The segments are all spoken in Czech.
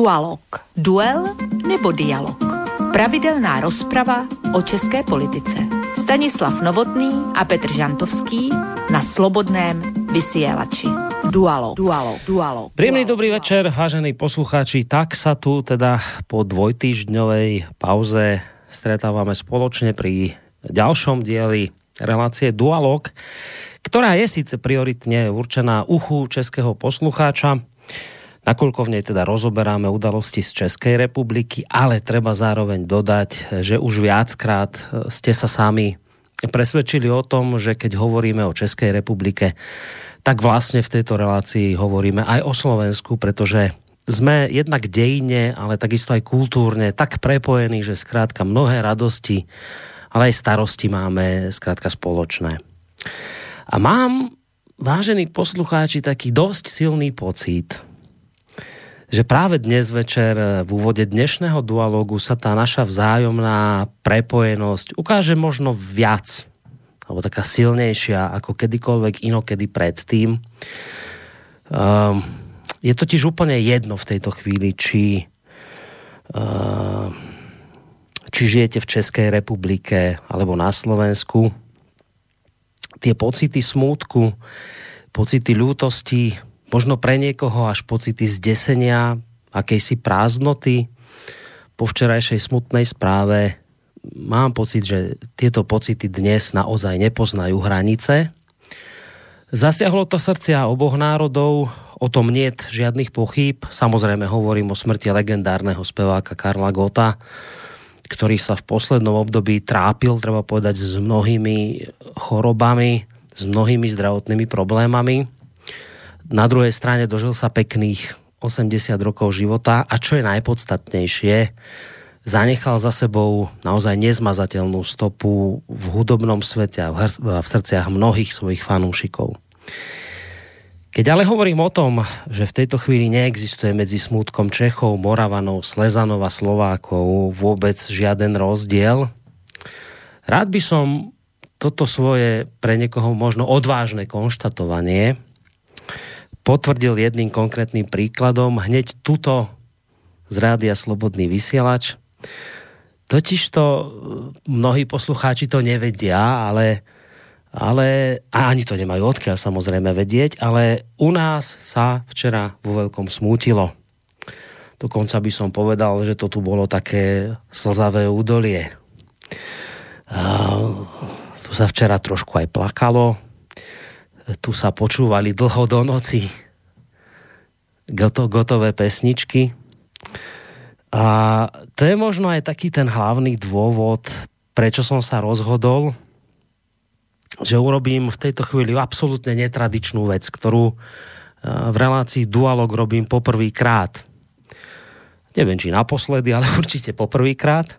Dualog. Duel nebo dialog. Pravidelná rozprava o české politice. Stanislav Novotný a Petr Žantovský na Slobodném vysielači. Dualo, dualo, dualo. Príjemný dobrý večer, vážení poslucháči. Tak sa tu teda po dvojtýždňovej pauze stretávame spoločne pri ďalšom dieli relácie Dualog, ktorá je síce prioritne určená uchu českého poslucháča, nakoľko v nej teda rozoberáme udalosti z Českej republiky, ale treba zároveň dodať, že už viackrát ste sa sami presvedčili o tom, že keď hovoríme o Českej republike, tak vlastne v tejto relácii hovoríme aj o Slovensku, pretože sme jednak dejne, ale takisto aj kultúrne tak prepojení, že skrátka mnohé radosti, ale aj starosti máme skrátka spoločné. A mám, vážení poslucháči, taký dosť silný pocit, že práve dnes večer v úvode dnešného dualogu sa tá naša vzájomná prepojenosť ukáže možno viac, alebo taká silnejšia ako kedykoľvek inokedy predtým. Um, je totiž úplne jedno v tejto chvíli, či, uh, či žijete v Českej republike alebo na Slovensku. Tie pocity smútku, pocity ľútosti, možno pre niekoho až pocity zdesenia, akejsi prázdnoty po včerajšej smutnej správe. Mám pocit, že tieto pocity dnes naozaj nepoznajú hranice. Zasiahlo to srdcia oboch národov, o tom niet žiadnych pochýb. Samozrejme hovorím o smrti legendárneho speváka Karla Gota, ktorý sa v poslednom období trápil, treba povedať, s mnohými chorobami, s mnohými zdravotnými problémami na druhej strane dožil sa pekných 80 rokov života a čo je najpodstatnejšie, zanechal za sebou naozaj nezmazateľnú stopu v hudobnom svete a v srdciach mnohých svojich fanúšikov. Keď ale hovorím o tom, že v tejto chvíli neexistuje medzi smutkom Čechov, Moravanov, Slezanov a Slovákov vôbec žiaden rozdiel, rád by som toto svoje pre niekoho možno odvážne konštatovanie potvrdil jedným konkrétnym príkladom hneď tuto z rádia Slobodný vysielač. Totiž to eh, mnohí poslucháči to nevedia, ale, ale a ani to nemajú odkiaľ samozrejme vedieť, ale u nás sa včera vo veľkom smútilo. Dokonca by som povedal, že to tu bolo také slzavé údolie. A, tu sa včera trošku aj plakalo, tu sa počúvali dlho do noci goto, gotové pesničky. A to je možno aj taký ten hlavný dôvod, prečo som sa rozhodol, že urobím v tejto chvíli absolútne netradičnú vec, ktorú e, v relácii Dualog robím poprvýkrát. Neviem, či naposledy, ale určite poprvýkrát.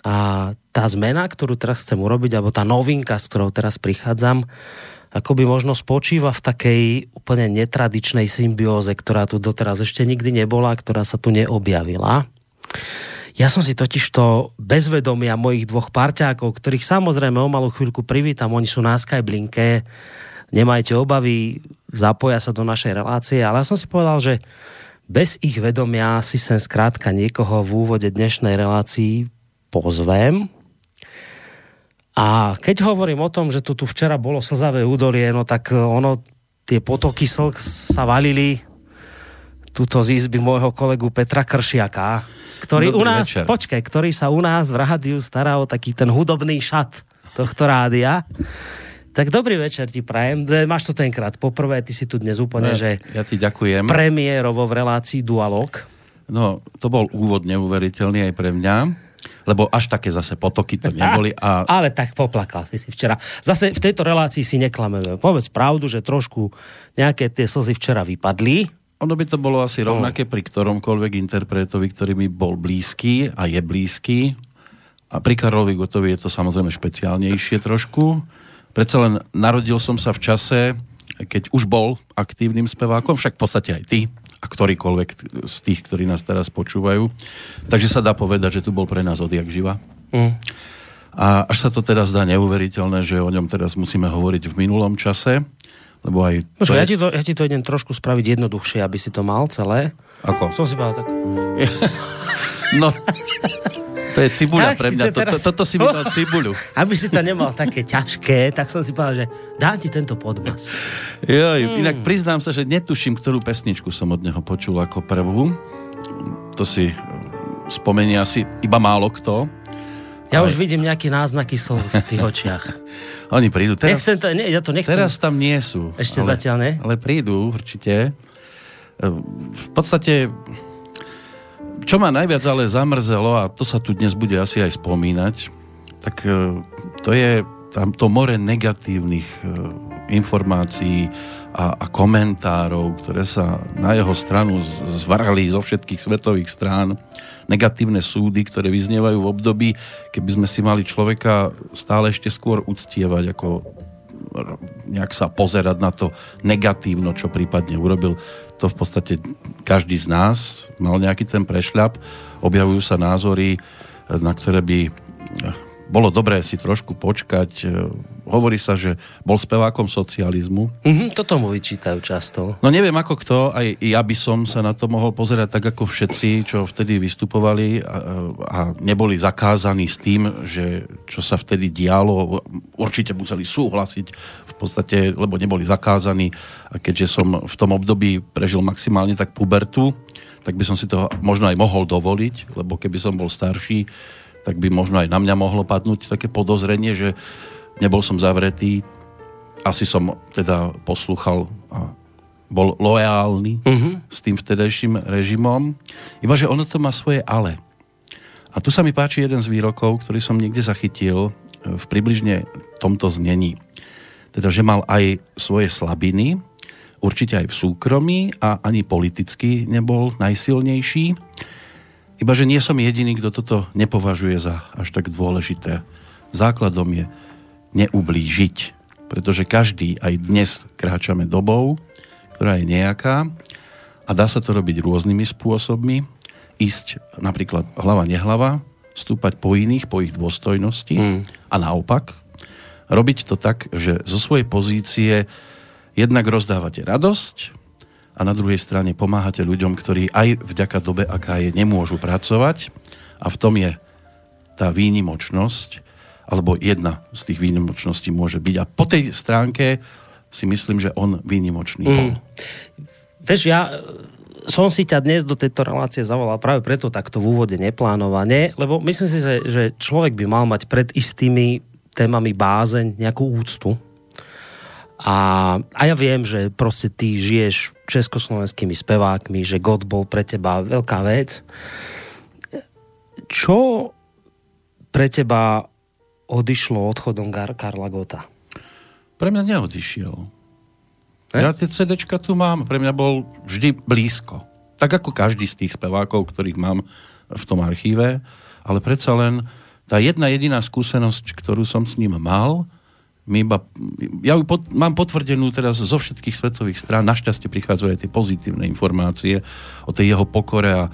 A tá zmena, ktorú teraz chcem urobiť, alebo tá novinka, s ktorou teraz prichádzam, akoby možno spočíva v takej úplne netradičnej symbióze, ktorá tu doteraz ešte nikdy nebola, ktorá sa tu neobjavila. Ja som si totiž to bezvedomia mojich dvoch parťákov, ktorých samozrejme o malú chvíľku privítam, oni sú na Skyblinke, nemajte obavy, zapoja sa do našej relácie, ale ja som si povedal, že bez ich vedomia si sem zkrátka niekoho v úvode dnešnej relácii pozvem, a keď hovorím o tom, že tu, tu včera bolo slzavé údolie, no tak e, ono, tie potoky slk sa valili tuto z izby môjho kolegu Petra Kršiaka, ktorý Dobrý u nás, večer. počkaj, ktorý sa u nás v rádiu stará o taký ten hudobný šat tohto rádia. Tak dobrý večer ti prajem. Máš to tenkrát poprvé, ty si tu dnes úplne, no, že... Ja ti ďakujem. Premiérovo v relácii Dualog. No, to bol úvod neuveriteľný aj pre mňa lebo až také zase potoky to neboli. A... Ale tak poplakal si včera. Zase v tejto relácii si neklameme. Povedz pravdu, že trošku nejaké tie slzy včera vypadli. Ono by to bolo asi rovnaké pri ktoromkoľvek interpretovi, ktorý mi bol blízky a je blízky. A pri Karlovi Gotovi je to samozrejme špeciálnejšie trošku. Predsa len narodil som sa v čase, keď už bol aktívnym spevákom, však v podstate aj ty, a ktorýkoľvek z tých, ktorí nás teraz počúvajú. Takže sa dá povedať, že tu bol pre nás odjak živa. Mm. A až sa to teraz zdá neuveriteľné, že o ňom teraz musíme hovoriť v minulom čase, Lebo aj... Počkaj, je... ja, ti to, ja ti to idem trošku spraviť jednoduchšie, aby si to mal celé. Ako? Som si povedal tak. no, to je cibuľa pre mňa. Teraz... Toto, toto si mi dal cibuľu. Aby si to nemal také ťažké, tak som si povedal, že dám ti tento podmas. Jo, hmm. inak priznám sa, že netuším, ktorú pesničku som od neho počul ako prvú. To si spomenie asi iba málo kto. Ja ale... už vidím nejaké náznaky slz v tých očiach. Oni prídu. Teraz, nechcem to, ne, ja to nechcem. Teraz tam nie sú. Ešte ale, zatiaľ ne? Ale prídu určite. V podstate čo ma najviac ale zamrzelo, a to sa tu dnes bude asi aj spomínať, tak e, to je tam to more negatívnych e, informácií a, a komentárov, ktoré sa na jeho stranu zvarali zo všetkých svetových strán. Negatívne súdy, ktoré vyznievajú v období, keby sme si mali človeka stále ešte skôr uctievať, ako nejak sa pozerať na to negatívno, čo prípadne urobil to v podstate každý z nás mal nejaký ten prešľap. Objavujú sa názory, na ktoré by bolo dobré si trošku počkať. Hovorí sa, že bol spevákom socializmu. Mm-hmm, to tomu vyčítajú často. No neviem ako kto, aj ja by som sa na to mohol pozerať tak ako všetci, čo vtedy vystupovali a, a neboli zakázaní s tým, že čo sa vtedy dialo, určite museli súhlasiť v podstate, lebo neboli zakázaní a keďže som v tom období prežil maximálne tak pubertu, tak by som si to možno aj mohol dovoliť, lebo keby som bol starší, tak by možno aj na mňa mohlo padnúť také podozrenie, že nebol som zavretý, asi som teda poslúchal a bol loajálny uh-huh. s tým vtedajším režimom. Iba, že ono to má svoje ale. A tu sa mi páči jeden z výrokov, ktorý som niekde zachytil v približne tomto znení. Teda, že mal aj svoje slabiny, určite aj v súkromí a ani politicky nebol najsilnejší iba, že nie som jediný, kto toto nepovažuje za až tak dôležité. Základom je neublížiť, pretože každý aj dnes kráčame dobou, ktorá je nejaká a dá sa to robiť rôznymi spôsobmi. Ísť napríklad hlava nehlava, stúpať po iných, po ich dôstojnosti mm. a naopak robiť to tak, že zo svojej pozície jednak rozdávate radosť, a na druhej strane pomáhate ľuďom, ktorí aj vďaka dobe, aká je, nemôžu pracovať a v tom je tá výnimočnosť, alebo jedna z tých výnimočností môže byť. A po tej stránke si myslím, že on výnimočný mm. Vieš, ja som si ťa dnes do tejto relácie zavolal práve preto takto v úvode neplánovane, lebo myslím si, že, že človek by mal mať pred istými témami bázeň, nejakú úctu a, a ja viem, že proste ty žiješ československými spevákmi, že God bol pre teba veľká vec. Čo pre teba odišlo odchodom Gar- Karla Gota? Pre mňa neodišiel. Eh? Ja tie CDčka tu mám, pre mňa bol vždy blízko. Tak ako každý z tých spevákov, ktorých mám v tom archíve, ale predsa len tá jedna jediná skúsenosť, ktorú som s ním mal, my iba, ja ju pot, mám potvrdenú teraz zo všetkých svetových strán, našťastie prichádzajú aj tie pozitívne informácie o tej jeho pokore a,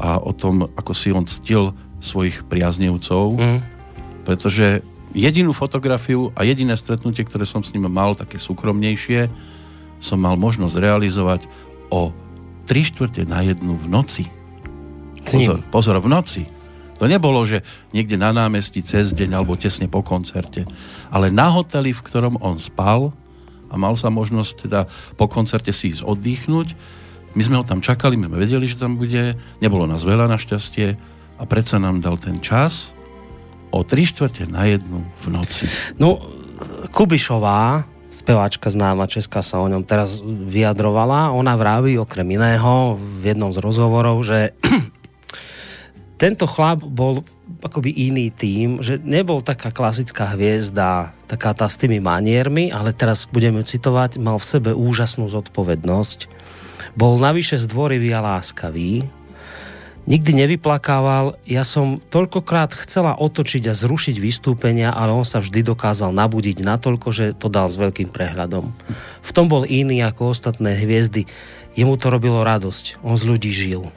a o tom, ako si on ctil svojich priaznevcov, mm. pretože jedinú fotografiu a jediné stretnutie, ktoré som s ním mal, také súkromnejšie, som mal možnosť realizovať o 3 štvrte na jednu v noci. Pozor, pozor, v noci. To nebolo, že niekde na námestí cez deň alebo tesne po koncerte, ale na hoteli, v ktorom on spal a mal sa možnosť teda po koncerte si ísť oddychnúť. My sme ho tam čakali, my sme vedeli, že tam bude, nebolo nás veľa našťastie a predsa nám dal ten čas o 3 štvrte na jednu v noci. No, Kubišová, speváčka známa Česká sa o ňom teraz vyjadrovala. Ona vraví okrem iného v jednom z rozhovorov, že tento chlap bol akoby iný tým, že nebol taká klasická hviezda, taká tá s tými maniermi, ale teraz budeme citovať, mal v sebe úžasnú zodpovednosť. Bol navyše zdvorivý a láskavý, Nikdy nevyplakával, ja som toľkokrát chcela otočiť a zrušiť vystúpenia, ale on sa vždy dokázal nabudiť natoľko, že to dal s veľkým prehľadom. V tom bol iný ako ostatné hviezdy. Jemu to robilo radosť. On z ľudí žil.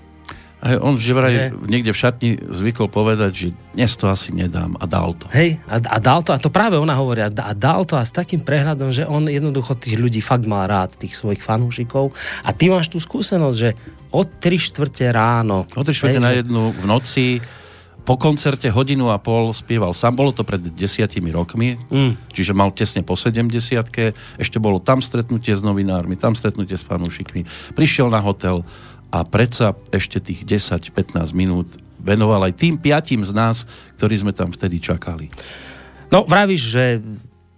A on že vraj že... niekde v šatni zvykol povedať, že dnes to asi nedám a dal to. Hej, a, a dal to, a to práve ona hovorí, a, a dal to a s takým prehľadom, že on jednoducho tých ľudí fakt mal rád, tých svojich fanúšikov. A ty máš tú skúsenosť, že od 3 štvrte ráno. Od 3 štvrte na jednu v noci po koncerte hodinu a pol spieval sám. Bolo to pred desiatimi rokmi, mm. čiže mal tesne po 70 Ešte bolo tam stretnutie s novinármi, tam stretnutie s fanúšikmi. Prišiel na hotel a predsa ešte tých 10-15 minút venoval aj tým piatim z nás, ktorí sme tam vtedy čakali. No, vravíš, že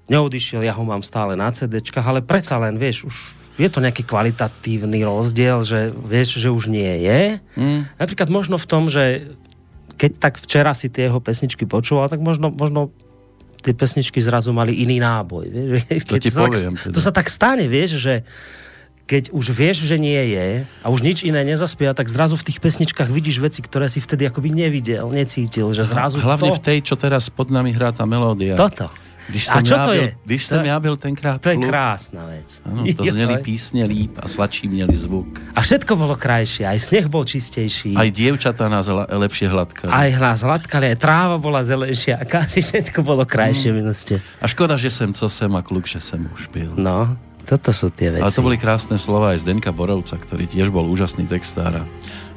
neodišiel, ja ho mám stále na CD, ale predsa len, vieš, už je to nejaký kvalitatívny rozdiel, že vieš, že už nie je. Mm. Napríklad možno v tom, že keď tak včera si tie jeho pesničky počúval, tak možno, možno tie pesničky zrazu mali iný náboj. Vieš? To ti to, poviem, tak, teda. to sa tak stane, vieš, že keď už vieš, že nie je a už nič iné nezaspieva, tak zrazu v tých pesničkách vidíš veci, ktoré si vtedy akoby nevidel, necítil, že zrazu Hlavne to... v tej, čo teraz pod nami hrá tá melódia. Toto. Když a čo to je? Když jsem já byl tenkrát To je krásna vec. Ano, to zneli písně líp a sladší měli zvuk. A všetko bolo krajšie, aj sneh bol čistejší. Aj dievčatá nás lepšie hladkali. Aj nás hladkali, aj tráva bola zelenšia, a asi všetko bolo krajšie mm. A škoda, že jsem co jsem a kluk, že jsem už byl. No, toto sú tie veci. Ale to boli krásne slova aj Zdenka Borovca, ktorý tiež bol úžasný textár a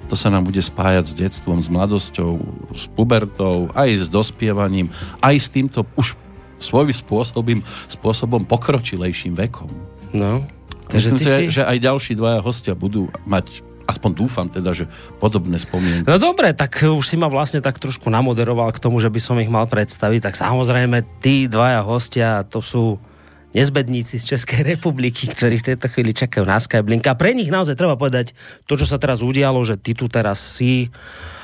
to sa nám bude spájať s detstvom, s mladosťou, s pubertou, aj s dospievaním, aj s týmto už svojím spôsobom, spôsobom pokročilejším vekom. No. Myslím si, si, že aj ďalší dvaja hostia budú mať aspoň dúfam teda, že podobné spomienky. No dobre, tak už si ma vlastne tak trošku namoderoval k tomu, že by som ich mal predstaviť. Tak samozrejme, tí dvaja hostia, to sú nezbedníci z Českej republiky, ktorí v tejto chvíli čakajú na Skyblink. A pre nich naozaj treba povedať to, čo sa teraz udialo, že ty tu teraz si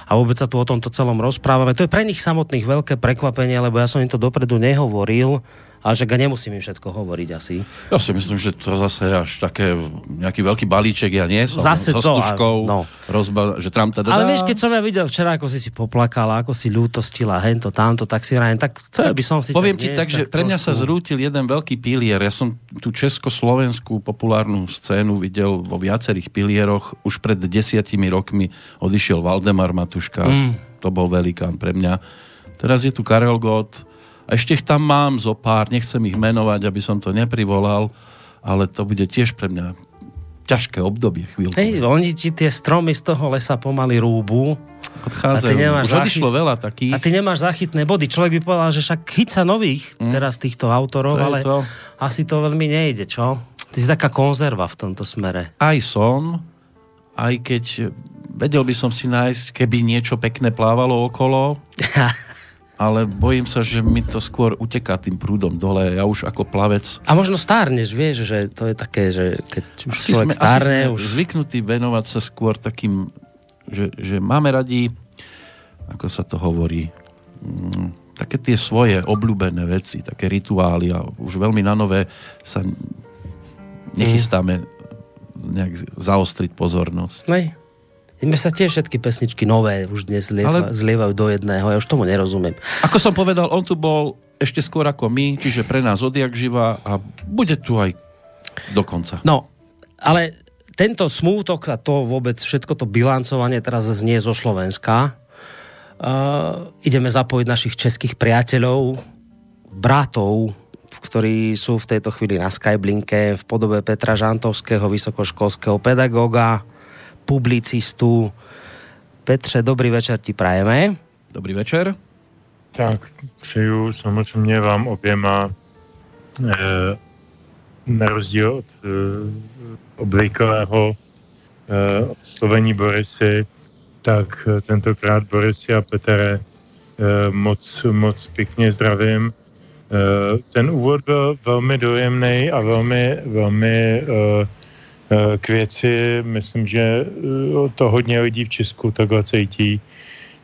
a vôbec sa tu o tomto celom rozprávame. To je pre nich samotných veľké prekvapenie, lebo ja som im to dopredu nehovoril ale že ga nemusím im všetko hovoriť asi. Ja si myslím, že to zase je až také nejaký veľký balíček, ja nie som. Zase so to, stužkou, no. rozba, že tram teda Ale vieš, keď som ja videl včera, ako si si poplakala, ako si ľútostila hento, tamto, tak si rájem, tak chcel by som si... Poviem ti tak, že pre mňa trošku... sa zrútil jeden veľký pilier. Ja som tú československú populárnu scénu videl vo viacerých pilieroch. Už pred desiatimi rokmi odišiel Valdemar Matuška. Mm. To bol velikán pre mňa. Teraz je tu Karel Gott, a ešte ich tam mám zo pár, nechcem ich menovať, aby som to neprivolal, ale to bude tiež pre mňa ťažké obdobie chvíľku. Hej, oni ti tie stromy z toho lesa pomaly rúbu. Odchádzajú. A ty nemáš Už zachyt... veľa takých. A ty nemáš zachytné body. Človek by povedal, že však chyca nových mm. teraz týchto autorov, to ale to. asi to veľmi nejde, čo? Ty si taká konzerva v tomto smere. Aj som, aj keď vedel by som si nájsť, keby niečo pekné plávalo okolo. ale bojím sa, že mi to skôr uteká tým prúdom dole. Ja už ako plavec... A možno stárneš, vieš, že to je také, že keď už asi človek sme, stárne... Asi už... zvyknutí venovať sa skôr takým, že, že máme radi, ako sa to hovorí, mm, také tie svoje obľúbené veci, také rituály a už veľmi na nové sa nechystáme nejak zaostriť pozornosť. Nej. Mne sa tiež všetky pesničky nové už dnes zlieva, Ale... zlievajú do jedného. Ja už tomu nerozumiem. Ako som povedal, on tu bol ešte skôr ako my, čiže pre nás odjak živa a bude tu aj do konca. No, ale tento smútok a to vôbec všetko to bilancovanie teraz znie zo Slovenska. Uh, ideme zapojiť našich českých priateľov, bratov, ktorí sú v tejto chvíli na Skyblinke v podobe Petra Žantovského, vysokoškolského pedagóga, publicistu. Petře, dobrý večer ti prajeme. Dobrý večer. Tak, přeju samozřejmě vám oběma eh, na rozdíl od eh, obvyklého eh, slovení Borisy, tak tentokrát Borisy a Petere moc, moc pěkně zdravím. Eh, ten úvod byl velmi dojemný a velmi, velmi k věci. Myslím, že eh, to hodně lidí v Česku takhle cítí.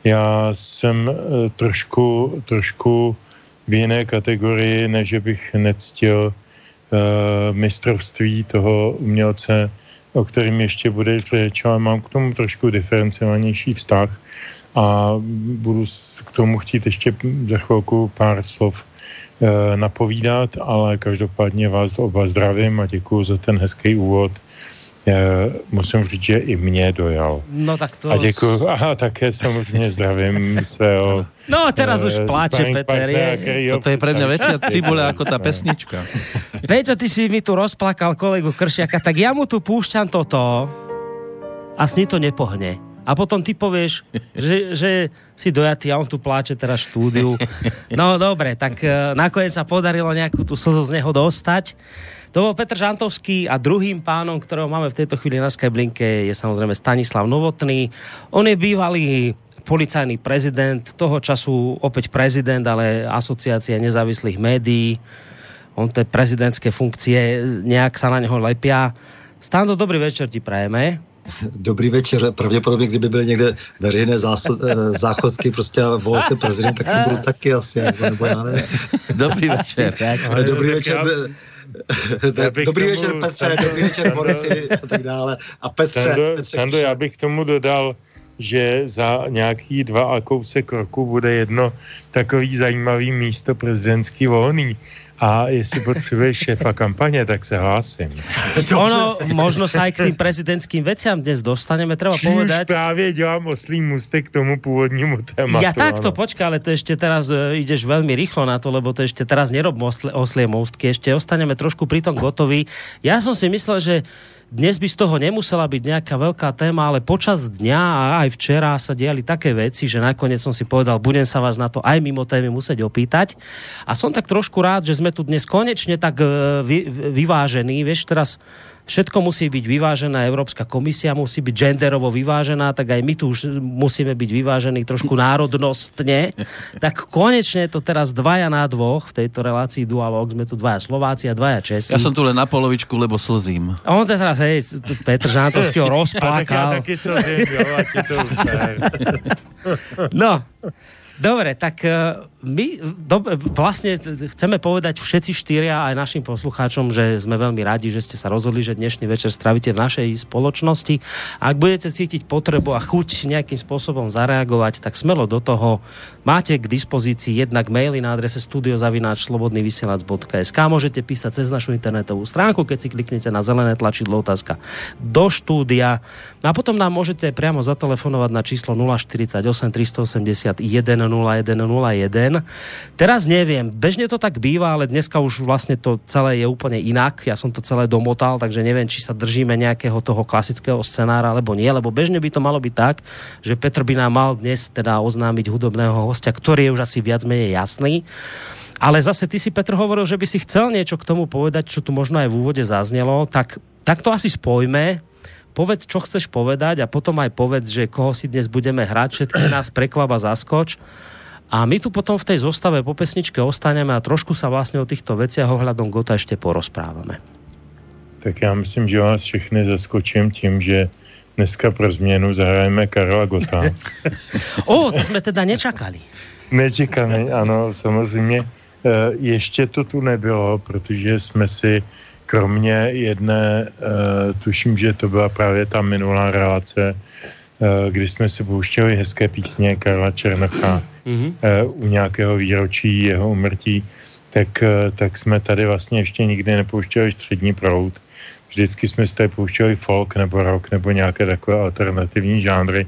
Já jsem eh, trošku, trošku v jiné kategorii, než bych nectil mistrovství toho umělce, o kterým ještě bude řeč, ale mám k tomu trošku diferenciovanější vztah a budu k tomu chtít ještě za chvilku pár slov napovídat, ale každopádně vás oba zdravím a děkuji za ten hezký úvod musím říct, že i mě dojal. No tak to... A děkuji. A také samozřejmě zdravím svého... No a teraz už pláče, Peter. Je... To je pre mňa väčšia cibule ako tá pesnička. Peťo, ty si mi tu rozplakal kolegu Kršiaka, tak ja mu tu púšťam toto a s ní to nepohne. A potom ty povieš, že, že si dojatý a on tu pláče teraz štúdiu. No dobre, tak uh, nakoniec sa podarilo nejakú tú slzu z neho dostať. To bol Petr Žantovský a druhým pánom, ktorého máme v tejto chvíli na Skyblinke je samozrejme Stanislav Novotný. On je bývalý policajný prezident, toho času opäť prezident, ale asociácia nezávislých médií. On tie prezidentské funkcie nejak sa na neho lepia. Stando, dobrý večer ti prajeme. Dobrý večer. Pravděpodobně, kdyby byly někde veřejné eh, záchodky prostě a volil se prezident, tak to budu taky asi, nebo já nevím. Dobrý večer. Dobrý večer. Dobrý večer, Petře, dobrý večer, Borisy a tak dále. A Petře, Sando, Petře Sando, já bych tomu dodal, že za nějaký dva a kousek roku bude jedno takový zajímavý místo prezidentský volný a jestli potřebuješ šéfa kampaně, tak se hlásím. Ono, možno sa aj k tým prezidentským veciam dnes dostaneme, treba Či povedať. už právě dělám oslý mustek k tomu původnímu tématu. Ja takto, ano. počka, ale to ešte teraz e, ideš veľmi rýchlo na to, lebo to ešte teraz nerob osle, oslie mostky, ešte ostaneme trošku pri tom gotový. Ja som si myslel, že dnes by z toho nemusela byť nejaká veľká téma, ale počas dňa a aj včera sa diali také veci, že nakoniec som si povedal, budem sa vás na to aj mimo témy musieť opýtať. A som tak trošku rád, že sme tu dnes konečne tak e, vy, vyvážení. Vieš, teraz všetko musí byť vyvážená, Európska komisia musí byť genderovo vyvážená, tak aj my tu už musíme byť vyvážení trošku národnostne. Tak konečne to teraz dvaja na dvoch v tejto relácii Dualog, sme tu dvaja Slováci a dvaja Česi. Ja som tu len na polovičku, lebo slzím. A on to teraz, hej, Petr Žantovský ho já rozplakal. taky jo, je to. No, dobre, tak eh, my dobre, vlastne chceme povedať všetci štyria aj našim poslucháčom, že sme veľmi radi, že ste sa rozhodli, že dnešný večer stravíte v našej spoločnosti. Ak budete cítiť potrebu a chuť nejakým spôsobom zareagovať, tak smelo do toho. Máte k dispozícii jednak maily na adrese studiozavináčslobodnyvysielac.sk Môžete písať cez našu internetovú stránku, keď si kliknete na zelené tlačidlo otázka do štúdia. No a potom nám môžete priamo zatelefonovať na číslo 048 381 0101 Teraz neviem, bežne to tak býva, ale dneska už vlastne to celé je úplne inak. Ja som to celé domotal, takže neviem, či sa držíme nejakého toho klasického scenára, alebo nie, lebo bežne by to malo byť tak, že Petr by nám mal dnes teda oznámiť hudobného hostia, ktorý je už asi viac menej jasný. Ale zase ty si, Petr, hovoril, že by si chcel niečo k tomu povedať, čo tu možno aj v úvode zaznelo, tak, tak to asi spojme povedz, čo chceš povedať a potom aj povedz, že koho si dnes budeme hrať, všetky nás prekvaba zaskoč. A my tu potom v tej zostave po pesničke ostaneme a trošku sa vlastne o týchto veciach ohľadom Gota ešte porozprávame. Tak já myslím, že vás všechny zaskočím tím, že dneska pro změnu zahrajeme Karla Gota. O, to jsme teda nečakali. Nečekaný, ano, samozřejmě. E, Ještě to tu nebylo, protože jsme si kromě jedné, e, tuším, že to byla právě ta minulá relace, e, kdy jsme si pouštěli hezké písně Karla Černocha Mhm. eh, u nějakého výročí jeho umrtí, tak, eh, tak jsme tady vlastně ještě nikdy nepouštěli střední proud. Vždycky jsme si tady pouštěli folk nebo rock nebo nějaké takové alternativní žánry,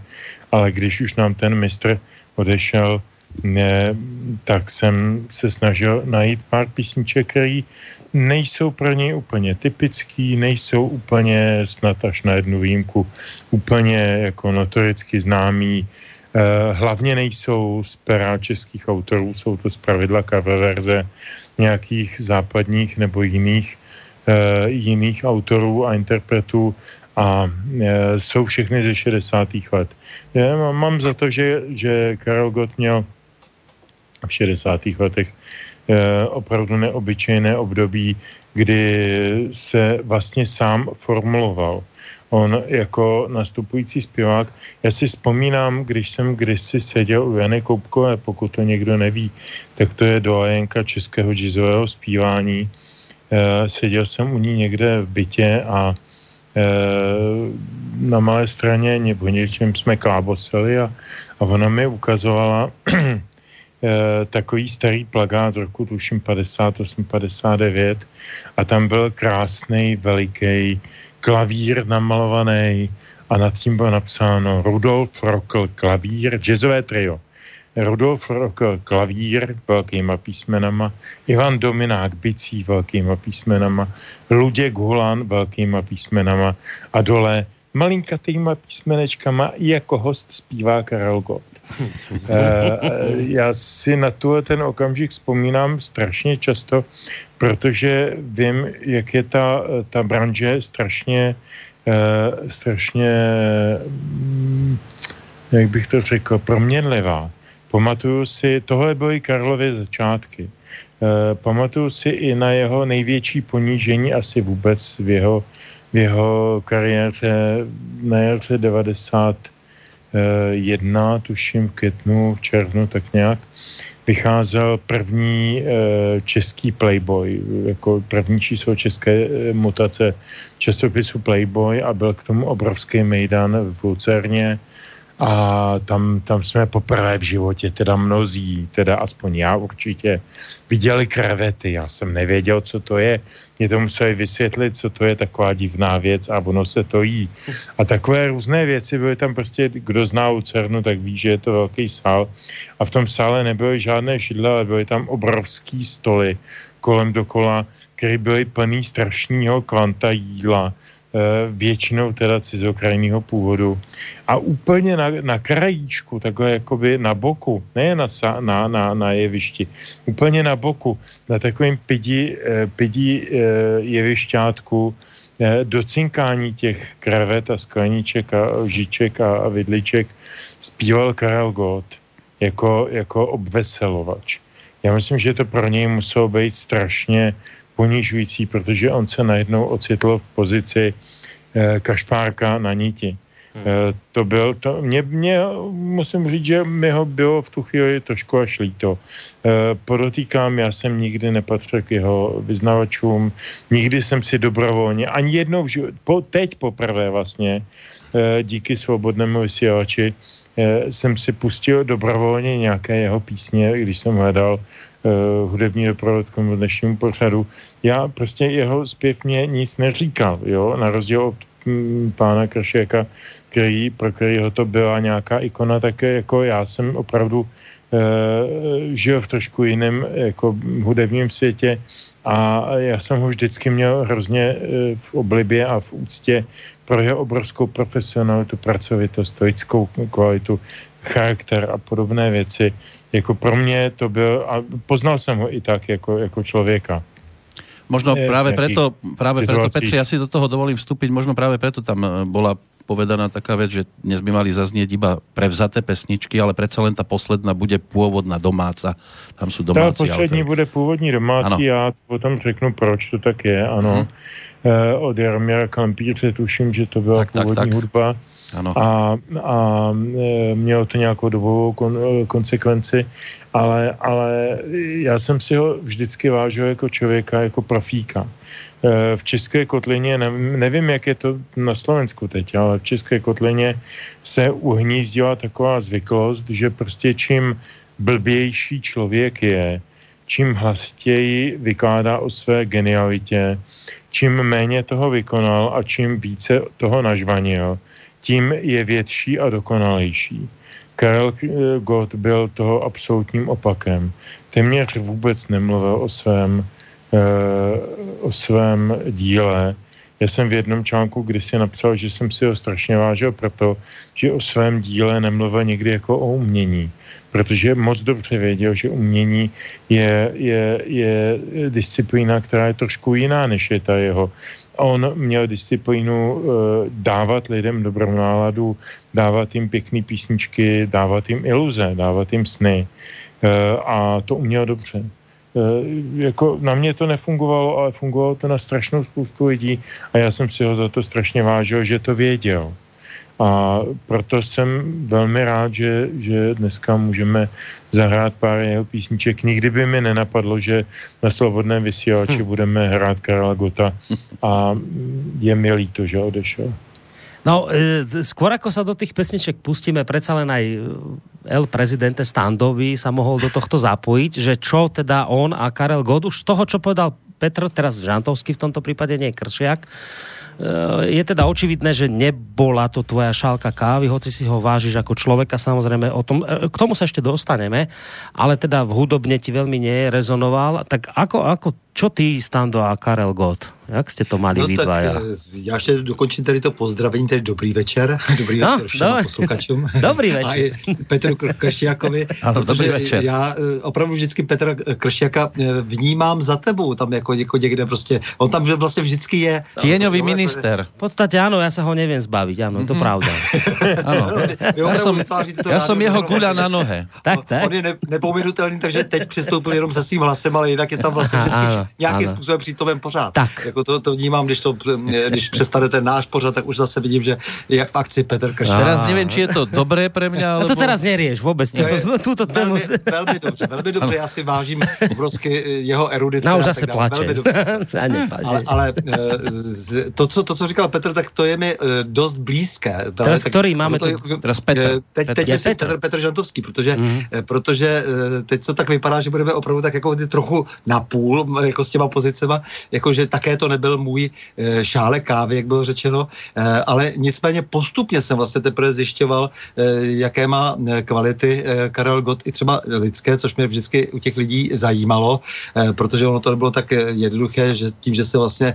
ale když už nám ten mistr odešel, ne, tak jsem se snažil najít pár písniček, které nejsou pro něj úplně typický, nejsou úplně snad až na jednu výjimku úplně jako notoricky známý, Eh, hlavně nejsou z pera českých autorů, jsou to zpravidla cover verze nějakých západních nebo jiných, eh, jiných autorů a interpretů a eh, jsou všechny ze 60. let. Já mám- za to, že, že Karel Gott měl v 60. letech opravdu neobyčejné období, kdy se vlastně sám formuloval. On jako nastupující zpěvák, já si vzpomínám, když jsem kdysi seděl u Jany Koupkové, pokud to někdo neví, tak to je doajenka českého jazzového zpívání. E, seděl jsem u ní někde v bytě a e, na malé straně nebo něčem jsme klábosili a, a ona mi ukazovala eh, takový starý plagát z roku tuším 58, 59 a tam byl krásný, veliký klavír namalovaný a nad tím bylo napsáno Rudolf Rokl klavír, jazzové trio. Rudolf Rokl klavír velkýma písmenama, Ivan Dominák bicí velkýma písmenama, Luděk Hulan velkýma písmenama a dole malinkatýma písmenečkama jako host zpívá Karel Gott. Eh, já si na tu ten okamžik vzpomínám strašně často, protože vím, jak je ta, ta branže strašně Eh, strašně, mm, jak bych to řekl, proměnlivá. Pamatuju si, tohle byly Karlovy začátky. Eh, pamatuju si i na jeho největší ponížení asi vůbec v jeho, v jeho kariéře na jaře 91, tuším v květnu, v červnu, tak nějak vycházel první e, český Playboy, jako první číslo české e, mutace časopisu Playboy a byl k tomu obrovský mejdan v Lucerně a tam, tam jsme poprvé v životě, teda mnozí, teda aspoň já určitě, viděli krevety. Já jsem nevěděl, co to je. Mě to museli vysvětlit, co to je taková divná věc a ono se to jí. A takové různé věci byly tam prostě, kdo zná Lucernu, tak ví, že je to velký sál. A v tom sále nebyly žádné židle, ale byly tam obrovský stoly kolem dokola, které byly plný strašného kvanta jídla většinou teda cizokrajného původu. A úplně na, na krajíčku, takhle jakoby na boku, ne na, na, na, na jevišti, úplně na boku, na takovém pidi, eh, pidi eh, jevišťátku, do cinkání těch krevet a skleniček a lžiček a, a vidliček zpíval Karel Gott jako, jako obveselovač. Já myslím, že to pro něj muselo být strašně ponižující, protože on se najednou ocitl v pozici eh, kašpárka na níti. Hmm. Eh, to byl, to, mě, mě, musím říct, že mi ho bylo v tu chvíli trošku až líto. Eh, podotýkám, já jsem nikdy nepatřil k jeho vyznavačům, nikdy jsem si dobrovolně, ani jednou v životě, po, teď poprvé vlastně, díky svobodnému vysílači, jsem si pustil dobrovolně nějaké jeho písně, když jsem hledal hudební doprovod k dnešnímu pořadu. Já prostě jeho zpěv mě nic neříkal, jo, na rozdíl od m, pána Kršéka, který, pro kterého to byla nějaká ikona, tak jako já jsem opravdu uh, žil v trošku jiném jako hudebním světě. A já jsem ho vždycky měl hrozně uh, v oblibě a v úctě pro jeho obrovskou profesionalitu, pracovitost, stoickou kvalitu, charakter a podobné věci jako pro mě to byl, a poznal jsem ho i tak jako, jako člověka. Možno práve preto, práve preto, Petře, ja si do toho dovolím vstúpiť, možno práve preto tam e, bola povedaná taká vec, že dnes by mali zaznieť iba prevzaté pesničky, ale predsa len tá posledná bude pôvodná domáca. Tam sú domáci. Ta poslední autor. bude původní domácí, ano. já potom řeknu, proč to tak je, ano. Hmm. E, od Jaromíra Kampíře tuším, že to byla tak, původní tak, tak. hudba ano. A, a e, mělo to nějakou dobovou kon, e, konsekvenci, ale, ale já jsem si ho vždycky vážil jako člověka, jako profíka. E, v České kotlině, nevím, jak je to na Slovensku teď, ale v České kotlině se uhnízdila taková zvyklost, že prostě čím blbější člověk je, čím hlasitěji vykládá o své genialitě, čím méně toho vykonal a čím více toho nažvanil, tím je větší a dokonalejší. Karel eh, Gott byl toho absolutním opakem. Téměř vůbec nemluvil o svém, e, o svém díle. Já jsem v jednom článku kdysi napsal, že jsem si ho strašně vážil proto, že o svém díle nemluvil někdy jako o umění. Protože moc dobře věděl, že umění je, je, je disciplína, která je trošku jiná, než je ta jeho on měl disciplínu uh, dávat lidem dobrou náladu, dávat jim pěkné písničky, dávat jim iluze, dávat jim sny. Uh, a to uměl dobře. Uh, jako na mě to nefungovalo, ale fungovalo to na strašnou spoustu lidí a já jsem si ho za to strašně vážil, že to věděl. A proto jsem velmi rád, že, že dneska můžeme zahrát pár jeho písniček. Nikdy by mi nenapadlo, že na Slobodném vysílači hm. budeme hrát Karla Gota a je mi líto, že odešel. No, e, skôr ako sa do tých pesniček pustíme, predsa len aj El prezidente Standovi sa mohol do tohto zapojiť, že čo teda on a Karel God už z toho, čo povedal Petr, teraz Žantovský v tomto prípade, nie Kršiak, je teda očividné, že nebola to tvoja šálka kávy, hoci si ho vážiš ako človeka, samozrejme o tom, k tomu sa ešte dostaneme, ale teda v hudobne ti veľmi nerezonoval, tak ako, ako čo ty, Stando a Karel Gott? Jak jste to mali no, vy dvaja? Eh, já ještě dokončím tady to pozdravení, tedy dobrý večer. Dobrý no, večer všem no. posluchačům. dobrý večer. A i Petru Kršiakovi. dobrý večer. Já eh, opravdu vždycky Petra Kršiaka eh, vnímám za tebou, tam jako, jako někde prostě. On tam vlastně vždycky je. Tieňový no, minister. V podstatě ano, já se ho nevím zbavit, ano, mm-hmm. to mhm. pravda. ano. Já jsem, já jsem jeho guľa na nohe. Tak, tak. On je ne, nepominutelný, takže teď přistoupil jenom se svým hlasem, ale jinak je tam vlastně vždycky ano, nějakým ano. způsobem přítomen pořád. Tak jako to, to vnímám, když, to, když přestane ten náš pořad, tak už zase vidím, že je v akci Petr Kršák. Teraz nevím, či je to dobré pro mě, ale... A to teraz nerieš vůbec. Je, tuto tému. Velmi, velmi dobře, velmi dobře, já si vážím obrovsky jeho erudice. No, už zase plače. ale, ale eh, to, co, to, co říkal Petr, tak to je mi eh, dost blízké. Teraz tak, který máme to? Teraz Petr. Eh, teď, teď myslím Petr. Petr, Petr Žantovský, protože, mm. protože teď to tak vypadá, že budeme opravdu tak jako trochu napůl, jako s těma pozicema, jakože také to nebyl můj e, šálek kávy, jak bylo řečeno, e, ale nicméně postupně jsem vlastně teprve zjišťoval, e, jaké má kvality Karel Gott i třeba lidské, což mě vždycky u těch lidí zajímalo, protože ono to nebylo tak jednoduché, že tím, že se vlastně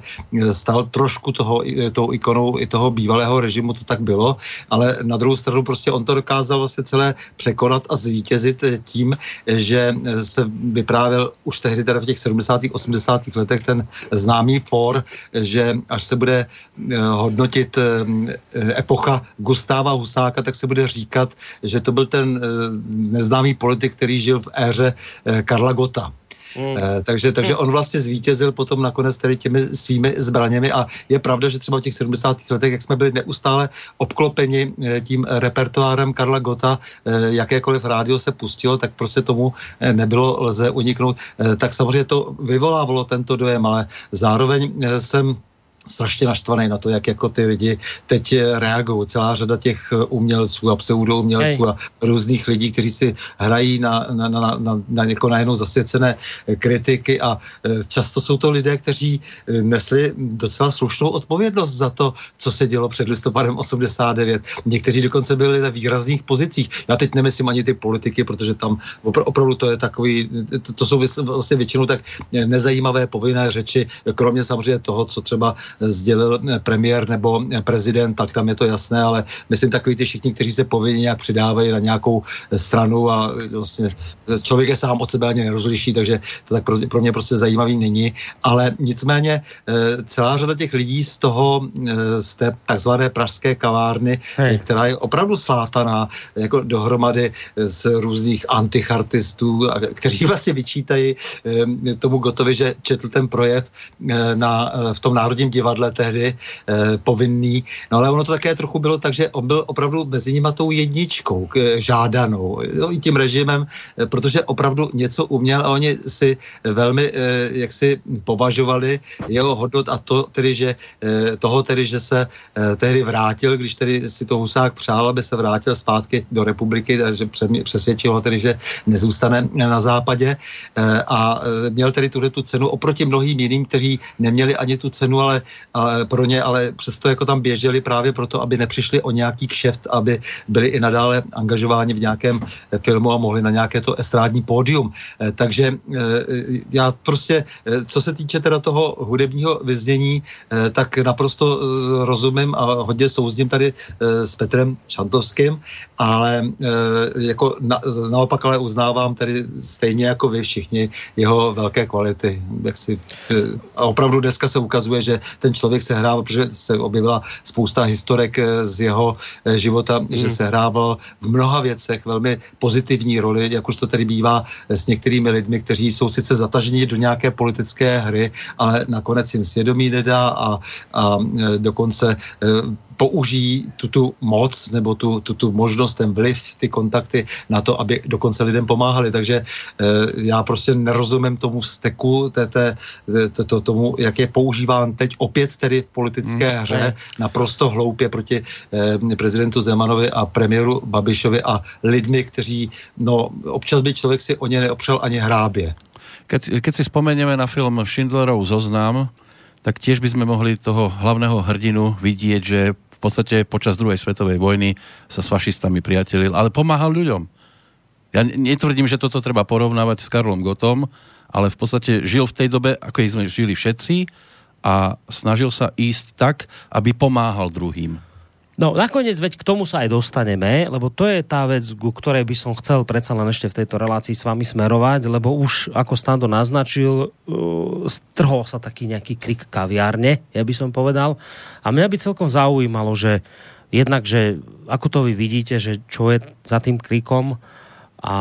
stal trošku toho, tou ikonou i toho bývalého režimu, to tak bylo, ale na druhou stranu prostě on to dokázal vlastně celé překonat a zvítězit tím, že se vyprávěl už tehdy teda v těch 70. 80. letech ten známý for, že až se bude eh, hodnotit eh, epocha Gustáva Husáka, tak se bude říkat, že to byl ten eh, neznámý politik, který žil v éře Karla Gota. Mm. Eh, takže, takže on vlastně zvítězil potom nakonec tady těmi svými zbraněmi a je pravda, že třeba v těch 70. letech, jak jsme byli neustále obklopeni eh, tím repertoárem Karla Gota, eh, jakékoliv rádio se pustilo, tak prostě tomu nebylo lze uniknout. Tak samozřejmě to vyvolávalo tento dojem, ale zároveň jsem strašně naštvaný na to, jak jako ty lidi teď reagují. Celá řada těch umělců a pseudoumělců a různých lidí, kteří si hrají na, na, na, na, na jako najednou zasvěcené kritiky a často jsou to lidé, kteří nesli docela slušnou odpovědnost za to, co se dělo před listopadem 89. Někteří dokonce byli na výrazných pozicích. Já teď nemyslím ani ty politiky, protože tam opravdu to je takový, to, to jsou vlastně většinou tak nezajímavé povinné řeči, kromě samozřejmě toho, co třeba sdělil eh, premiér nebo eh, prezident, tak tam je to jasné, ale myslím takový ty všichni, kteří se povinně nějak přidávají na nějakou eh, stranu a vlastně člověk je sám od sebe ani nerozliší, takže to tak pro, pro mě prostě zajímavý není. Ale nicméně celá řada těch lidí z toho, z té takzvané pražské kavárny, Hej. která je opravdu slátaná jako dohromady z různých antichartistů, kteří vlastně vyčítají tomu Gotovi, že četl ten projev na, v tom národním divadle tehdy eh, povinný. No ale ono to také trochu bylo tak, že on byl opravdu mezi nimi tou jedničkou k, eh, žádanou, jo, i tím režimem, eh, protože opravdu něco uměl a oni si velmi eh, jak si považovali jeho hodnot a to tedy, že eh, toho tedy, že se eh, tehdy vrátil, když tedy si to Husák přál, aby se vrátil zpátky do republiky, takže přesvědčil ho tedy, že nezůstane na západě eh, a měl tedy tuhle tu cenu oproti mnohým jiným, kteří neměli ani tu cenu, ale ale pro ně, ale přesto jako tam běželi právě proto, aby nepřišli o nějaký kšeft, aby byli i nadále angažováni v nějakém eh, filmu a mohli na nějaké to estrádní pódium. Eh, takže eh, já prostě, co se týče teda toho hudebního vyznění, tak naprosto rozumím a hodně souzním tady s Petrem Šantovským, ale jako na, naopak ale uznávám tedy stejně jako vy všichni jeho velké kvality. Jak si, a opravdu dneska se ukazuje, že ten člověk se hrával, protože se objevila spousta historek eh, z jeho eh, života, mm. že se hrával v mnoha věcech velmi pozitivní roli, jak už to tady bývá eh, s některými lidmi, kteří jsou sice zataženi do nějaké politické hry, ale nakonec jim svědomí nedá a, a dokonce použijí tu, tu moc nebo tu, tu, tu možnost, ten vliv, ty kontakty na to, aby dokonce lidem pomáhali. Takže e, já prostě nerozumím tomu vzteku, té, té, té, to, tomu, jak je používán teď opět tedy v politické hmm. hře naprosto hloupě proti e, prezidentu Zemanovi a premiéru Babišovi a lidmi, kteří, no občas by člověk si o ně neopřel ani hrábě. keď, keď si spomenieme na film Schindlerov zoznam, tak tiež by sme mohli toho hlavného hrdinu vidieť, že podstate počas druhej svetovej vojny sa s fašistami priatelil, ale pomáhal ľuďom. Ja netvrdím, že toto treba porovnávať s Karlom Gotom, ale v podstate žil v tej dobe, ako sme žili všetci a snažil sa ísť tak, aby pomáhal druhým. No nakoniec veď k tomu sa aj dostaneme, lebo to je tá vec, ku ktorej by som chcel predsa len ešte v tejto relácii s vami smerovať, lebo už ako Stando naznačil, uh, strhol sa taký nejaký krik kaviárne, ja by som povedal. A mňa by celkom zaujímalo, že jednak, že ako to vy vidíte, že čo je za tým krikom, a,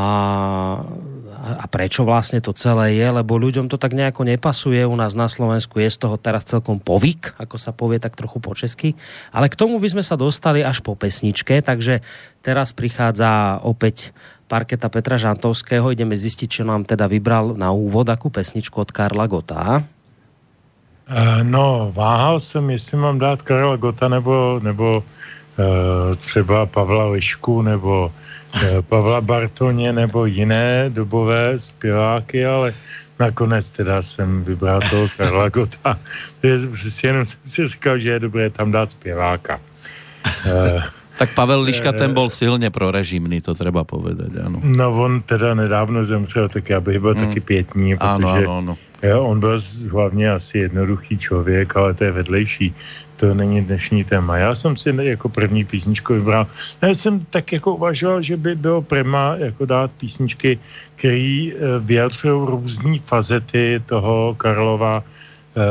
a prečo vlastne to celé je, lebo ľuďom to tak nejako nepasuje. U nás na Slovensku je z toho teraz celkom povyk, ako sa povie tak trochu po česky. Ale k tomu by sme sa dostali až po pesničke, takže teraz prichádza opäť parketa Petra Žantovského. Ideme zistiť, čo nám teda vybral na úvod akú pesničku od Karla Gota. Eh, no, váhal jsem, jestli mám dát Karla Gota nebo, nebo uh, třeba Pavla Lišku nebo Pavla Bartoně nebo jiné dobové zpěváky, ale nakonec teda jsem vybral toho Karla Gota. Jenom jsem si říkal, že je dobré tam dát zpěváka. Eh, tak Pavel Liška ten byl silně prorežimný, to třeba povedať, ano. No on teda nedávno zemřel, tak já bych byl hmm. taky pětní, protože ano, ano, ano. on byl hlavně asi jednoduchý člověk, ale to je vedlejší to není dnešní téma. Já jsem si jako první písničku vybral. Já jsem tak jako uvažoval, že by bylo prima jako dát písničky, které eh, vyjadřují různé fazety toho Karlova e,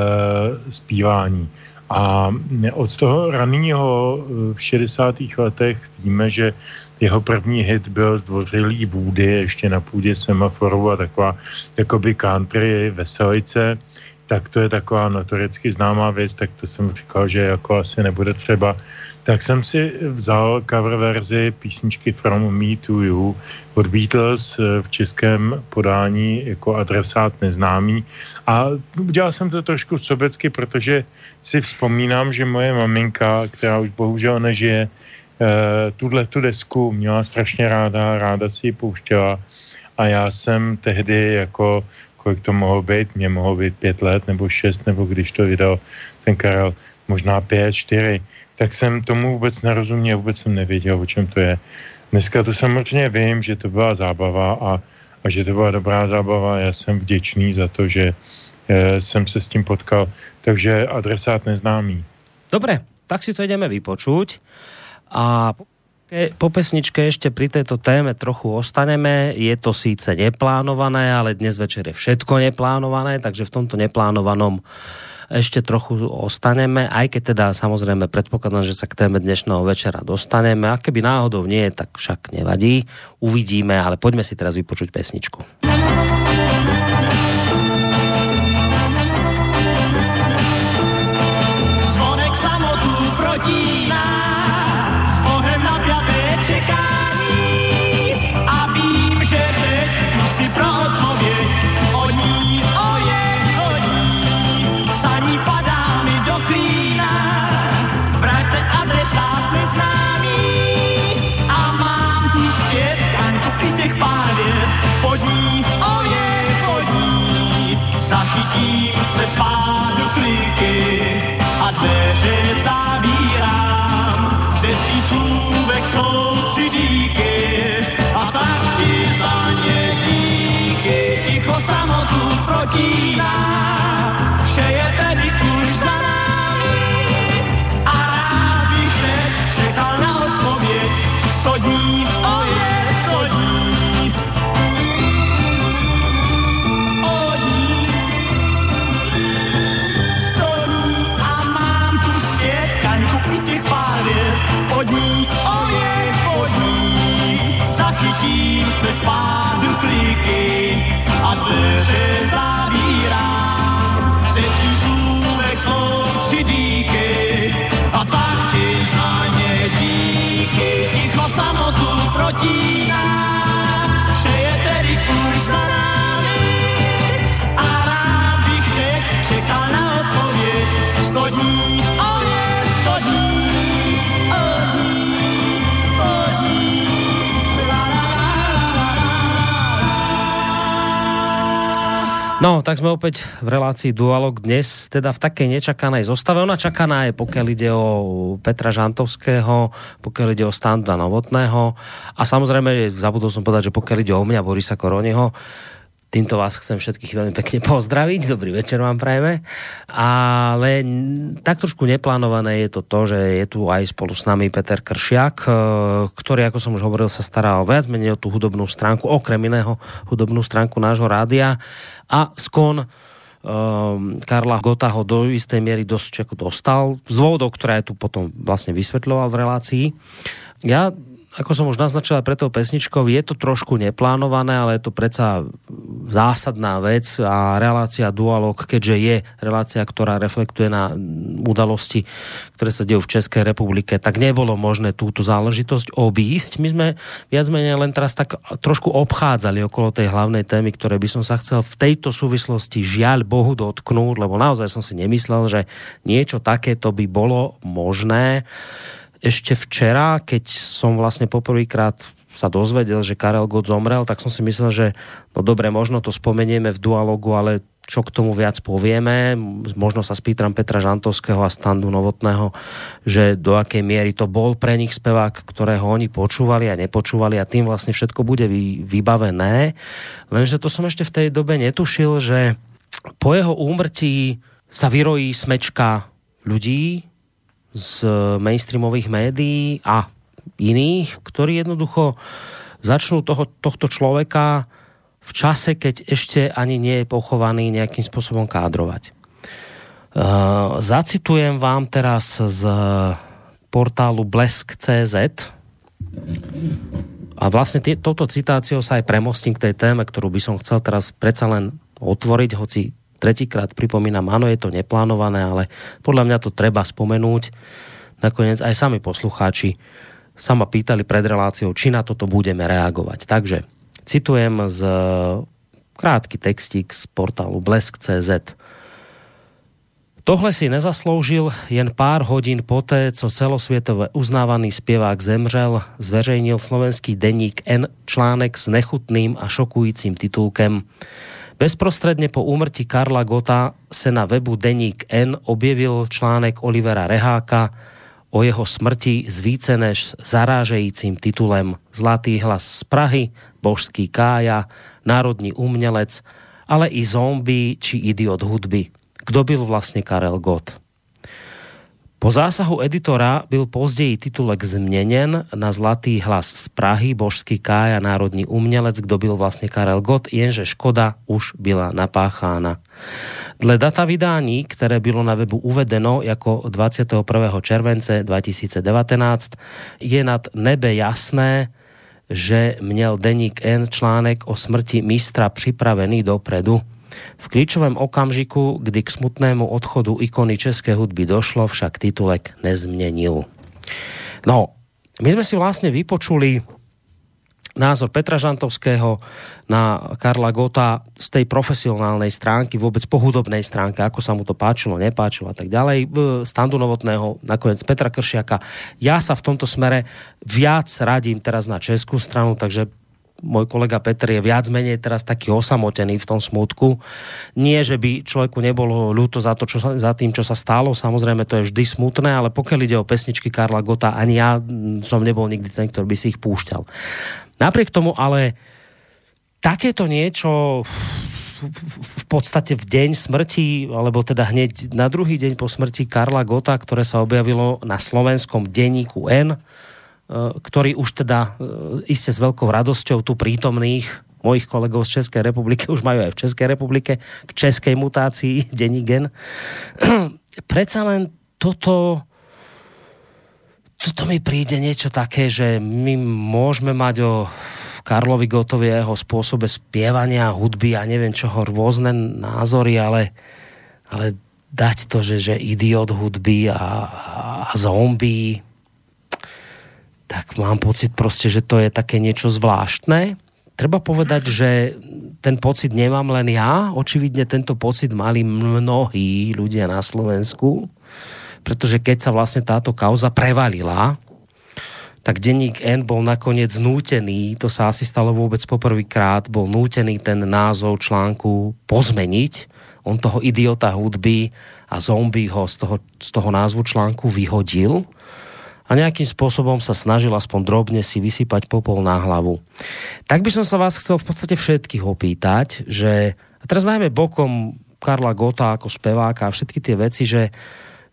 zpívání. A od toho raného eh, v 60. letech víme, že jeho první hit byl Zdvořilý vůdy ještě na půdě semaforu a taková jakoby country veselice tak to je taková notoricky známá věc, tak to jsem říkal, že jako asi nebude třeba. Tak jsem si vzal cover verzi písničky From Me to You od Beatles eh, v českém podání jako adresát neznámý. A udělal jsem to trošku sobecky, protože si vzpomínám, že moje maminka, která už bohužel nežije, eh, tuhle tu desku měla strašně ráda, ráda si ji pouštěla a já jsem tehdy jako kolik to mohlo být, mě mohlo být pět let nebo šest, nebo když to vydal ten Karel, možná pět, čtyři, tak jsem tomu vůbec nerozuměl, vůbec jsem nevěděl, o čem to je. Dneska to samozřejmě vím, že to byla zábava a, a že to byla dobrá zábava. Já jsem vděčný za to, že e, jsem se s tím potkal. Takže adresát neznámý. Dobré, tak si to ideme vypočuť. A po pesničke ešte pri tejto téme trochu ostaneme. Je to síce neplánované, ale dnes večer je všetko neplánované, takže v tomto neplánovanom ešte trochu ostaneme, aj keď teda samozrejme predpokladám, že sa k téme dnešného večera dostaneme. A keby náhodou nie, tak však nevadí. Uvidíme, ale poďme si teraz vypočuť pesničku. Se No, tak sme opäť v relácii Dualog dnes, teda v takej nečakanej zostave. Ona čakaná je, pokiaľ ide o Petra Žantovského, pokiaľ ide o Standa Novotného a samozrejme, zabudol som povedať, že pokiaľ ide o mňa, Borisa Koroniho, Týmto vás chcem všetkých veľmi pekne pozdraviť. Dobrý večer vám prajeme. Ale tak trošku neplánované je to to, že je tu aj spolu s nami Peter Kršiak, e, ktorý, ako som už hovoril, sa stará o viac menej o tú hudobnú stránku, okrem iného hudobnú stránku nášho rádia. A skon um, Karla Gota ho do istej miery dosť ako dostal, z dôvodov, ktoré tu potom vlastne vysvetľoval v relácii. Ja ako som už naznačila pre tou pesničkou, je to trošku neplánované, ale je to predsa zásadná vec a relácia Dualog, keďže je relácia, ktorá reflektuje na udalosti, ktoré sa dejú v Českej republike, tak nebolo možné túto záležitosť obísť. My sme viac menej len teraz tak trošku obchádzali okolo tej hlavnej témy, ktoré by som sa chcel v tejto súvislosti žiaľ Bohu dotknúť, lebo naozaj som si nemyslel, že niečo takéto by bolo možné ešte včera, keď som vlastne poprvýkrát sa dozvedel, že Karel Gott zomrel, tak som si myslel, že no dobre, možno to spomenieme v dualogu, ale čo k tomu viac povieme. Možno sa spýtam Petra Žantovského a Standu Novotného, že do akej miery to bol pre nich spevák, ktorého oni počúvali a nepočúvali a tým vlastne všetko bude vybavené. Lenže to som ešte v tej dobe netušil, že po jeho úmrtí sa vyrojí smečka ľudí, z mainstreamových médií a iných, ktorí jednoducho začnú toho, tohto človeka v čase, keď ešte ani nie je pochovaný nejakým spôsobom kádrovať. Uh, zacitujem vám teraz z portálu Blesk.cz a vlastne touto citáciou sa aj premostím k tej téme, ktorú by som chcel teraz predsa len otvoriť, hoci tretíkrát pripomínam, áno, je to neplánované, ale podľa mňa to treba spomenúť. Nakoniec aj sami poslucháči sa ma pýtali pred reláciou, či na toto budeme reagovať. Takže citujem z krátky textík z portálu Blesk.cz. Tohle si nezasloužil jen pár hodin poté, co celosvětově uznávaný zpěvák zemřel, zveřejnil slovenský deník N článek s nechutným a šokujícím titulkem Bezprostredne po úmrtí Karla Gota se na webu Deník N objevil článek Olivera Reháka o jeho smrti s více než zarážejícím titulem Zlatý hlas z Prahy, Božský kája, Národní umělec, ale i zombie či idiot hudby. Kdo byl vlastně Karel Gott? Po zásahu editora byl později titulek změněn na Zlatý hlas z Prahy, Božský Kája, národní umělec, kdo byl vlastně Karel Gott, jenže škoda už byla napáchána. Dle data vydání, které bylo na webu uvedeno jako 21. července 2019, je nad nebe jasné, že měl deník N článek o smrti mistra připravený dopredu. V klíčovém okamžiku, kdy k smutnému odchodu ikony české hudby došlo, však titulek nezměnil. No, my jsme si vlastně vypočuli názor Petra Žantovského na Karla Gota z tej profesionálnej stránky, vôbec po hudobnej stránke, ako sa mu to páčilo, nepáčilo a tak ďalej. Standu Novotného, nakoniec Petra Kršiaka. Ja sa v tomto smere viac radím teraz na českú stranu, takže môj kolega Petr je viac menej teraz taký osamotený v tom smutku. Nie, že by človeku nebolo ľúto za, to, čo sa, za tým, čo sa stalo, samozrejme to je vždy smutné, ale pokiaľ ide o pesničky Karla Gota, ani ja som nebol nikdy ten, ktorý by si ich púšťal. Napriek tomu ale takéto niečo v podstate v deň smrti, alebo teda hneď na druhý deň po smrti Karla Gota, ktoré sa objavilo na slovenskom denníku N, ktorí už teda eh, iste s veľkou radosťou tu prítomných mojich kolegov z Českej republiky už majú aj v Českej republike, v českej mutácii Denigen. Predsa len toto toto mi príde niečo také, že my môžeme mať o Karlovi Gotovi a jeho spôsobe spievania, hudby a neviem čoho, rôzne názory, ale, ale dať to, že, že idiot hudby a, a zombie, tak mám pocit prostě, že to je také niečo zvláštne. Treba povedať, že ten pocit nemám len ja. Očividne tento pocit mali mnohí ľudia na Slovensku, pretože keď sa vlastne táto kauza prevalila, tak denník N bol nakoniec nútený, to sa asi stalo vôbec poprvýkrát, bol nútený ten názov článku pozmeniť. On toho idiota hudby a zombie ho z toho, z toho názvu článku vyhodil a nejakým spôsobom sa snažil aspoň drobne si vysypať popol na hlavu. Tak by som sa vás chcel v podstate všetkých opýtať, že a teraz najmä bokom Karla Gota ako speváka a všetky tie veci, že,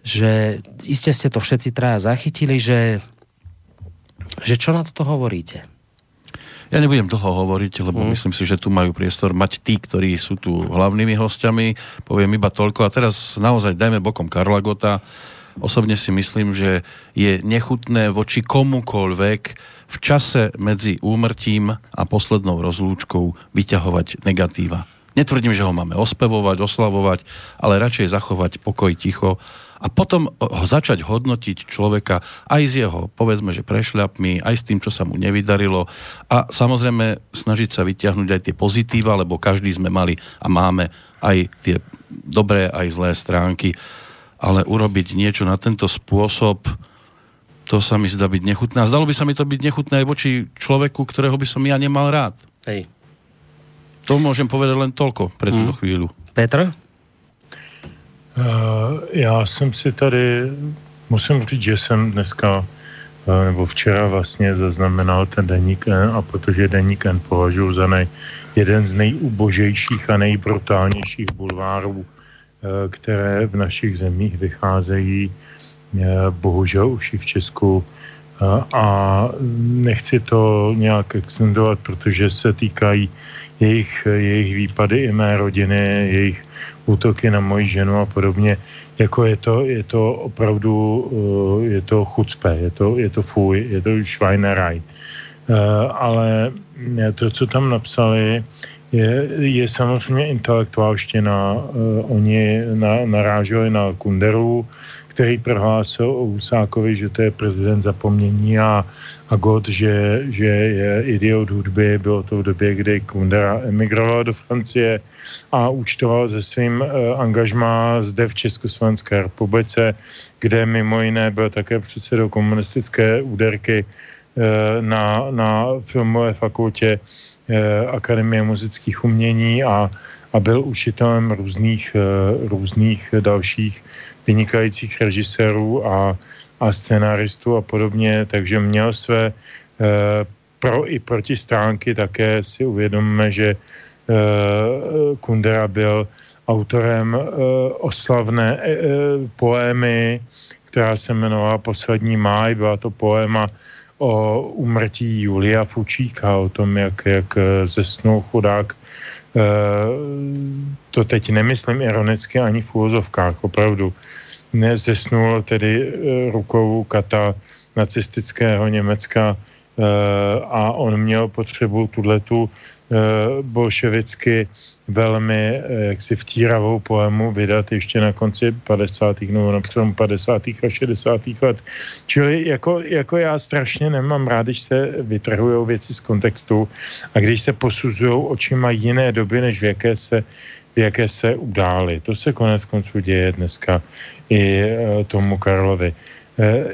že iste ste to všetci traja zachytili, že, že čo na toto hovoríte? Ja nebudem dlho hovoriť, lebo mm. myslím si, že tu majú priestor mať tí, ktorí sú tu hlavnými hostiami. Poviem iba toľko. A teraz naozaj dajme bokom Karla Gota Osobne si myslím, že je nechutné voči komukolvek v čase medzi úmrtím a poslednou rozlúčkou vyťahovať negatíva. Netvrdím, že ho máme ospevovať, oslavovať, ale radšej zachovať pokoj, ticho a potom ho začať hodnotiť človeka aj z jeho, povedzme, že prešľapmi, aj s tým, čo sa mu nevydarilo a samozrejme snažiť sa vyťahnuť aj tie pozitíva, lebo každý sme mali a máme aj tie dobré, aj zlé stránky ale urobiť niečo na tento spôsob, to sa mi zdá byť nechutné. A zdalo by sa mi to byť nechutné aj voči človeku, ktorého by som ja nemal rád. Hej. To môžem povedať len toľko pre túto mm. chvíľu. Petr? Uh, já jsem si tady, musím říct, že jsem dneska uh, nebo včera vlastně zaznamenal ten deník N a protože deník N považuji za nej, jeden z nejubožejších a nejbrutálnějších bulvárů Eh, které v našich zemích vycházejí eh, bohužel už i v Česku eh, a nechci to nějak extendovat, protože se týkají jejich, jejich výpady i mé rodiny, jejich útoky na moji ženu a podobně. Jako je to, je to opravdu, je to chucpe, je to, je to fuj, je to švajneraj. Ale to, co tam napsali, je, je samozřejmě intelektuálština. Uh, oni na, naráželi na Kunderu, který prohlásil o Husákovi, že to je prezident zapomnění a, a God, že, že je idiot hudby. Bylo to v době, kdy Kundera emigroval do Francie a účtoval se svým uh, angažmá zde v Československé republice, kde mimo jiné byl také předsedou komunistické úderky uh, na, na filmové fakultě Eh, Akademie muzických umění a, a byl učitelem různých, eh, různých dalších vynikajících režisérů a, a scenáristů a podobně, takže měl své eh, pro i proti stránky, také si uvědomíme, že Kundera byl autorem oslavné poémy, která se jmenovala Poslední máj, byla to poéma o umrtí Julia Fučíka, o tom, jak, jak eh, zesnul chudák. E, to teď nemyslím ironicky ani v úvozovkách, opravdu. Zesnul tedy e, rukou kata nacistického Německa a on měl potřebu tuhletu e, bolševicky velmi eh, jaksi vtíravou poemu vydat ještě na konci 50. nebo na přelomu 50. a 60. let. Čili jako, jako já strašně nemám rád, když se vytrhují věci z kontextu a když se posuzují očima jiné doby, než v jaké se, v jaké se udály. To se konec konců děje dneska i eh, tomu Karlovi. Eh,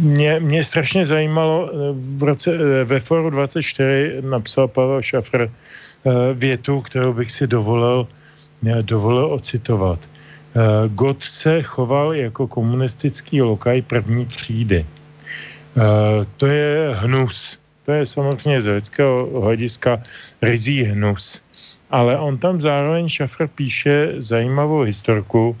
mě, mě strašně zajímalo, v roce, ve Foru 24 napsal Pavel Šafr Eh, větu, kterou bych si dovolil, eh, dovolil ocitovat. Eh, God se choval jako komunistický lokaj první třídy. To je hnus. To je samozřejmě z lidského hlediska rizí hnus. Ale on tam zároveň Šafr píše zajímavou historku,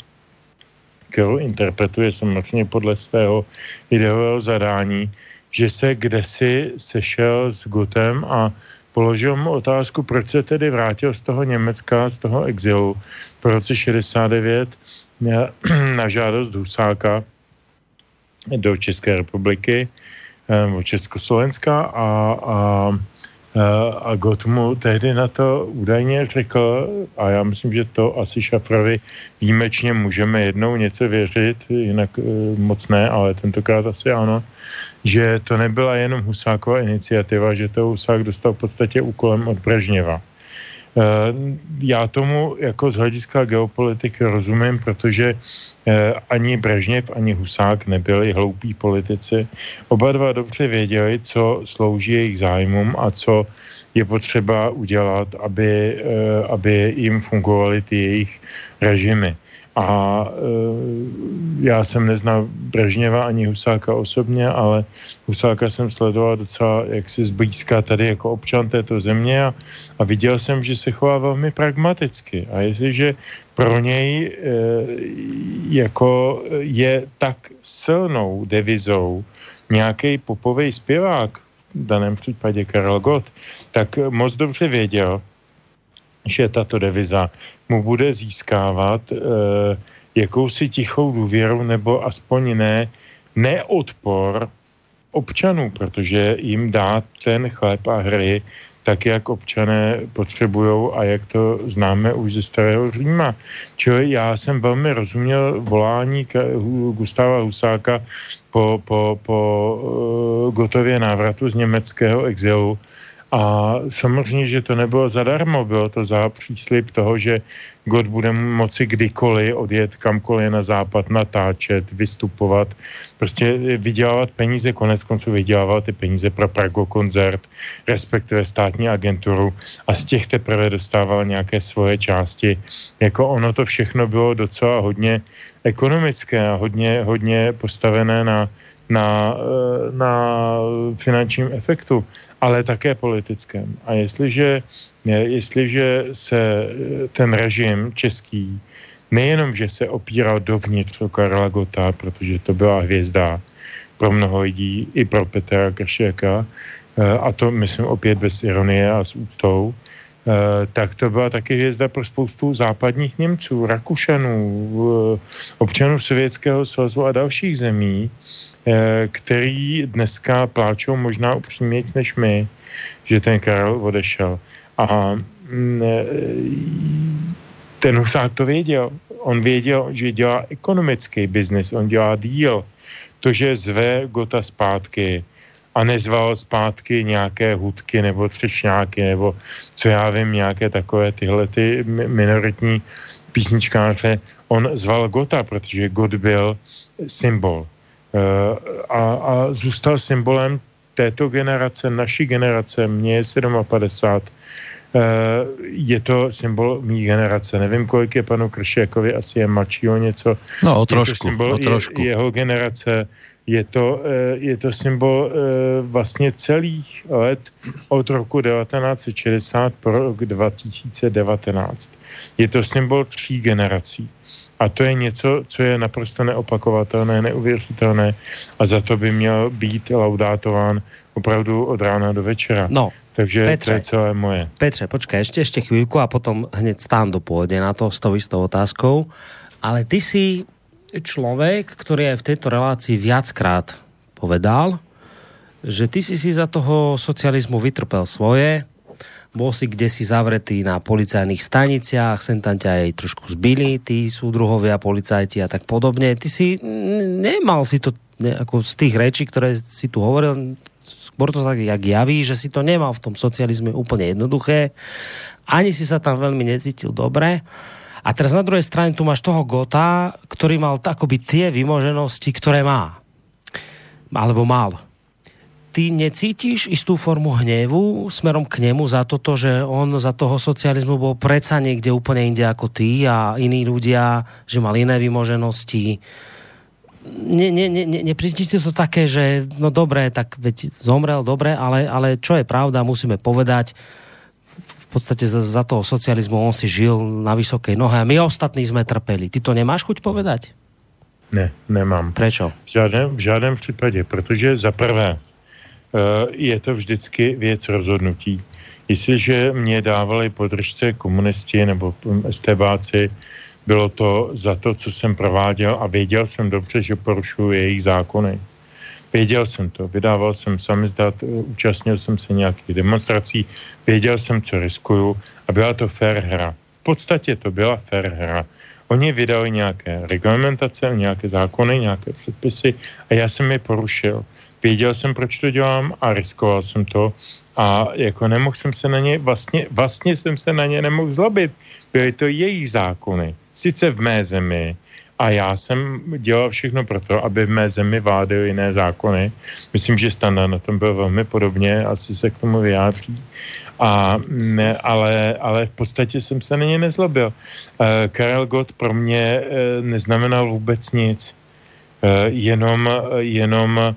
kterou interpretuje samozřejmě podle svého ideového zadání, že se kdesi sešel s Gutem a položil mu otázku, proč se tedy vrátil z toho Německa, z toho exilu po roce 69 na žádost Husáka do České republiky, nebo Československa a, a, a Gott mu tehdy na to údajně řekl, a já myslím, že to asi Šafrovi výjimečně můžeme jednou něco věřit, jinak e, moc ne, ale tentokrát asi ano, že to nebyla jenom Husáková iniciativa, že to Husák dostal v podstatě úkolem od Brežněva. Já tomu jako z hlediska geopolitiky rozumím, protože ani Brežněv, ani Husák nebyli hloupí politici. Oba dva dobře věděli, co slouží jejich zájmům a co je potřeba udělat, aby, aby jim fungovaly ty jejich režimy. A e, já jsem neznal Brežněva ani Husáka osobně, ale Husáka jsem sledoval docela jaksi zblízka tady jako občan této země a, a viděl jsem, že se chová velmi pragmaticky. A jestliže pro něj e, jako je tak silnou devizou nějaký popový zpěvák, v daném případě Karel Gott, tak moc dobře věděl, že tato deviza mu bude získávat e, jakousi tichou důvěru nebo aspoň ne, neodpor občanů, protože jim dá ten chléb a hry tak, jak občané potřebují a jak to známe už ze starého Říma. Čili já jsem velmi rozuměl volání Gustava Husáka po, po, po uh, gotově návratu z německého exilu, a samozřejmě, že to nebylo zadarmo, bylo to za příslip toho, že God bude moci kdykoliv odjet kamkoliv na západ, natáčet, vystupovat, prostě vydělávat peníze, konec konců vydělával ty peníze pro Prago koncert, respektive státní agenturu a z těch teprve dostával nějaké svoje části. Jako ono to všechno bylo docela hodně ekonomické a hodně, hodně postavené na, na, na finančním efektu ale také politickém. A jestliže, jestliže se eh, ten režim český nejenom, že se opíral dovnitř o Karla Gota, protože to byla hvězda pro mnoho lidí, i pro Petra Kršeka, eh, a to myslím opět bez ironie a s úctou, eh, tak to byla taky hvězda pro spoustu západních Němců, Rakušanů, občanů Sovětského svazu a dalších zemí, který dneska pláčou možná upřímnějc než my, že ten Karel odešel. A mm, eh, ten Husák to věděl. On věděl, že dělá ekonomický biznis, on dělá díl. To, že zve Gota zpátky a nezval zpátky nějaké hudky nebo třešňáky nebo co já vím, nějaké takové tyhle ty minoritní písničkáře. On zval Gota, protože God byl symbol. Eh, a, a zůstal symbolem této generace, naší generace, mě je 57, eh, je to symbol mý generace. Nevím, kolik je panu Kršekovi, asi je mladší o něco. No, o trošku. Je to symbol o trošku. jeho generace. Je to, eh, je to symbol vlastně celých let od roku 1960 pro rok 2019. Je to symbol tří generací. A to je něco, co je naprosto neopakovatelné, neuvěřitelné a za to by měl být laudátován opravdu od rána do večera. No, Takže Petře, to je celé moje. Petře, počkaj, ještě, ještě chvíľku a potom hned stán do pôjde na to s tou istou otázkou. Ale ty si človek, ktorý je v tejto relácii viackrát povedal, že ty si si za toho socializmu vytrpel svoje, bol si kde si zavretý na policajných staniciach, sem tam ťa aj trošku zbili, tí súdruhovia, policajti a tak podobne. Ty si nemal si to ne, ako z tých rečí, ktoré si tu hovoril, skôr to tak jak javí, že si to nemal v tom socializme úplne jednoduché. Ani si sa tam veľmi necítil dobre. A teraz na druhej strane tu máš toho Gota, ktorý mal akoby tie vymoženosti, ktoré má. Alebo mal ty necítíš istú formu hnevu smerom k nemu za toto, že on za toho socializmu bol predsa niekde úplne inde ako ty a iní ľudia, že mal iné vymoženosti. Ne, ne, ne, ne, nepríde to také, že no dobré, tak veď zomrel, dobre, ale, ale čo je pravda, musíme povedať, v podstate za, za toho socializmu on si žil na vysokej nohe a my ostatní sme trpeli. Ty to nemáš chuť povedať? Ne, nemám. Prečo? V žádném, v žádném případě, protože za prvé, je to vždycky věc rozhodnutí. Jestliže mě dávali podržce komunisti nebo STBáci, bylo to za to, co jsem prováděl a věděl jsem dobře, že porušuju jejich zákony. Věděl jsem to, vydával jsem samizdat, eh, účastnil jsem se nějakých demonstrací, věděl jsem, co riskuju a byla to fair hra. V podstatě to byla fair hra. Oni vydali nějaké reglementace, nějaké zákony, nějaké předpisy a já jsem je porušil. Věděl jsem, proč to dělám a riskoval jsem to a jako nemohl jsem se na ně, vlastně, vlastně jsem se na ně nemohl zlobit. Byly to jejich zákony. Sice v mé zemi, a já jsem dělal všechno pro to, aby v mé zemi vládly jiné zákony. Myslím, že standard na tom byl velmi podobně, asi se k tomu vyjádří. A, ne, ale, ale v podstatě jsem se na ně nezlobil. Uh, Karel Gott pro mě uh, neznamenal vůbec nic. Uh, jenom, jenom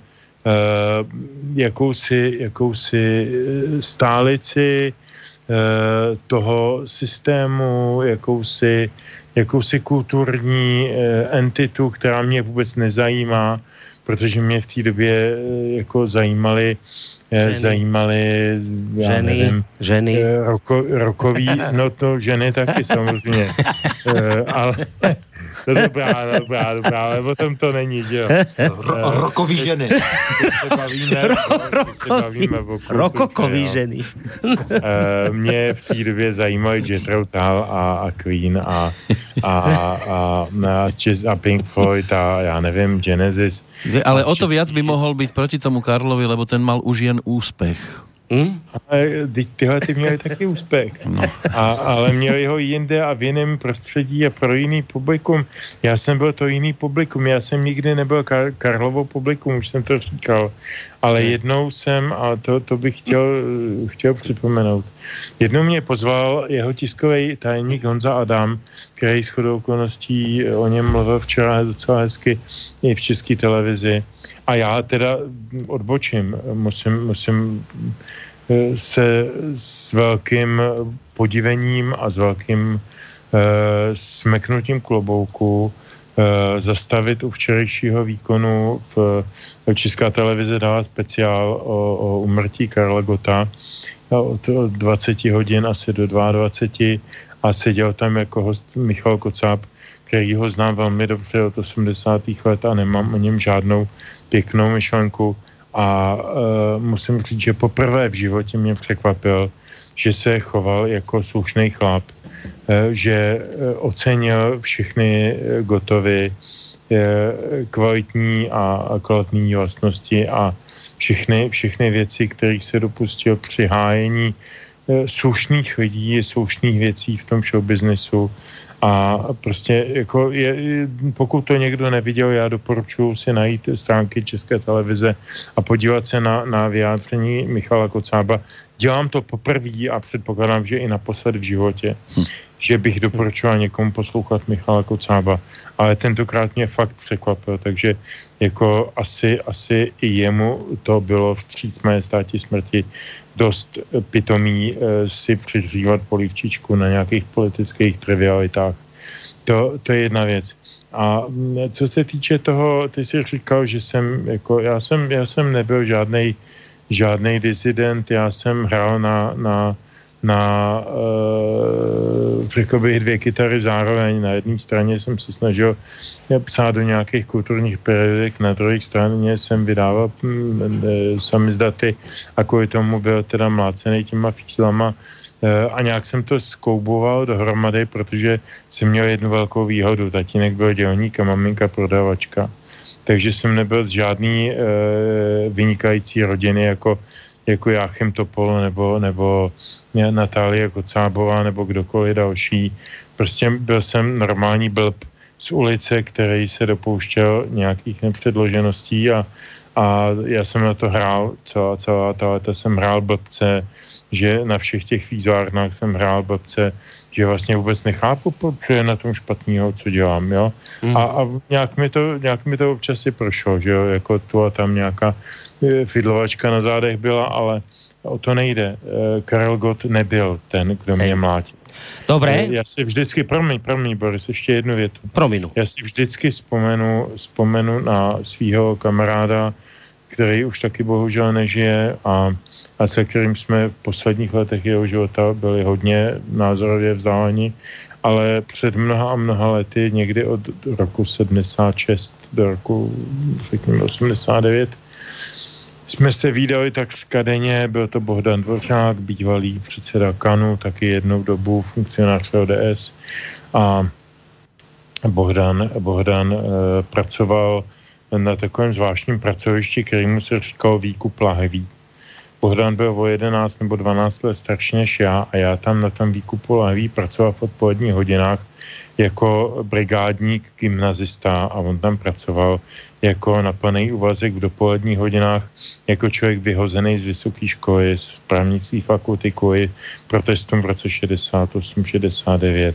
jakousi, jakousi stálici uh, toho systému, jakousi jakousi kulturní eh, entitu, která mě vůbec nezajímá, protože mě v té době eh, jako zajímaly eh, ženy. zajímaly já ženy, nevím, ženy. Roko, rokový, no to ženy taky samozřejmě, ale to dobrá, dobrá, dobrá, ale o tom to není, že jo. Ro, rokový ženy. rokokový ženy. Mě v té době zajímaly Jethro a, a Queen a a, a, a, a Pink Floyd a já nevím, Genesis. Ale o to viac by mohl být proti tomu Karlovi, lebo ten mal už jen úspěch. Hmm? Ale tyhle ty měli taky úspěch. No. A, ale měli ho jinde a v jiném prostředí a pro jiný publikum. Já jsem byl to jiný publikum. Já jsem nikdy nebyl Kar- Karlovo publikum, už jsem to říkal. Ale hmm. jednou jsem, a to, to bych chtěl, chtěl připomenout, jednou mě pozval jeho tiskový tajemník Honza Adam, který s chodou okolností o něm mluvil včera docela hezky i v české televizi. A já teda odbočím, musím, musím eh, se s velkým podivením a s velkým uh, smeknutím klobouku uh, zastavit u včerejšího výkonu v Česká televize dala speciál o, o umrtí Karla Gota. Od, od 20 hodin asi do 22 a seděl tam jako host Michal Kocáb, který ho znám velmi dobře od 80. let a nemám o něm žádnou pěknou myšlenku a uh, musím říct, že poprvé v životě mě překvapil, že se choval jako slušný chlap, uh, že uh, ocenil všechny gotovy, kvalitní a, a kvalitní vlastnosti a všechny, všechny věci, kterých se dopustil při hájení uh, slušných lidí, slušných věcí v tom showbiznesu, a prostě jako je, pokud to někdo neviděl, já doporučuji si najít stránky České televize a podívat se na, na vyjádření Michala Kocába. Dělám to poprvé a předpokládám, že i naposled v životě, hm. že bych doporučoval někomu poslouchat Michala Kocába. Ale tentokrát mě fakt překvapil, takže jako asi, asi i jemu to bylo vstříc mé státi smrti dost pitomý eh, si přežívat polivčičku na nějakých politických trivialitách. To, to je jedna věc. A mm, co se týče toho, ty jsi říkal, že jsem, jako, já jsem, já jsem nebyl žádný žádný disident, já jsem hrál na, na na, uh, řekl bych, dvě kytary zároveň. Na jedné straně jsem se snažil psát do nějakých kulturních periodik, na druhé straně jsem vydával mm, e, samizdaty a kvůli tomu byl teda mlácený těma fízlama uh, a nějak jsem to skouboval dohromady, protože jsem měl jednu velkou výhodu. Tatínek byl dělník a maminka prodavačka. Takže jsem nebyl z žádný uh, vynikající rodiny jako, jako Jáchem Topol nebo, nebo Natálie Kocábová nebo kdokoliv další. Prostě byl jsem normální blb z ulice, který se dopouštěl nějakých nepředložeností a, a já jsem na to hrál celá, celá ta leta jsem hrál blbce, že na všech těch výzvárnách jsem hrál blbce, že vlastně vůbec nechápu, co je na tom špatného, co dělám, jo. Mm. A, a nějak, mi to, nějak mi to občas si prošlo, že jo, jako tu a tam nějaká eh, fidlovačka na zádech byla, ale o to nejde. Eh, Karel Gott nebyl ten, kdo mě mlátil. Dobré. Eh, já si vždycky, promiň, promiň, Boris, ještě jednu větu. Prominu. Já si vždycky vzpomenu, vzpomenu na svého kamaráda, který už taky bohužel nežije a, a se kterým jsme v posledních letech jeho života byli hodně názorově vzdáleni, ale před mnoha a mnoha lety, někdy od roku 76 do roku, řekněme, 89, jsme se výdali tak kadeně, byl to Bohdan Dvořák, bývalý předseda KANu, taky jednou dobu funkcionář ODS a Bohdan, Bohdan e, pracoval na takovém zvláštním pracovišti, kterýmu se říkal výkup lahví. Bohdan byl o 11 nebo 12 let starší než já a já tam na tom výkupu lahví pracoval v odpoledních hodinách jako brigádník, gymnazista a on tam pracoval jako na plný úvazek v dopoledních hodinách jako člověk vyhozený z vysoké školy, z právnické fakulty kvůli protestům v roce 68-69.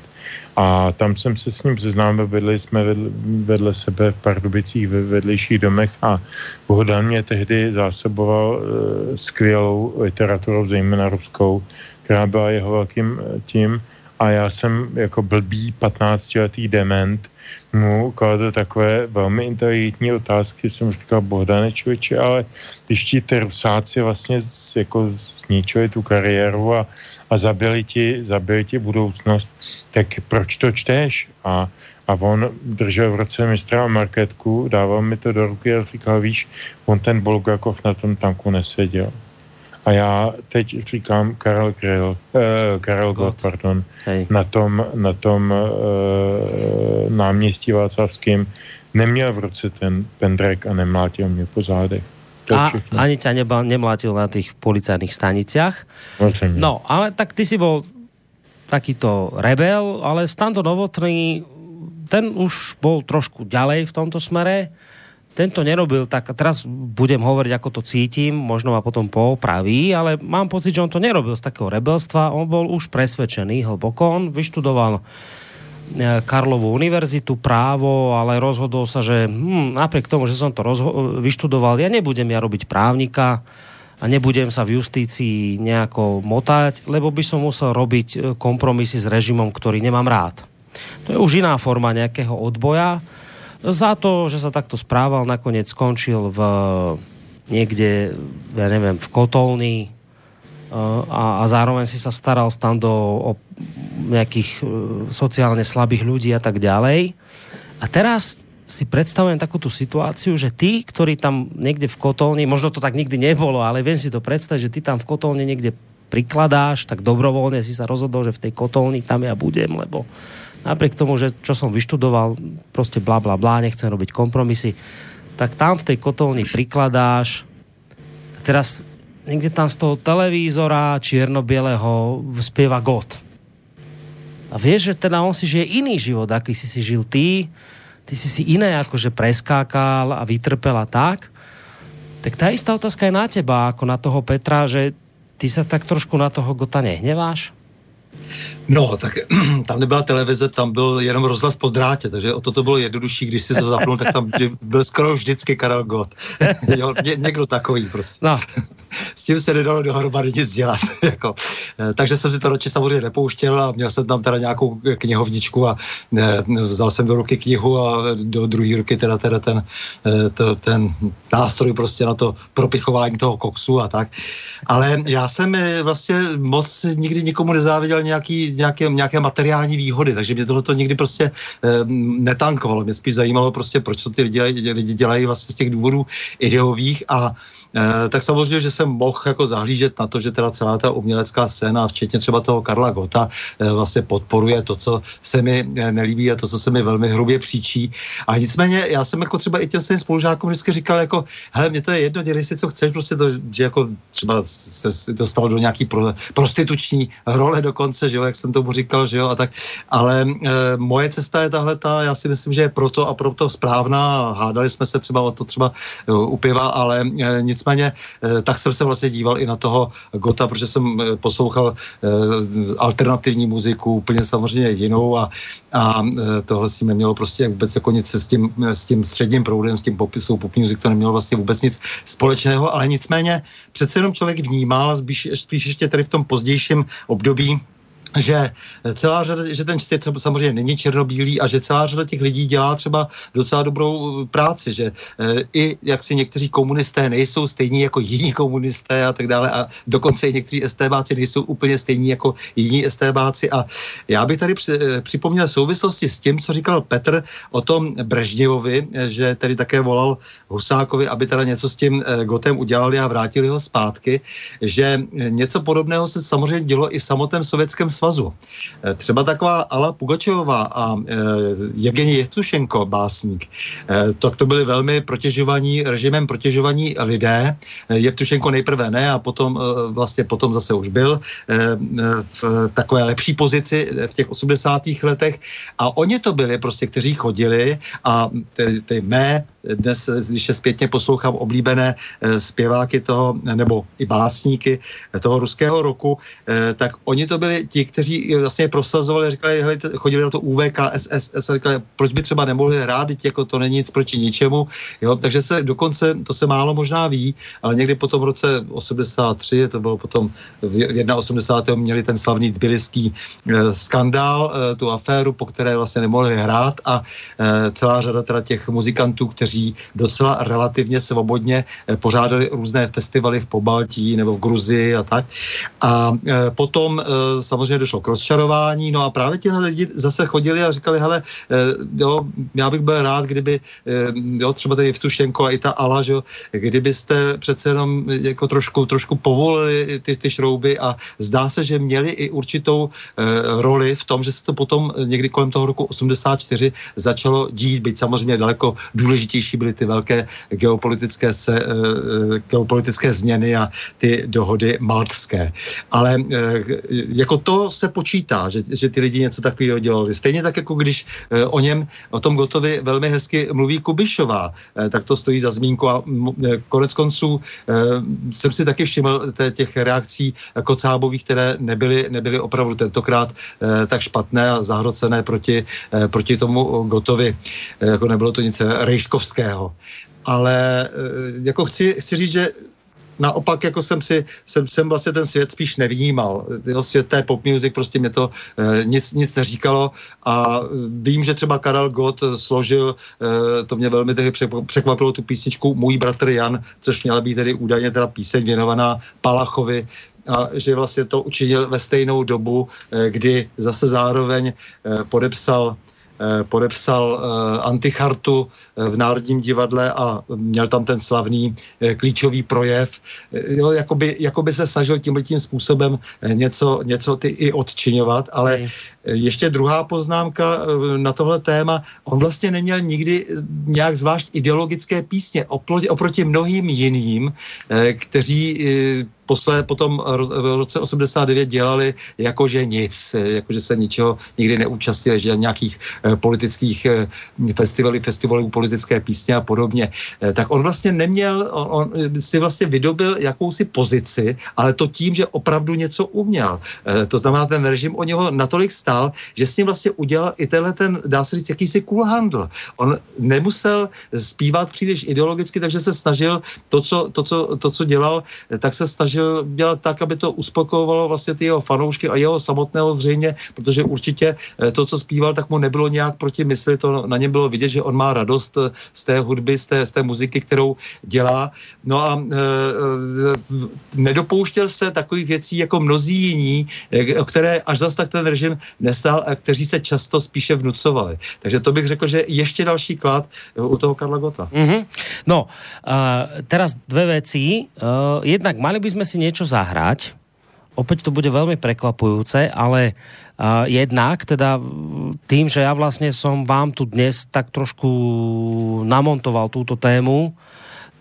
A tam jsem se s ním seznámil, vedli jsme vedle, vedle sebe v Pardubicích ve vedlejších domech a Bohdan mě tehdy zásoboval e, skvělou literaturou, zejména ruskou, která byla jeho velkým eh, tím a já jsem jako blbý 15-letý dement mu kladl takové velmi inteligentní otázky, jsem říkal, Bohdane člověče, ale když ti ty rusáci vlastně jako zničili tu kariéru a, a zabili, ti, zabili ti budoucnost, tak proč to čteš? A, a on držel v roce mistra marketku, dával mi to do ruky a říkal, víš, on ten Bulgakov na tom tanku neseděl. A já teď říkám Karel Grill, eh, Karel God, pardon, Hej. na tom, na tom eh, náměstí Václavským neměl v ruce ten pendrek a nemlátil mě po zádech. a ani ťa neba, nemlátil na tých policajných staniciach. No, ale tak ty si bol takýto rebel, ale Stando Novotný, ten už bol trošku ďalej v tomto smere tento nerobil, tak teraz budem hovoriť, ako to cítim, možno ma potom poopraví, ale mám pocit, že on to nerobil z takého rebelstva, on bol už presvedčený hlboko, on vyštudoval e, Karlovú univerzitu, právo, ale rozhodol sa, že hm, napriek tomu, že som to vyštudoval, ja nebudem ja robiť právnika a nebudem sa v justícii nejako motať, lebo by som musel robiť e, kompromisy s režimom, ktorý nemám rád. To je už iná forma nejakého odboja, za to, že sa takto správal, nakoniec skončil v niekde, ja neviem, v kotolni eh, a, a zároveň si sa staral tam do o nejakých eh, sociálne slabých ľudí a tak ďalej. A teraz si predstavujem takúto situáciu, že tí, ktorí tam niekde v kotolni, možno to tak nikdy nebolo, ale viem si to predstaviť, že ty tam v kotolni niekde prikladáš, tak dobrovoľne si sa rozhodol, že v tej kotolni tam ja budem, lebo napriek tomu, že čo som vyštudoval, proste bla bla bla, nechcem robiť kompromisy, tak tam v tej kotolni prikladáš. Teraz niekde tam z toho televízora čierno-bieleho spieva God. A vieš, že teda on si žije iný život, aký si si žil ty, ty si si iné akože preskákal a vytrpel a tak. Tak tá istá otázka je na teba, ako na toho Petra, že ty sa tak trošku na toho Gota nehneváš? No, tak tam nebyla televize, tam byl jenom rozhlas po drátě, takže o to to bylo jednodušší, když si to zapnul, tak tam byl skoro vždycky Karel Gott. jo, ně, někdo takový prostě. No. S tím se nedalo dohromady nic dělat. jako. Eh, takže jsem si to radši samozřejmě nepouštěl a měl jsem tam teda nějakou knihovničku a ne, eh, vzal jsem do ruky knihu a do druhé ruky teda, teda ten, eh, to, ten nástroj prostě na to propichování toho koksu a tak. Ale já jsem vlastně moc nikdy nikomu nezáviděl nějaký, nějaké, nějaké materiální výhody, takže mě tohle to nikdy prostě e, netankovalo. Mě spíš zajímalo prostě, proč to ty lidi, lidi dělají vlastně z těch důvodů ideových a tak samozřejmě, že jsem mohl jako zahlížet na to, že teda celá ta umělecká scéna, včetně třeba toho Karla Gota, e, vlastně podporuje to, co se mi nelíbí a to, co se mi velmi hrubě příčí. A nicméně já jsem jako třeba i těm svým spolužákům vždycky říkal jako, hele, mě to je jedno, dělej si, co chceš, prostě to, že jako třeba se dostal do nějaký pro, prostituční role dokonce, že jo, jak jsem tomu říkal, že jo, a tak. Ale e, moje cesta je tahle ta, já si myslím, že je proto a proto správná. Hádali jsme se třeba o to třeba e, u piva, ale e, nicméně e, tak jsem se vlastně díval i na toho Gota, protože jsem e, poslouchal e, alternativní muziku, úplně samozřejmě jinou a, a tohle s tím nemělo prostě vůbec jako nic s tím, s tím středním proudem, s tím popisou pop music, to nemělo vlastně vůbec nic společného, ale nicméně přece jenom člověk vnímal, spíš, spíš ještě tady v tom pozdějším období, že celá řada, že ten svět samozřejmě není černobílý a že celá řada těch lidí dělá třeba docela dobrou práci, že e, i jak si někteří komunisté nejsou stejní jako jiní komunisté a tak dále a dokonce i někteří estébáci nejsou úplně stejní jako jiní estébáci a já bych tady při, e, připomněl souvislosti s tím, co říkal Petr o tom Brežněvovi, že tedy také volal Husákovi, aby teda něco s tím Gotem udělali a vrátili ho zpátky, že něco podobného se samozřejmě dělo i v samotném sovětském svazu. Třeba taková Ala Pugačová a Evgeni Jevtušenko, básník, tak to byli velmi protěžovaní, režimem protěžovaní lidé. Jevtušenko nejprve ne a potom vlastně potom zase už byl v takové lepší pozici v těch 80. letech a oni to byli prostě, kteří chodili a ty, ty mé dnes, když se zpětně poslouchám oblíbené zpěváky toho, nebo i básníky toho ruského roku, tak oni to byli ti, kteří vlastně prosazovali, říkali, hele, chodili na to UVK, SSS, a říkali, proč by třeba nemohli hrát, jako to není nic proti ničemu, jo, takže se dokonce, to se málo možná ví, ale někdy po tom roce 83, to bylo potom v 81. měli ten slavný tbiliský eh, skandál, tu aféru, po které vlastně nemohli hrát a celá řada teda těch muzikantů, kteří docela relativně svobodně eh, pořádali různé festivaly v Pobaltí nebo v Gruzii a tak. A eh, potom eh, samozřejmě došlo k rozčarování, no a právě ti lidi zase chodili a říkali, hele, jo, já bych byl rád, kdyby, jo, třeba tady Vtušenko a i ta Ala, že, kdybyste přece jenom jako trošku, trošku povolili ty, ty šrouby a zdá se, že měli i určitou roli v tom, že se to potom někdy kolem toho roku 84 začalo dít, být samozřejmě daleko důležitější byly ty velké geopolitické, se, eh, eh, geopolitické změny a ty dohody maltské. Ale eh, jako to se počítá, že, že ty lidi něco takového dělali. Stejně tak, jako když o něm, o tom Gotovi velmi hezky mluví Kubišová, tak to stojí za zmínku a konec konců jsem si taky všiml těch reakcí kocábových, které nebyly, nebyly opravdu tentokrát tak špatné a zahrocené proti, proti tomu Gotovi. Jako nebylo to nic rejškovské Koštovského. Ale eh, jako chci, chci říct, že naopak jako jsem si, jsem, jsem vlastně ten svět spíš nevnímal. Jo, svět té pop music prostě mě to e, nic, nic neříkalo a eh, vím, že třeba Karel Gott složil, e, to mě velmi tehdy překvapilo tu písničku Můj bratr Jan, což měla být tedy údajně teda píseň věnovaná Palachovi, a že vlastně to učinil ve stejnou dobu, kdy zase zároveň podepsal Eh, podepsal eh, antichartu eh, v Národním divadle a měl tam ten slavný klíčový projev. Jo, jakoby, jakoby se snažil tímhle tím způsobem něco, něco ty i odčiňovat, ale ještě druhá poznámka na tohle téma. On vlastně neměl nikdy nějak zvlášť ideologické písně oproti mnohým jiným, kteří posle potom v roce 89 dělali jakože nic, jakože se ničeho nikdy neúčastnili, že nějakých eh, politických eh, festivalů, festivalů politické písně a podobně. Eh, tak on vlastně neměl, on, on si vlastně vydobil jakousi pozici, ale to tím, že opravdu něco uměl. To znamená, ten režim o něho natolik stál, že s ním vlastně udělal i tenhle ten, dá se říct, jakýsi kulhandl. On nemusel zpívat příliš ideologicky, takže se snažil to, co, to, co, to, co dělal, tak se snažil snažil dělat tak, aby to uspokojovalo vlastně ty jeho fanoušky a jeho samotného zřejmě, protože určitě eh, to, co zpíval, tak mu nebylo nějak proti mysli, to na něm bylo vidět, že on má radost eh, z té hudby, z té, z té muziky, kterou dělá. No a e, nedopouštěl se takových věcí jako mnozí jiní, o které až zas tak ten režim nestál a kteří se často spíše vnucovali. Takže to bych řekl, že ještě další klad u toho Karla Gota. Mm-hmm. No, uh, teraz dve veci. Uh, jednak mali by sme si niečo zahrať. Opäť to bude veľmi prekvapujúce, ale uh, jednak teda tým, že ja vlastne som vám tu dnes tak trošku namontoval túto tému,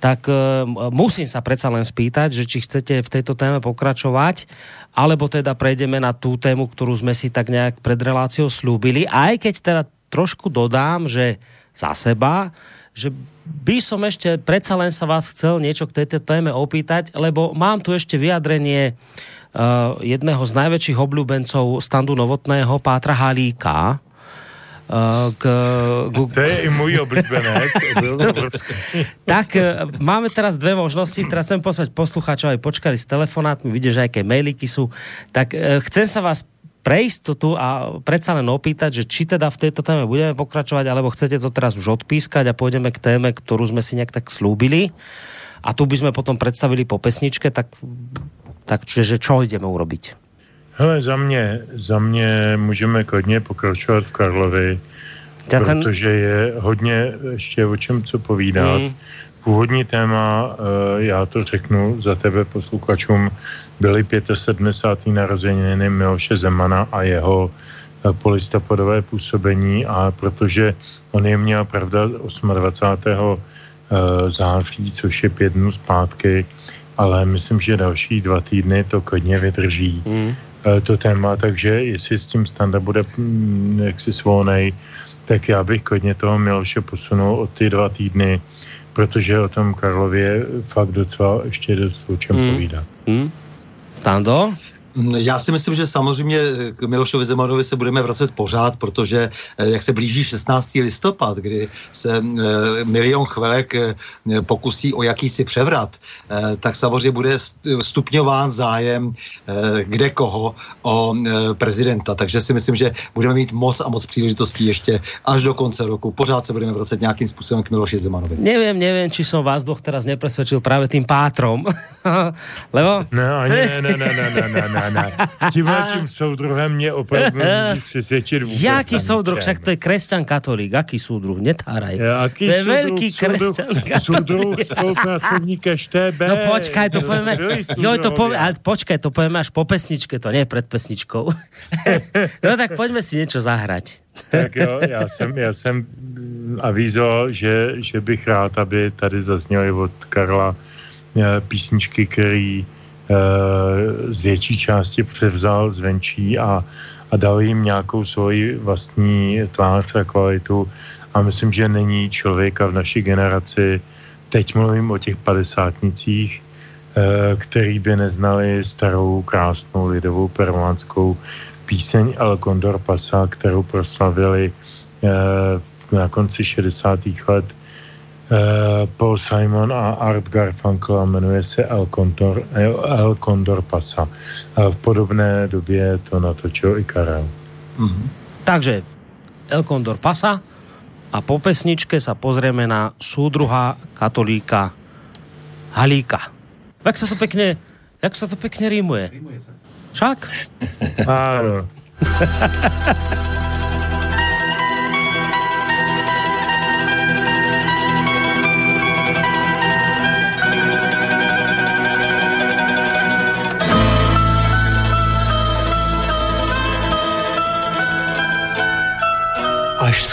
tak uh, musím sa predsa len spýtať, že či chcete v tejto téme pokračovať, alebo teda prejdeme na tú tému, ktorú sme si tak nejak pred reláciou slúbili, aj keď teda trošku dodám, že za seba, že by som ešte predsa len sa vás chcel niečo k tejto téme opýtať, lebo mám tu ešte vyjadrenie uh, jedného z najväčších obľúbencov standu novotného, Pátra Halíka, uh, k, k, to je i můj oblíbenec. tak uh, máme teraz dve možnosti. Teraz chcem poslať poslucháčov aj počkali s telefonátmi, vidíš, že aké mailiky sú. Tak chcem sa vás pre istotu a predsa len opýtať, že či teda v tejto téme budeme pokračovať, alebo chcete to teraz už odpískať a pôjdeme k téme, ktorú sme si nejak tak slúbili. A tu by sme potom predstavili po pesničke, tak, tak čiže čo ideme urobiť? Hele, za mě, za mě můžeme klidně pokračovat v Karlovi, ten... protože je hodně ještě o čem co povídat. Mm. původní téma, já to řeknu za tebe posluchačům, byly 75. narozeniny Miloše Zemana a jeho polistopadové působení a protože on je měl pravda 28. září, což je pět dnů zpátky, ale myslím, že další dva týdny to klidně vydrží mm. to téma, takže jestli s tím standa bude mm, jaksi svolnej, tak já bych klidně toho Miloše posunul o ty dva týdny, protože o tom Karlově fakt docela ještě dost o čem mm. povídat. Mm. Stando? Já si myslím, že samozřejmě k Milošovi Zemanovi se budeme vracet pořád, protože eh, jak se blíží 16. listopad, kdy se eh, milion chvelek eh, pokusí o jakýsi převrat, tak samozřejmě bude stupňován zájem kde koho o prezidenta. Takže si myslím, že budeme mít moc a moc příležitostí ještě až do konce roku. Pořád se budeme vracet nějakým způsobem k Miloši Zemanovi. Nevím, nevím, či jsem vás dvoch teraz nepresvedčil právě tím pátrom. Lebo? Ani, ne, ne, ne, ne, ne, ne ne, ne. Tímhle tím soudruhem mě opravdu přesvědčit vůbec. Jaký soudruh? Však to je kresťan katolík. Jaký soudruh? Netáraj. Jaký to je velký kresťan katolík. Soudruh spolupracovník ŠTB. No počkaj, to povíme. Jo, to povíme, ale počkaj, to povíme až po pesničke, to nie pred pesničkou. no tak pojďme si něco zahrať. tak jo, já jsem, já jsem avízoval, že, že bych rád, aby tady zazněly od Karla eh, písničky, který z větší části převzal zvenčí a, a dal jim nějakou svoji vlastní tvář a kvalitu. A myslím, že není člověka v naší generaci, teď mluvím o těch padesátnicích, eh, který by neznali starou, krásnou lidovou peruánskou píseň El Condor Pasa, kterou proslavili eh, na konci 60. let Eh, Paul Simon a Art Garfunkel a jmenuje se El Condor, El Condor Pasa. A v podobné době to natočil i Karel. Mm-hmm. Takže El Condor Pasa a po pesničke sa pozrieme na súdruha katolíka Halíka. Jak sa to pekne, jak sa to pekne rímuje? Však? Áno.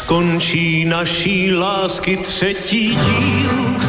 až skončí naší lásky třetí díl.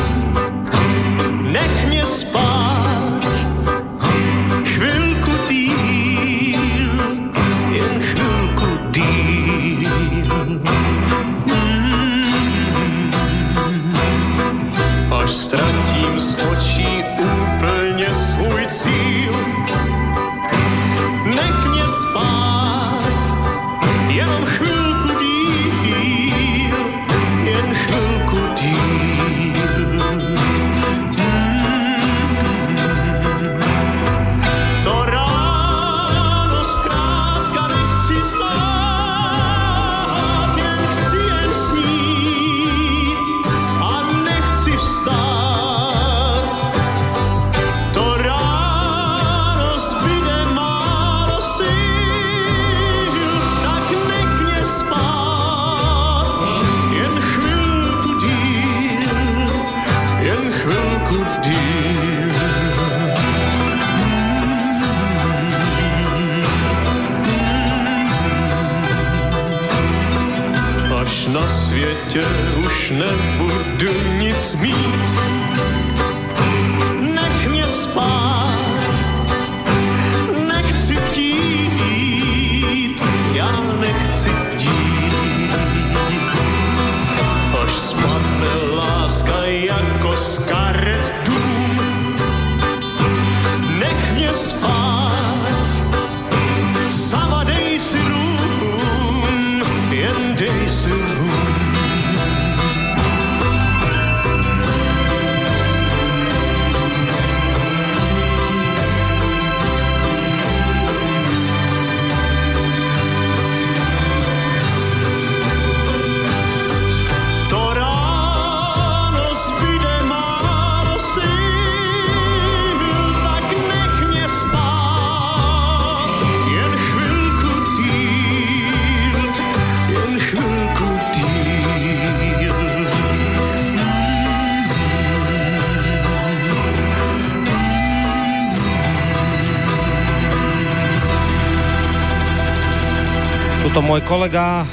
Môj kolega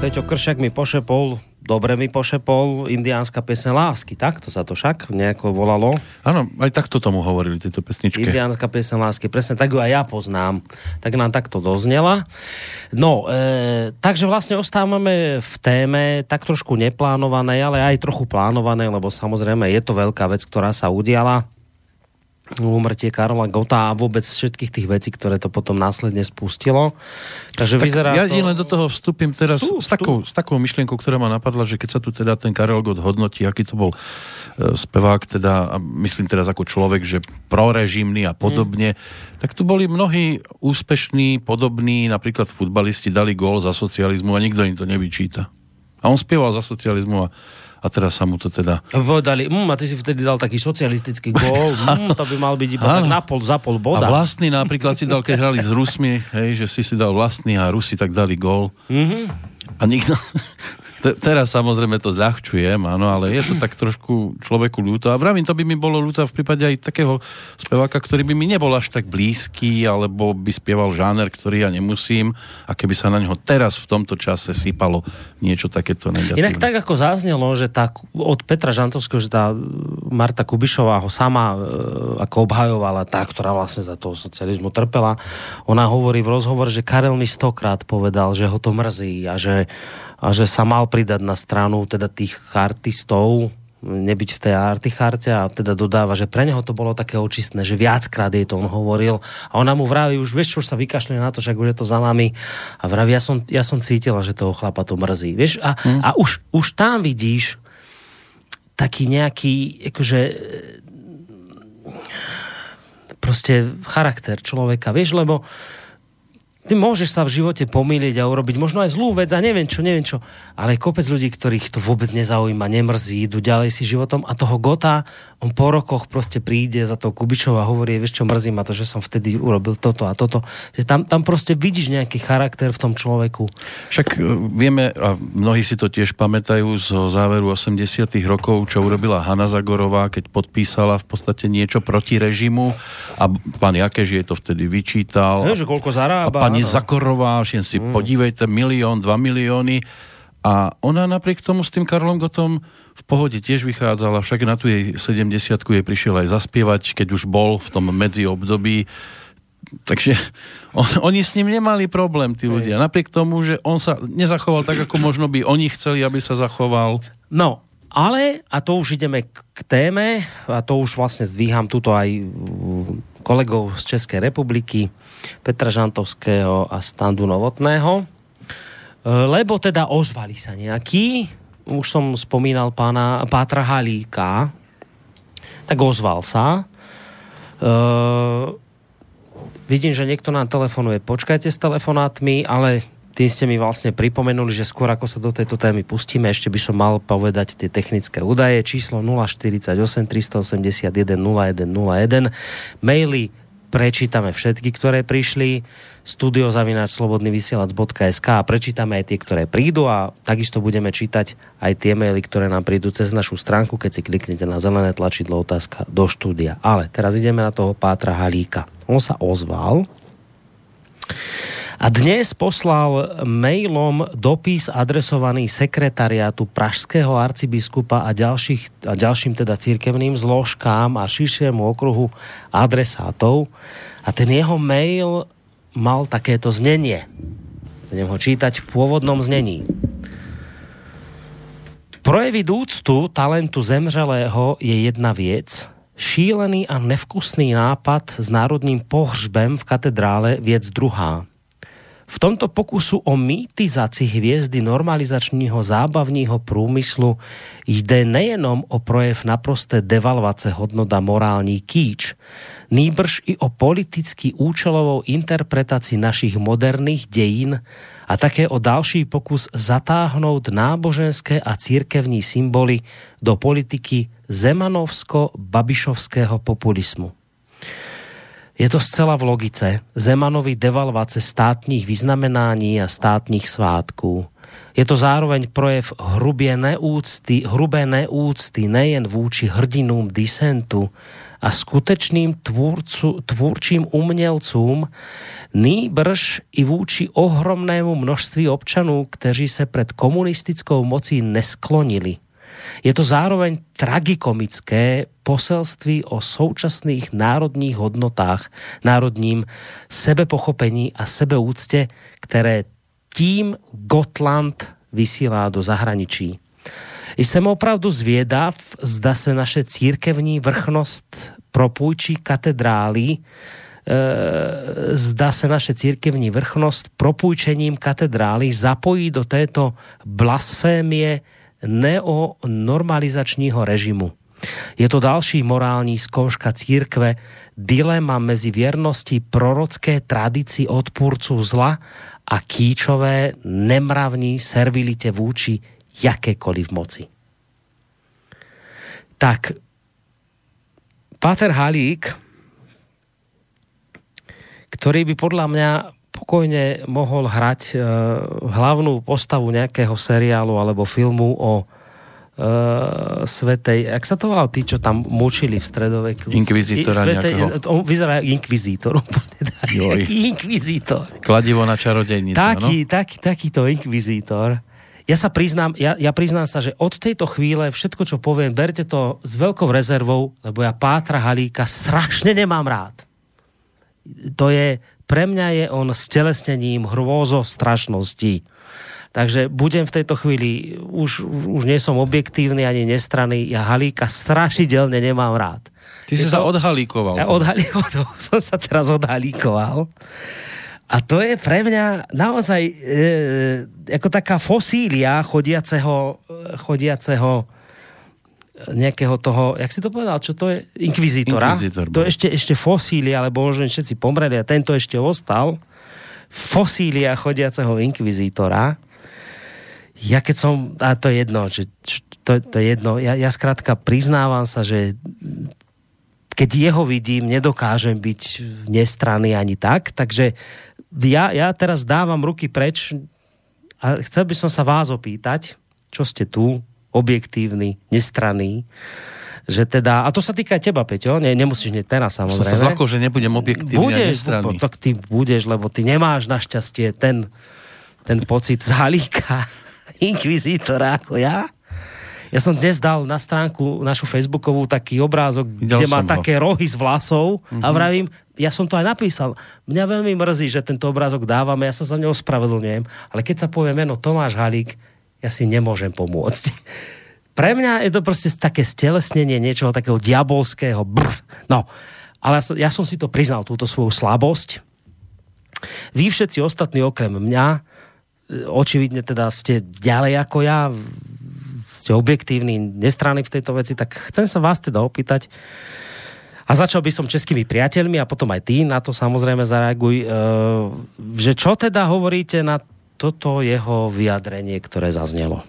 Peťo Kršak mi pošepol dobre mi pošepol indiánska piesne lásky, tak to sa to však nejako volalo. Áno, aj takto tomu hovorili tieto pesničky. Indiánska piesne lásky, presne tak ju aj ja poznám. Tak nám takto doznela. No, e, takže vlastne ostávame v téme tak trošku neplánované, ale aj trochu plánované, lebo samozrejme je to veľká vec, ktorá sa udiala úmrtie Karola Gota a vôbec všetkých tých vecí, ktoré to potom následne spustilo. Takže tak vyzerá ja to... len do toho vstúpim teraz vstúp, s, takou, s takou myšlienkou, ktorá ma napadla, že keď sa tu teda ten Karol Gott hodnotí, aký to bol e, spevák, teda, a myslím teraz ako človek, že prorežimný a podobne, hmm. tak tu boli mnohí úspešní, podobní, napríklad futbalisti dali gól za socializmu a nikto im to nevyčíta. A on spieval za socializmu a a teraz sa mu to teda... Povedali, mm, a ty si vtedy dal taký socialistický gól, mm, to by mal byť iba tak na pol, za pol boda. A vlastný napríklad si dal, keď hrali s Rusmi, hej, že si si dal vlastný a Rusi tak dali gól. Mm-hmm. A nikto, teraz samozrejme to zľahčujem, áno, ale je to tak trošku človeku ľúto. A vravím, to by mi bolo ľúto v prípade aj takého speváka, ktorý by mi nebol až tak blízky, alebo by spieval žáner, ktorý ja nemusím. A keby sa na neho teraz v tomto čase sypalo niečo takéto negatívne. Inak tak ako zaznelo, že tá, od Petra Žantovského, že tá Marta Kubišová ho sama e, ako obhajovala, tá, ktorá vlastne za toho socializmu trpela, ona hovorí v rozhovor, že Karel mi stokrát povedal, že ho to mrzí a že a že sa mal pridať na stranu teda tých chartistov, nebyť v tej articharte a teda dodáva, že pre neho to bolo také očistné, že viackrát jej to on hovoril. A ona mu vraví, už vieš, čo sa vykašle na to, však už je to za nami. A vraví, ja som, ja som cítila, že toho chlapa to mrzí, vieš, a, hmm. a už, už tam vidíš taký nejaký, akože proste charakter človeka, vieš, lebo ty môžeš sa v živote pomýliť a urobiť možno aj zlú vec a neviem čo, neviem čo. Ale kopec ľudí, ktorých to vôbec nezaujíma, nemrzí, idú ďalej si životom a toho Gota, on po rokoch proste príde za to Kubičov a hovorí, vieš čo, mrzí ma to, že som vtedy urobil toto a toto. Že tam, tam proste vidíš nejaký charakter v tom človeku. Však e, vieme, a mnohí si to tiež pamätajú zo záveru 80 rokov, čo urobila Hanna Zagorová, keď podpísala v podstate niečo proti režimu a pán Jakež jej to vtedy vyčítal. Ne, že koľko zarába. A pani Zakorová, všem si mm. podívejte, milión, dva milióny. A ona napriek tomu s tým Karlom Gotom v pohode tiež vychádzala, však na tu jej 70 jej prišiel aj zaspievať, keď už bol v tom medzi období. Takže on, oni s ním nemali problém, tí ľudia. Napriek tomu, že on sa nezachoval tak, ako možno by oni chceli, aby sa zachoval. No, ale, a to už ideme k téme, a to už vlastne zdvíham tuto aj kolegov z Českej republiky, Petra Žantovského a Standu Novotného, e, lebo teda ozvali sa nejakí, už som spomínal pána Pátra Halíka, tak ozval sa. Uh, vidím, že niekto nám telefonuje. Počkajte s telefonátmi, ale tým ste mi vlastne pripomenuli, že skôr ako sa do tejto témy pustíme, ešte by som mal povedať tie technické údaje. Číslo 048 381 0101. Maily prečítame všetky, ktoré prišli studiozavináčslobodnyvysielac.sk a prečítame aj tie, ktoré prídu a takisto budeme čítať aj tie maily, ktoré nám prídu cez našu stránku, keď si kliknete na zelené tlačidlo otázka do štúdia. Ale teraz ideme na toho Pátra Halíka. On sa ozval a dnes poslal mailom dopis adresovaný sekretariátu pražského arcibiskupa a, ďalších, a ďalším teda církevným zložkám a širšiemu okruhu adresátov. A ten jeho mail mal takéto znenie. Budem ho čítať v pôvodnom znení. Projeviť úctu talentu zemřelého je jedna věc, šílený a nevkusný nápad s národním pohřbem v katedrále věc druhá. V tomto pokusu o mýtizaci hviezdy normalizačního zábavního průmyslu jde nejenom o projev naprosté devalvace hodnota morální kýč, nýbrž i o politicky účelovou interpretaci našich moderných dejín a také o další pokus zatáhnout náboženské a církevní symboly do politiky zemanovsko-babišovského populismu. Je to zcela v logice Zemanovi devalvace státních vyznamenání a státních svátků. Je to zároveň projev hrubě neúcty, hrubé neúcty nejen vůči hrdinům disentu a skutečným tvůrcu, tvůrčím umělcům, nýbrž i vůči ohromnému množství občanů, kteří se před komunistickou mocí nesklonili. Je to zároveň tragikomické poselství o současných národních hodnotách, národním sebepochopení a sebeúctě, které tím Gotland vysílá do zahraničí. Jsem opravdu zvědav, zda se naše církevní vrchnost propůjčí katedrály, e, zda se naše církevní vrchnost propůjčením katedrály zapojí do této blasfémie neonormalizačního režimu. Je to další morální zkouška církve, dilema mezi věrností prorocké tradici odpůrců zla a kýčové nemravní servilitě vůči jakékoliv moci. Tak, Páter Halík, který by podle mě pokojně mohl hrať uh, hlavnou postavu nějakého seriálu alebo filmu o uh, svetej, jak sa to volal, tí, čo tam mučili v stredoveku? Inkvizítora svetej, On vyzerá inkvizítor. inkvizítor. Kladivo na čarodejnicu, taký, no? taký, takýto inkvizítor. Ja sa priznám, ja, ja priznám sa, že od tejto chvíle všetko, čo poviem, berte to s veľkou rezervou, lebo ja Pátra Halíka strašne nemám rád. To je, pre mňa je on stelesnením hrôzo strašnosti. Takže budem v tejto chvíli, už, už, už nie som objektívny ani nestranný, ja Halíka strašidelne nemám rád. Ty si to, sa odhalíkoval. Ja odhalíkoval, som sa teraz odhalíkoval. A to je pre mňa naozaj e, jako taká fosília chodiaceho, chodiaceho nejakého toho, jak si to povedal, čo to je? Inkvizítora. Inkvizítor to je ešte, ešte fosília, alebo možno všetci pomreli a tento ešte ostal. Fosília chodiaceho inkvizítora. Ja keď som, a to je jedno, že, to, to je jedno, ja, ja zkrátka priznávam sa, že keď jeho vidím, nedokážem byť nestranný ani tak, takže ja, ja teraz dávam ruky preč a chcel by som sa vás opýtať, čo ste tu, objektívny, nestranný, že teda, a to sa týka teba, Peťo, ne, nemusíš hneď teraz samozrejme. To sa zlako, že nebudem objektívny budeš, a nestranný. Tak ty budeš, lebo ty nemáš našťastie ten, ten pocit zálíka inkvizítora ako ja. Ja som dnes dal na stránku našu Facebookovú taký obrázok, Videl kde má ho. také rohy z vlasov mm-hmm. a mhm. vravím, ja som to aj napísal. Mňa veľmi mrzí, že tento obrázok dávame, ja sa za ňou ospravedlňujem, ale keď sa povie meno Tomáš Halík, ja si nemôžem pomôcť. Pre mňa je to prostě také stelesnenie niečoho takého diabolského. Brr. No, ale ja som si to priznal, túto svoju slabosť. Vy všetci ostatní okrem mňa, e, očividne teda ste ďalej ako ja, ste objektívni, nestranní v tejto veci, tak chcem sa vás teda opýtať, a začal by som českými priateľmi a potom aj ty na to samozrejme zareaguj, e, že čo teda hovoríte na toto jeho vyjadrenie, které zaznělo?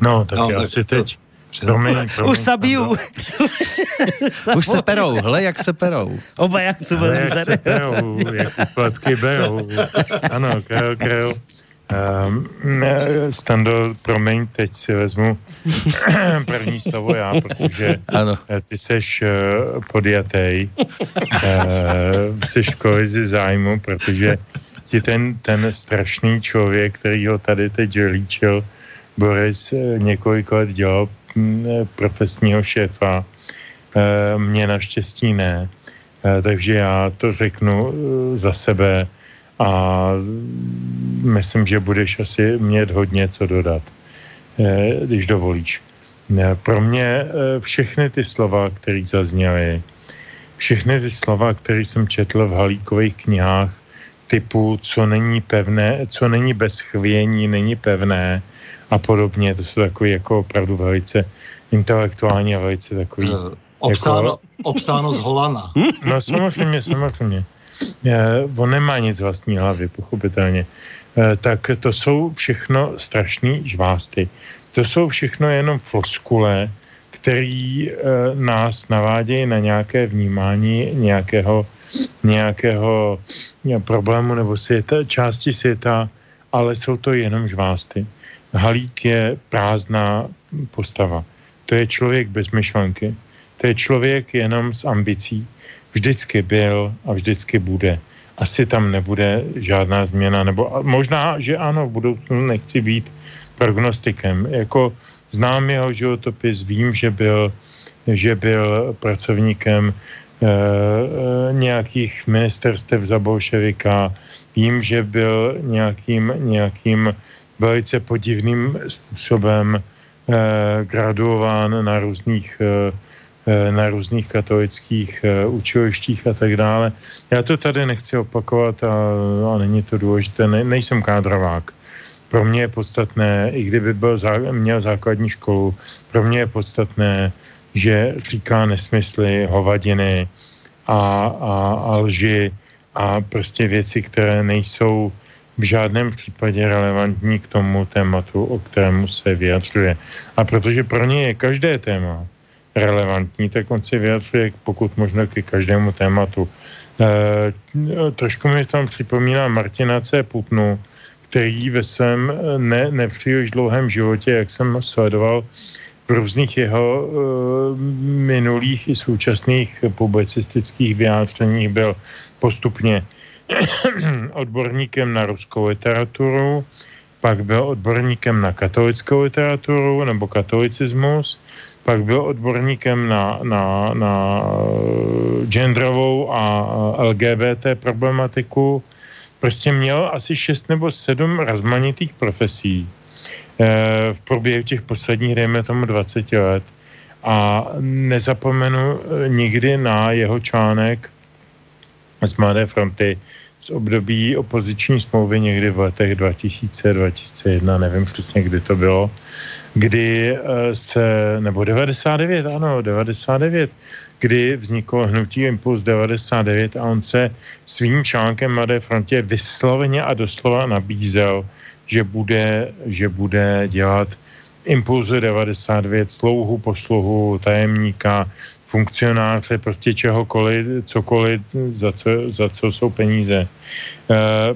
No, tak no, já si teď... Promiň, promiň, už se biju. už se perou, hle, jak se perou. Oba jak se, jak se perou, jak úplatky berou. Ano, krel, krel. Um, Stando, promiň, teď si vezmu první slovo já, protože ano. ty seš uh, podjatej, uh, seš v kolizi zájmu, protože ti ten, ten strašný člověk, který ho tady teď líčil, Boris eh, několik let dělal mm, eh, profesního šéfa, eh, mě naštěstí ne. Takže já to řeknu za sebe a myslím, že budeš asi mít hodně co dodat, když dovolíš. Pro mě všechny ty slova, které zazněly, všechny ty slova, které jsem četl v Halíkových knihách, typu, co není pevné, co není bez chvění, není pevné a podobně. To jsou takový jako opravdu velice intelektuální a velice takový... Uh, obsáno, jako... obsáno z Holana. No samozřejmě, samozřejmě. Je, on nemá nic vlastní hlavy, pochopitelně. E, tak to jsou všechno strašný žvásty. To jsou všechno jenom floskule, který e, nás navádějí na nějaké vnímání nějakého nějakého problému nebo světa, části světa ale jsou to jenom žvásty. Halík je prázdná postava. To je člověk bez myšlenky. To je člověk jenom s ambicí. Vždycky byl a vždycky bude. Asi tam nebude žádná změna, nebo možná, že ano, v budoucnu nechci být prognostikem. Jako znám jeho životopis, vím, že byl, že byl pracovníkem nějakých ministerstev za bolševika, vím, že byl nějakým, nějakým velice podivným způsobem Eh, graduován na různých, eh, eh, na různých katolických učilištích a tak dále. Já to tady nechci opakovat a, a není to důležité, ne, nejsem kádrovák. Pro mě je podstatné, i kdyby byl, měl základní školu, pro mě je podstatné, že říká nesmysly, hovadiny a, a, a lži a prostě věci, které nejsou v žádném případě relevantní k tomu tématu, o kterému se vyjadřuje. A protože pro ně je každé téma relevantní, tak on se vyjadřuje pokud možno ke každému tématu. E, trošku mi tam připomíná Martina C. Putnu, který ve svém ne, nepříliš dlouhém životě, jak jsem sledoval, různých jeho e, minulých i současných publicistických vyjádřeních byl postupně odborníkem na ruskou literaturu, pak byl odborníkem na katolickou literaturu nebo katolicismus, pak byl odborníkem na, na, na genderovou a LGBT problematiku. Prostě měl asi šest nebo sedm rozmanitých profesí eh, v průběhu těch posledních, dejme tomu, 20 let. A nezapomenu nikdy na jeho článek z Mladé fronty z období opoziční smlouvy někdy v letech 2000, 2001, nevím přesně, kdy to bylo, kdy eh, se, nebo 99, ano, 99, kdy vzniklo hnutí Impuls 99 a on se svým článkem Mladé frontě vysloveně a doslova nabízel, že bude, že bude dělat Impulzu 99, slouhu, posluhu, tajemníka, funkcionáře, prostě čehokoliv, cokoliv, za co, za co jsou peníze. E,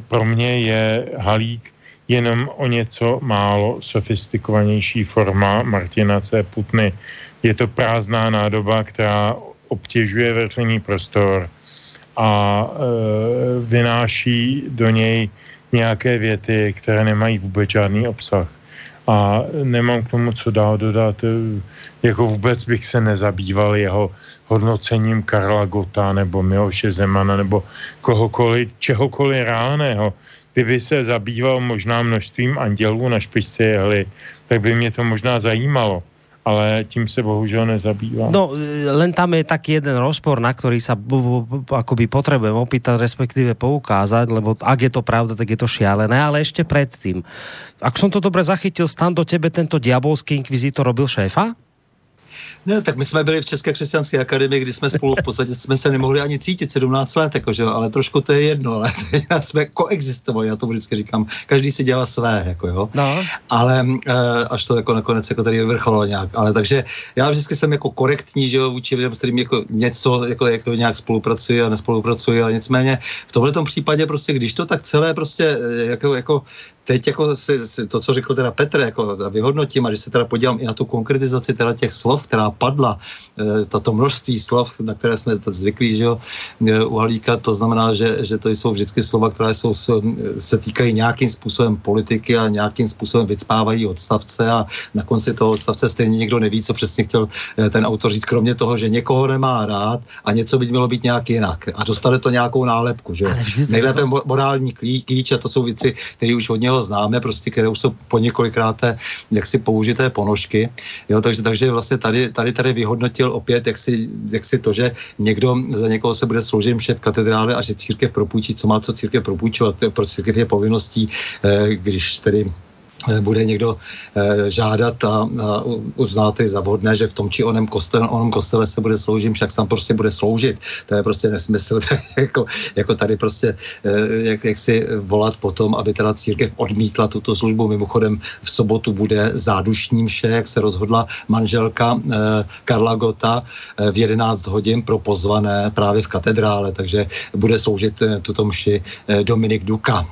pro mě je Halík jenom o něco málo sofistikovanější forma Martina C. Putny. Je to prázdná nádoba, která obtěžuje veřejný prostor a e, vynáší do něj nějaké věty, které nemají vůbec žádný obsah a nemám k tomu co dál dodat. Jako vůbec bych se nezabýval jeho hodnocením Karla Gota nebo Miloše Zemana nebo kohokoliv, čehokoliv reálného. Kdyby se zabýval možná množstvím andělů na špičce jehly, tak by mě to možná zajímalo ale tím se bohužel nezabývá. No, len tam je taký jeden rozpor, na ktorý sa akoby potrebujem opýtať, respektíve poukázať, lebo ak je to pravda, tak je to šialené, ale ešte predtým. Ak som to dobre zachytil, stan do tebe tento diabolský inkvizítor robil šéfa? Ne, tak my jsme byli v České křesťanské akademii, kdy jsme spolu v podstatě jsme se nemohli ani cítit 17 let, jakože, ale trošku to je jedno, ale jsme koexistovali, já to vždycky říkám, každý si dělá své, jako jo. No. Ale e, až to jako nakonec jako tady vrcholo nějak, ale takže já vždycky jsem jako korektní, že jo, vůči lidem, s kterými jako něco jako, jako nějak spolupracuji a nespolupracuji, ale nicméně v tomhle případě prostě, když to tak celé prostě eh, jako, jako teď jako si, si, to, co řekl teda Petr, jako vyhodnotím a když se teda podívám i na tu konkretizaci teda těch slov, která padla, e, tato množství slov, na které jsme zvyklí, že jo, e, u Halíka, to znamená, že, že to jsou vždycky slova, která jsou, se týkají nějakým způsobem politiky a nějakým způsobem vycpávají odstavce a na konci toho odstavce stejně někdo neví, co přesně chtěl ten autor říct, kromě toho, že někoho nemá rád a něco by mělo být nějak jinak a dostane to nějakou nálepku, že jo. Nejlépe morální klíč a to jsou věci, které už od něho známe, prostě, které už jsou po několikrát jaksi použité ponožky. Jo, takže, takže vlastně tady, tady, tady vyhodnotil opět, jak si, jak si to, že někdo za někoho se bude sloužit šéf katedrály a že církev propůjčí, co má co církev propůjčovat, proč církev je povinností, eh, když tedy bude někdo eh, žádat a, uznáte za vhodné, že v tom či onem kostele, onom kostele se bude sloužit, však tam prostě bude sloužit. To je prostě nesmysl. Je jako, jako tady prostě, eh, jak, jak si volat potom, aby teda církev odmítla tuto službu. Mimochodem v sobotu bude zádušní mše, jak se rozhodla manželka Karla Gota v 11 hodin pro pozvané právě v katedrále, takže bude sloužit tuto mši Dominik Duka.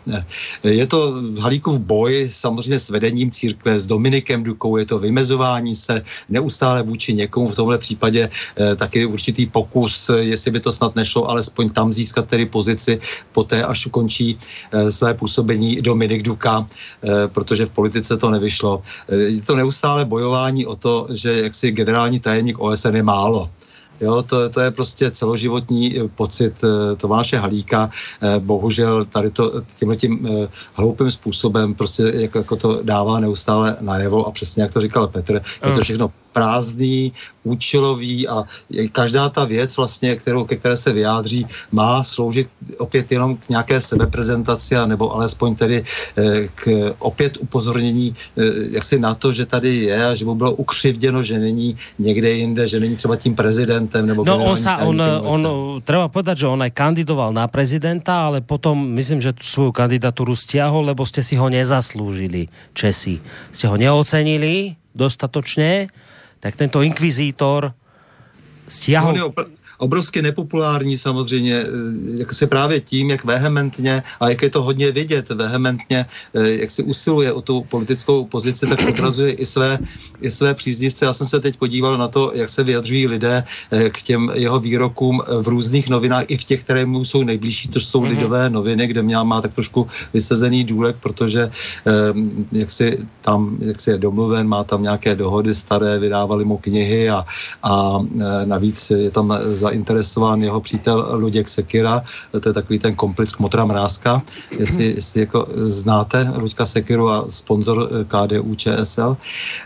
Je to Halíkův boj, samozřejmě s vedením církve, s Dominikem Dukou, je to vymezování se neustále vůči někomu, v tomhle případě eh, taky určitý pokus, jestli by to snad nešlo, alespoň tam získat tedy pozici poté, až ukončí eh, své působení Dominik Duka, eh, protože v politice to nevyšlo. Eh, je to neustále bojování o to, že jaksi generální tajemník OSN je málo. Jo, to, to je prostě celoživotní eh, pocit eh, Tomáše Halíka. Eh, bohužel tady to tímhle tím hloupým způsobem prostě jako, jako to dává neustále najevo a přesně jak to říkal Petr, je to všechno prázdný, účelový a každá ta věc vlastně, kterou, ke které se vyjádří, má sloužit opět jenom k nějaké sebeprezentaci a nebo alespoň tedy k opět upozornění jak si na to, že tady je a že mu bylo ukřivděno, že není někde jinde, že není třeba tím prezidentem nebo No on sa, on, on, treba povedať, že on aj kandidoval na prezidenta, ale potom myslím, že svoju kandidatúru stiahol, lebo ste si ho nezaslúžili, Česi. Ste ho neocenili dostatočne, tak tento inkvizítor stiahol... obrovsky nepopulární samozřejmě, eh, jak se právě tím, jak vehementně, a jak je to hodně vidět, vehementně, eh, jak si usiluje o tu politickou pozici, tak odrazuje i své, i své příznivce. Já jsem se teď podíval na to, jak se vyjadřují lidé eh, k těm jeho výrokům v různých novinách, i v těch, které mu jsou nejbližší, což jsou mm-hmm. lidové noviny, kde mě má tak trošku vysezený důlek, protože jak si tam, jak si je domluven, má tam nějaké dohody staré, vydávali mu knihy a, a navíc je tam zainteresován jeho přítel Luděk Sekira, to je takový ten komplic Kmotra Mrázka, jestli, jestli jako znáte Luďka Sekiru a sponzor eh, KDU ČSL.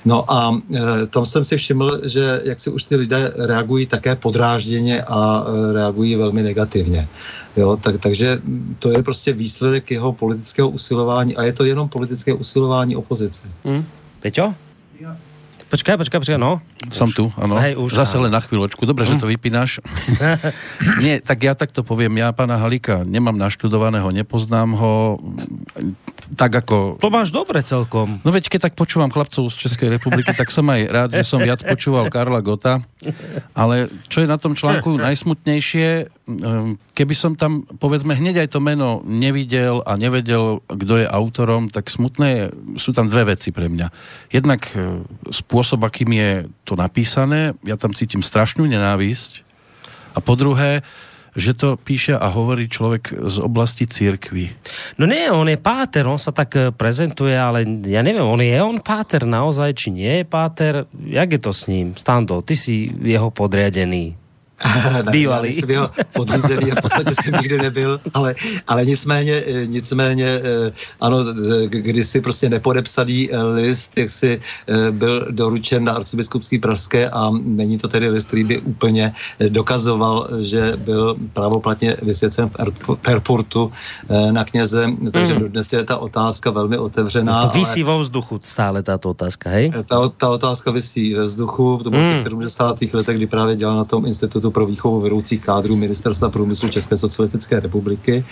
No a e, tam jsem si všiml, že jak si už ty lidé reagují také podrážděně a e, reagují velmi negativně. Jo, tak, takže to je prostě výsledek jeho politického usilování a je to jenom politické usilování opozice. Hmm. Peťo? Počkaj, počkaj, počkaj, no. Som tu, ano. Hej, už, Zase len na chvíľočku. Dobre, že to vypínaš. Nie, tak ja takto poviem. Ja pána Halika nemám naštudovaného, nepoznám ho. Tak ako... To máš dobre celkom. No veď, keď tak počúvam chlapcov z Českej republiky, tak som aj rád, že som viac počúval Karla Gota. Ale čo je na tom článku najsmutnejšie, ehm, keby som tam, povedzme, hneď aj to meno nevidel a nevedel, kto je autorom, tak smutné sú tam dve veci pre mňa. Jednak spôsob spôsob, akým je to napísané, ja tam cítim strašnú nenávisť. A po druhé, že to píše a hovorí človek z oblasti církvy. No nie, on je páter, on sa tak eh, prezentuje, ale ja neviem, on je on páter naozaj, či nie je páter? Jak je to s ním? Stando, ty si jeho podriadený. Bývalý. Jsem jeho podřízený a v podstatě jsem nikdy nebyl, ale, ale nicméně, eh, nicméně, eh, ano, když si prostě nepodepsaný eh, list, jak si byl doručen na arcibiskupský Pražské a není to tedy list, který by úplně dokazoval, že byl pravoplatně vysvěcen v Erfurtu na kněze, takže mm. dnes je ta otázka velmi otevřená. To vysí ale... vo vzduchu stále tato otázka, hej? Ta, ta otázka vysí ve vzduchu, to bylo mm. v těch 70. letech, kdy právě dělal na tom institutu pro výchovu vedoucích kádrů Ministerstva průmyslu České socialistické republiky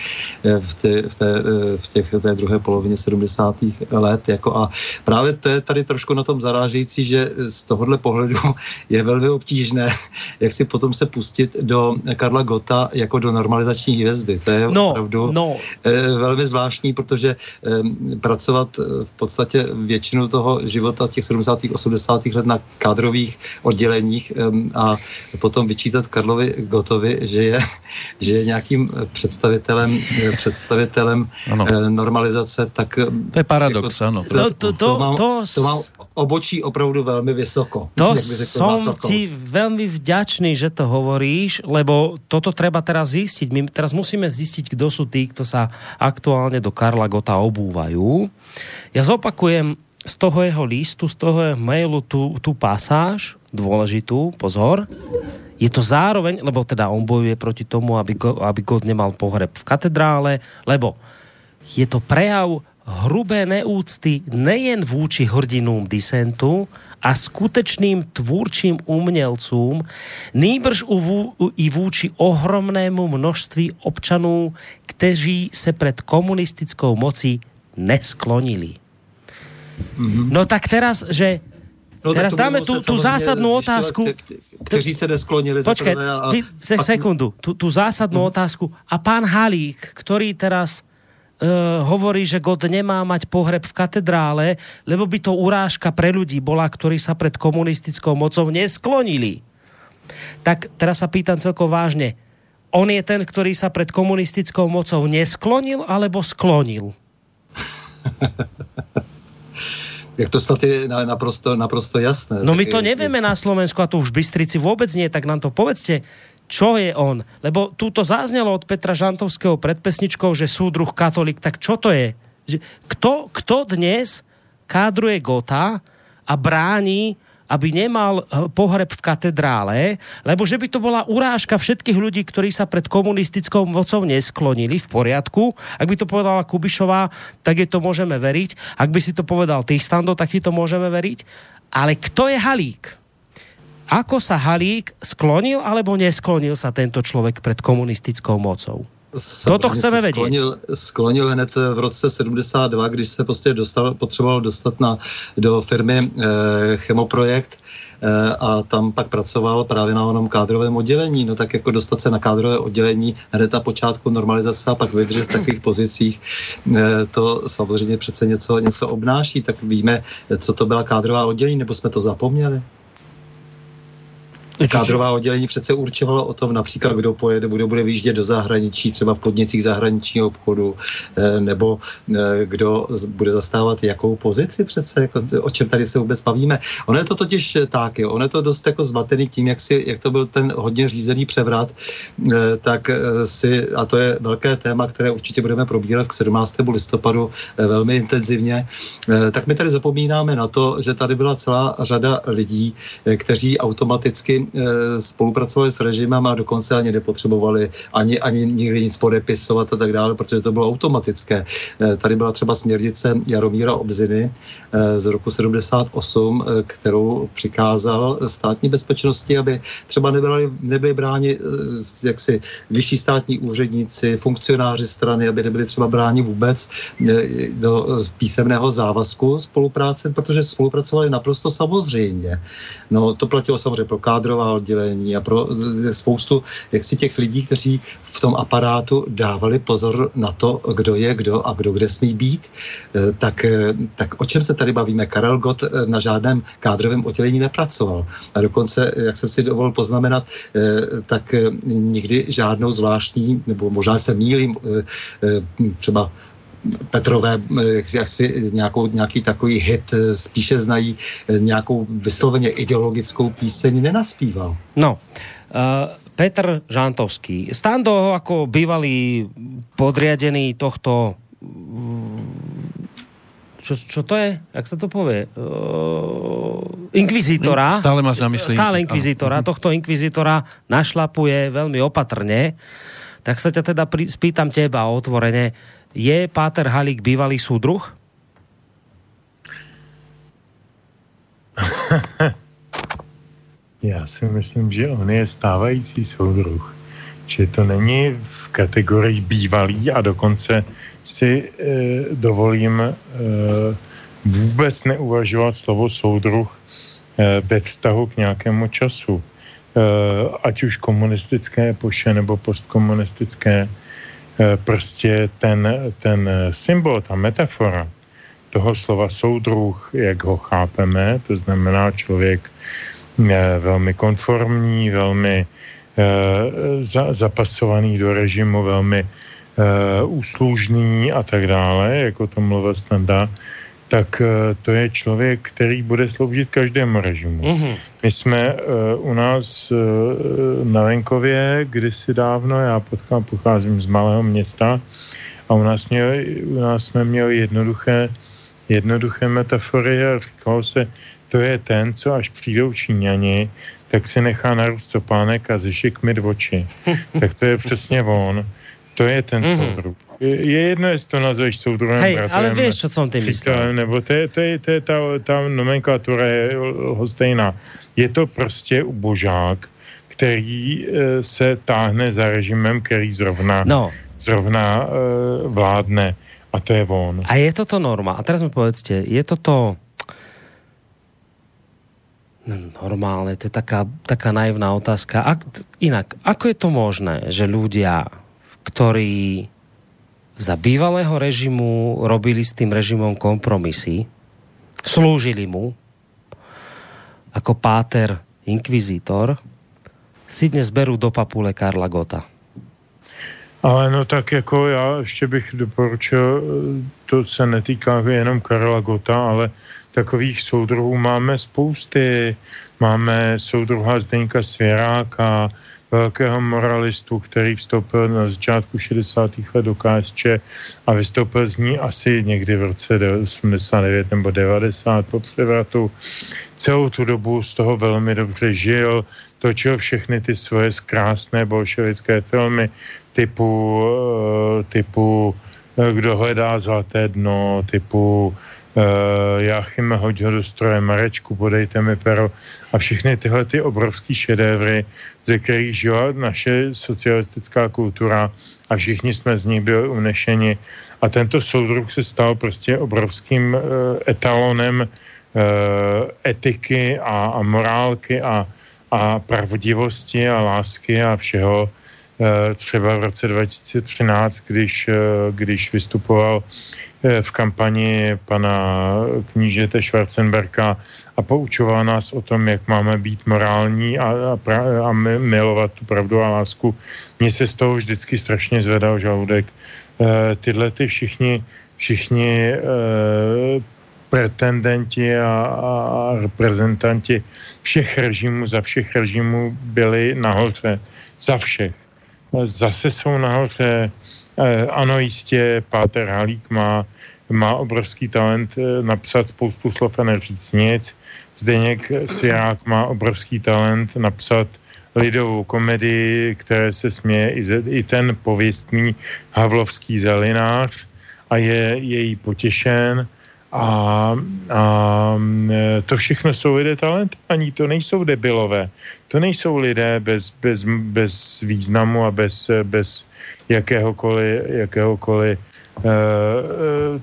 eh, v, té, v, té, eh, v těch, té druhé polovině 70. let. Jako a právě to je tady trošku na tom zarážející, že z tohohle pohledu je velmi obtížné, jak si potom se pustit do Karla Gota jako do normalizační hvězdy. To je no, opravdu no. Eh, velmi zvláštní, protože pracovat v podstatě většinu toho života z těch 70. 80. let na kádrových odděleních a potom vyčítat Karlovi Gotovi, že je, že je nějakým eh, představitelem, eh, představitelem ano. Eh, normalizace, tak... To je paradox, jako, ano. To, to, to, to, mám, to, to mám obočí opravdu velmi vysoko. To som ti veľmi vďačný, že to hovoríš, lebo toto treba teraz zistiť. My teraz musíme zistiť, kto sú tí, kto sa aktuálne do Karla Gota obúvajú. Ja zopakujem z toho jeho listu, z toho jeho mailu tú, tú pasáž dôležitú, pozor je to zároveň, lebo teda on bojuje proti tomu, aby, aby God nemal pohreb v katedrále, lebo je to prejav hrubé neúcty nejen vůči hrdinům disentu a skutečným tvůrčím umělcům, nýbrž i vůči ohromnému množství občanů, kteří se před komunistickou mocí nesklonili. Mm-hmm. No tak teraz, že No, Teraz dáme tu, tu zásadnou otázku. kteří se nesklonili. Počkej, a, ty, se, sekundu. Tu, tu zásadnou uh-huh. otázku. A pán Halík, který teraz uh, hovorí, že God nemá mať pohreb v katedrále, lebo by to urážka pre ľudí bola, ktorí sa pred komunistickou mocou nesklonili. Tak teraz sa pýtam celko vážne. On je ten, ktorý sa pred komunistickou mocou nesklonil alebo sklonil? Jak to snad je naprosto, naprosto jasné. No my to nevieme na Slovensku a to už v Bystrici vôbec nie, tak nám to povedzte, čo je on? Lebo túto zaznelo od Petra Žantovského pred pesničkou, že súdruh katolík, tak čo to je? Kto, kto dnes kádruje Gota a bráni aby nemal eh, pohreb v katedrále, lebo že by to bola urážka všetkých ľudí, ktorí sa pred komunistickou mocou nesklonili v poriadku. Ak by to povedala Kubišová, tak je to môžeme veriť. Ak by si to povedal Tystando, tak si to môžeme veriť. Ale kto je Halík? Ako sa Halík sklonil alebo nesklonil sa tento člověk před komunistickou mocou? Toto chceme vědět. Sklonil, sklonil hned v roce 72, když se prostě dostal, potřeboval dostat na, do firmy e, Chemoprojekt e, a tam pak pracoval právě na onom kádrovém oddělení. No tak jako dostat se na kádrové oddělení hned na počátku normalizace a pak vydržet v takových pozicích, e, to samozřejmě přece něco, něco obnáší. Tak víme, co to byla kádrová oddělení, nebo jsme to zapomněli? Kádrová oddělení přece určovalo o tom například, kdo pojede, kdo bude vyjíždět do zahraničí, třeba v podnicích zahraničního obchodu, eh, nebo eh, kdo bude zastávat jakou pozici přece, jako, o čem tady se vůbec bavíme. Ono je to totiž tak, jo, ono je to dost jako zmatený tím, jak, si, jak to byl ten hodně řízený převrat, eh, tak si, a to je velké téma, které určitě budeme probírat k 17. listopadu velmi intenzivně, tak my tady zapomínáme na to, že tady byla celá řada lidí, kteří automaticky Eh, spolupracovali s režimem a dokonce ani nepotřebovali ani, ani nikdy nic podepisovat a tak dále, protože to bylo automatické. Eh, tady byla třeba směrnice Jaromíra Obziny eh, z roku 78, kterou přikázal státní bezpečnosti, aby třeba nebyli, nebyli bráni jaksi vyšší státní úředníci, funkcionáři strany, aby nebyli třeba bráni vůbec do písemného závazku spolupráce, protože spolupracovali naprosto samozřejmě. No, to platilo samozřejmě pro kádrové výběrová oddělení a pro eh, spoustu jaksi těch lidí, kteří v tom aparátu dávali pozor na to, kdo je kdo a kdo kde smí být. Eh, tak, eh, tak o čem se tady bavíme? Karel Gott na žádném kádrovém oddělení nepracoval. A dokonce, jak jsem si dovolil poznamenat, tak nikdy žádnou zvláštní, nebo možná se mílím, třeba Petrové eh, jak si nějakou, nějaký takový hit eh, spíše znají eh, nějakou vysloveně ideologickou píseň nenaspíval. No, uh, Petr Žantovský. Stando jako bývalý podriadený tohto čo, čo to je? Jak sa to povie? Uh, inkvizitora. Stále máš na mysli. Stále inkvizitora. Tohto inkvizitora našlapuje veľmi opatrne. Tak sa ťa teda spýtam teba otvorene. Je Páter Halík bývalý súdruh? Já si myslím, že on je stávající soudruh. Že to není v kategorii bývalý a dokonce si e, dovolím e, vůbec neuvažovat slovo soudruh e, ve vztahu k nějakému času. E, ať už komunistické epoše nebo postkomunistické prostě ten, ten symbol, ta metafora toho slova soudruh, jak ho chápeme, to znamená člověk eh, velmi konformní, velmi eh, za, zapasovaný do režimu, velmi úslužný a tak dále, jako to mluvil Standa, tak eh, to je člověk, který bude sloužit každému režimu. Mm-hmm. My jsme uh, u nás uh, na venkově kdysi dávno, já pocházím, pocházím z malého města a u nás, měli, u nás jsme měli jednoduché, jednoduché metafory a říkalo se, to je ten, co až přijdou Číňani, tak si nechá narůst topánek a zešik myt oči. tak to je přesně on To je ten mm-hmm. soudruh. Je, je jedno, jestli to nazveš soudruhem, Hej, ale vieš, čo som tým myslel. Nebo to je, to je, to je ta, ta nomenklatura je lhostejná. Je to prostě ubožák, který e, se táhne za režimem, který zrovna, no. zrovna e, vládne. A to je on. A je toto norma? A teraz mi povedzte, je toto no, normálne, to je taká, taká naivná otázka. Ak, inak, ako je to možné, že ľudia, ktorí za bývalého režimu robili s tým režimom kompromisy, slúžili mu ako páter inkvizítor, si dnes berú do papule Karla Gota. Ale no tak jako já ještě bych doporučil, to se netýká jenom Karla Gota, ale takových soudruhů máme spousty. Máme soudruha Zdeňka Svěráka, velkého moralistu, který vstoupil na začátku 60. let do KSČ a vystoupil z ní asi někdy v roce 89 nebo 90 po převratu. Celou tu dobu z toho velmi dobře žil, točil všechny ty svoje krásné bolševické filmy typu, eh, typu eh, Kdo hledá zlaté dno, typu uh, Jáchyme, hoď ho do stroje, Marečku, podejte mi pero a všechny tyhle ty obrovský šedévry, ze kterých žila naše socialistická kultura a všichni jsme z nich byli unešeni. A tento soudruh se stal prostě obrovským uh, etalonem uh, etiky a, a morálky a, a pravdivosti a lásky a všeho. Uh, třeba v roce 2013, když, uh, když vystupoval Eh, v kampani pana knížete Schwarzenberka a poučoval nás o tom, jak máme být morální a, a, pra, a milovat tu pravdu a lásku. Mně se z toho vždycky strašně zvedal žaludek. E, tyhle ty všichni, všichni e, pretendenti a, a reprezentanti všech režimů, za všech režimů byli nahoře. Za všech. Zase jsou nahoře Eh, ano, jistě, Páter Halík má, má obrovský talent eh, napsat spoustu slov a neříct nic. Zdeněk Svěrák má obrovský talent napsat lidovou komedii, které se směje i, i ten pověstný havlovský zelinář a je její potěšen. A, a eh, to všechno jsou lidé talentovaní, to nejsou debilové, to nejsou lidé bez, bez, bez významu a bez, bez jakéhokoliv, jakéhokoliv uh,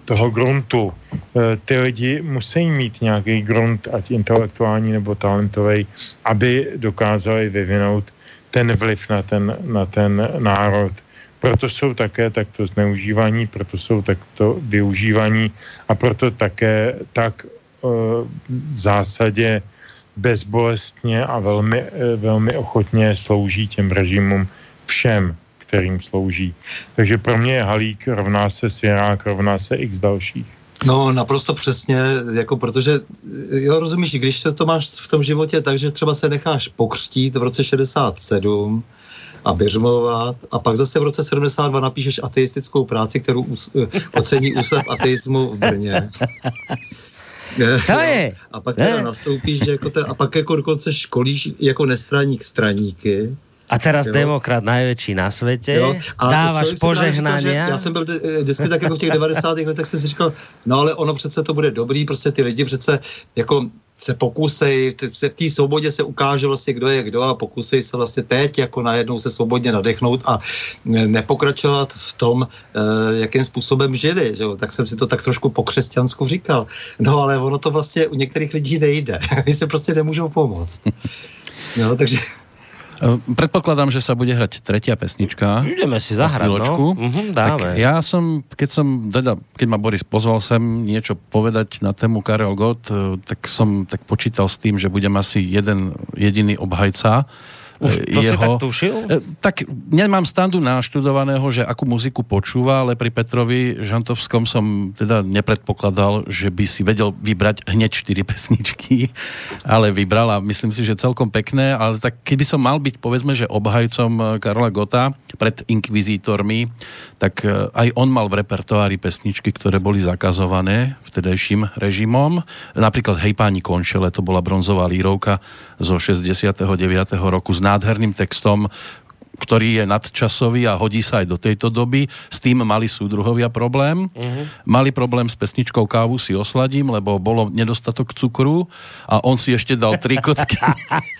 toho gruntu. Uh, ty lidi musí mít nějaký grunt, ať intelektuální nebo talentový, aby dokázali vyvinout ten vliv na ten, na ten národ. Proto jsou také takto zneužívaní, proto jsou takto využívaní a proto také tak uh, v zásadě bezbolestně a velmi, velmi ochotně slouží těm režimům všem kterým slouží. Takže pro mě je Halík rovná se Svěrák, rovná se x dalších. No, naprosto přesně, jako protože, jo, rozumíš, když se to máš v tom životě tak, že třeba se necháš pokřtít v roce 67 a běžmovat a pak zase v roce 72 napíšeš ateistickou práci, kterou us, ocení ústav ateismu v Brně. To je. A pak teda nastoupíš, že jako te, a pak jako dokonce školíš jako nestraník straníky, a teraz jo. demokrat největší na světě, jo. A dáváš požehnania. Já jsem byl eh, vždycky tak jako v těch 90. letech jsem si říkal, no ale ono přece to bude dobrý, prostě ty lidi přece jako se pokusej, v té svobodě se ukáže vlastně, kdo je kdo a pokusej se vlastně teď jako najednou se svobodně nadechnout a nepokračovat v tom, eh, jakým způsobem žili. Že jo? Tak jsem si to tak trošku po křesťansku říkal. No ale ono to vlastně u některých lidí nejde. Oni se prostě nemůžou pomoct. No, takže predpokladám, že sa bude hrať tretia pesnička. Ideme si zahrať, no. Mhm, dáme. Tak ja som, keď som, teda, keď ma Boris pozval sem niečo povedať na tému Karel Gott, eh, tak som tak počítal s tým, že budem asi jeden jediný obhajca už to jeho, si tak tušil? E, tak nemám standu naštudovaného, že akú muziku počúva, ale pri Petrovi Žantovskom som teda nepredpokladal, že by si vedel vybrať hneď čtyři pesničky, ale vybral a myslím si, že celkom pekné, ale tak keby som mal byť povedzme, že obhajcom Karla Gota pred inkvizítormi, tak e, aj on mal v repertoári pesničky, ktoré boli zakazované vtedejším režimom. Napríklad Hej páni konšele, to bola bronzová lírovka zo 69. roku s nádherným textom, ktorý je nadčasový a hodí sa aj do tejto doby. S tým mali súdruhovia problém. Uh-huh. Mali problém s pesničkou Kávu si osladím, lebo bolo nedostatok cukru a on si ešte dal tri kocky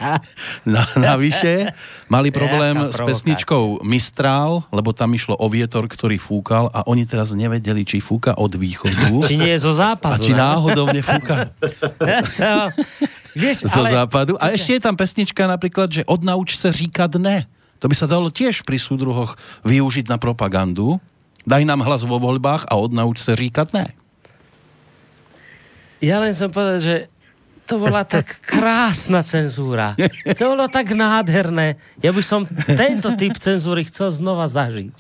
na, navyše. Mali problém s pesničkou Mistral, lebo tam išlo o vietor, ktorý fúkal a oni teraz nevedeli, či fúka od východu. Či nie je zo západu. A či náhodou nefúka vieš, zo ale... západu. A ešte je tam pesnička napríklad, že odnauč sa říkať ne. To by sa dalo tiež pri súdruhoch využiť na propagandu. Daj nám hlas vo voľbách a odnauč sa říkať ne. Ja len som povedal, že to bola tak krásna cenzúra. To bolo tak nádherné. Ja by som tento typ cenzúry chcel znova zažiť.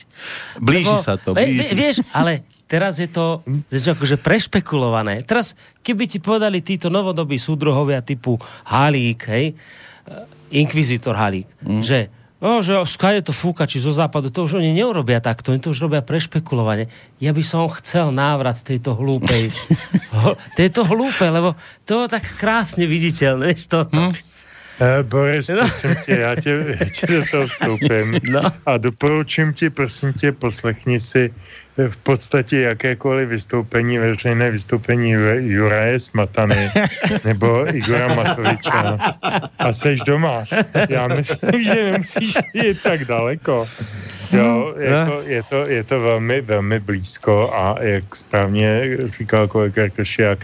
Blíži Lebo, sa to. Blíži. Vieš, ale teraz je to akože prešpekulované. Teraz, keby ti povedali títo novodobí súdruhovia typu Halík, hej, inkvizitor Halík, mm. že No, že skade to fúka, či zo západu, to už oni neurobia takto, oni to už robia prešpekulovanie. Ja by som chcel návrat tejto hlúpej, tejto hlúpej, lebo to je tak krásne viditeľné, vieš, toto. Hmm. Uh, Boris, no. prosím tě, já tě, tě do toho vstoupím no. a doporučím ti, prosím tě, poslechni si v podstatě jakékoliv vystoupení, veřejné vystoupení Juraje Smatany nebo Igora Matoviča a seš doma. Já myslím, že nemusíš jít tak daleko. Jo, jako, je, to, je to velmi, velmi blízko a jak správně říkal kolega Kršiak,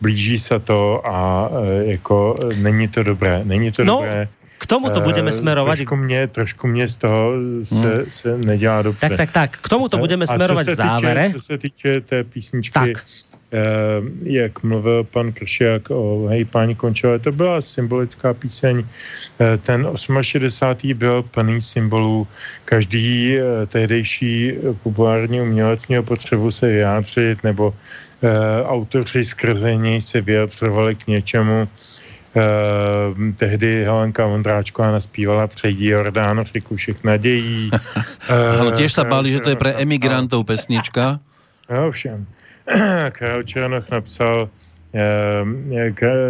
blíží se to a e, jako není to dobré. Není to no. dobré k tomuto budeme eh, smerovať. Trošku mě, trošku mě z toho se, hmm. se nedělá dobře. Tak, tak, tak. K tomuto budeme smerovať v závere. Co se týče té písničky, tak. Eh, jak mluvil pan Kršiak o Hej páni Končové, to byla symbolická píseň. Eh, ten 68. byl plný symbolů. Každý eh, tehdejší populární umělec měl potřebu se vyjádřit, nebo autoři skrze něj se vyjadřovali k něčemu. Uh, tehdy Helenka Vondráčková naspívala Přejdi Jordán, řeku všech nadějí. ano, těž se báli, že to je pre emigrantov pesnička. No, všem. Karel Černoch napsal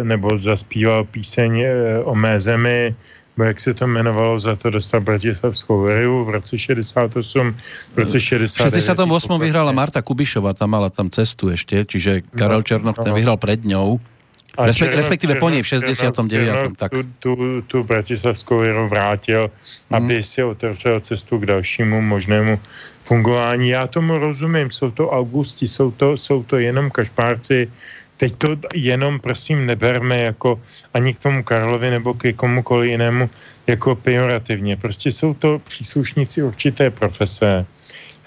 nebo zaspíval píseň o mé zemi, bo jak se to jmenovalo, za to dostal Bratislavskou riu v roce 68, v roce 69. V 68. vyhrala Marta Kubišova, tam mala tam cestu ještě, čiže Karel no, Černoch no. ten vyhral pred ňou. A Respekt, respektive po něj v 69. tak. Tu, tu, tu bratislavskou věru vrátil, mm. aby si otevřel cestu k dalšímu možnému fungování. Já tomu rozumím, jsou to augusti, jsou to, jsou to jenom kašpárci, teď to jenom prosím neberme jako ani k tomu Karlovi nebo k komukoliv jinému jako pejorativně. Prostě jsou to příslušníci určité profese,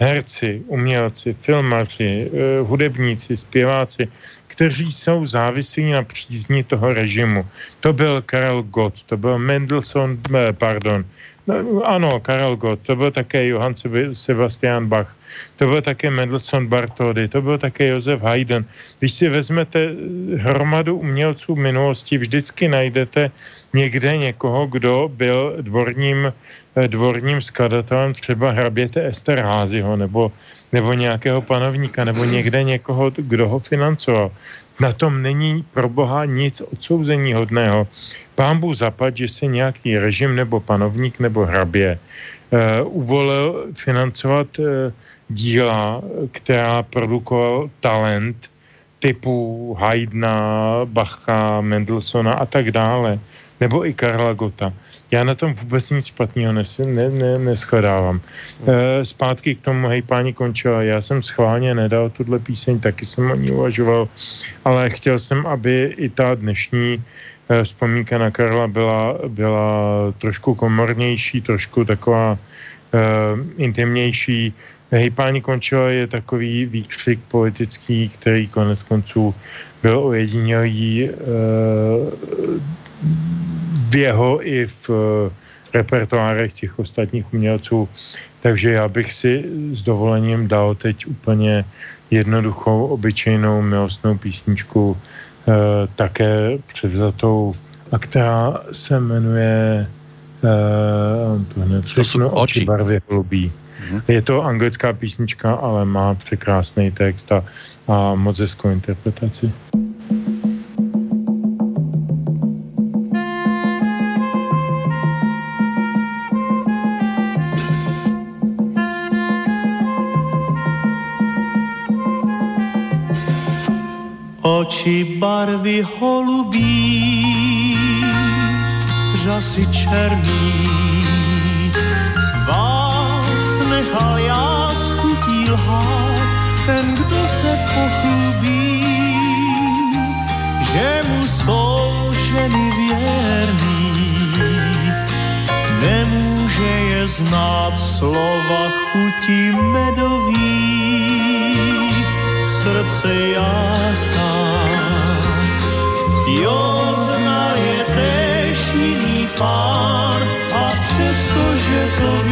herci, umělci, filmaři, eh, hudebníci, zpěváci, kteří jsou závislí na přízni toho režimu. To byl Karel Gott, to byl Mendelssohn, eh, pardon, ano, Karel Gott, to byl také Johann Sebastian Bach, to byl také Mendelssohn Bartholdy, to byl také Josef Haydn. Když si vezmete hromadu umělců minulosti, vždycky najdete někde někoho, kdo byl dvorním, eh, dvorním skladatelem třeba hraběte Ester Házyho nebo nebo nějakého panovníka, nebo někde někoho, kdo ho financoval. Na tom není pro Boha nic odsouzení hodného. Pán Bůh zapad, že si nějaký režim nebo panovník nebo hrabě uh, uvolil financovat uh, díla, která produkoval talent typu Haydna, Bacha, Mendelssohna a tak dále nebo i Karla Gota. Já na tom vůbec nic špatného nes, ne, ne, neschledávám. E, zpátky k tomu, hej, páni končila, já jsem schválně nedal tuhle píseň, taky jsem o ní uvažoval, ale chtěl jsem, aby i ta dnešní e, vzpomínka na Karla byla, byla trošku komornější, trošku taková e, intimnější. Hej, páni končila je takový výkřik politický, který konec konců byl ojedinělý e, v jeho i v eh, repertoárech těch ostatních umělců. Takže já bych si s dovolením dal teď úplně jednoduchou, obyčejnou milostnou písničku, eh, také převzatou, a která se jmenuje eh, to jsou oči. barvy hlubí. Mhm. Je to anglická písnička, ale má překrásný text a, a moc hezkou interpretaci. Oči barvy holubí, řasy černý. Vás nechal já schutí lhát, ten, kdo se pochlubí, že mu jsou ženy věrný, nemůže je znát slova chutí medový, srdce sám. Pár a přestože to vím,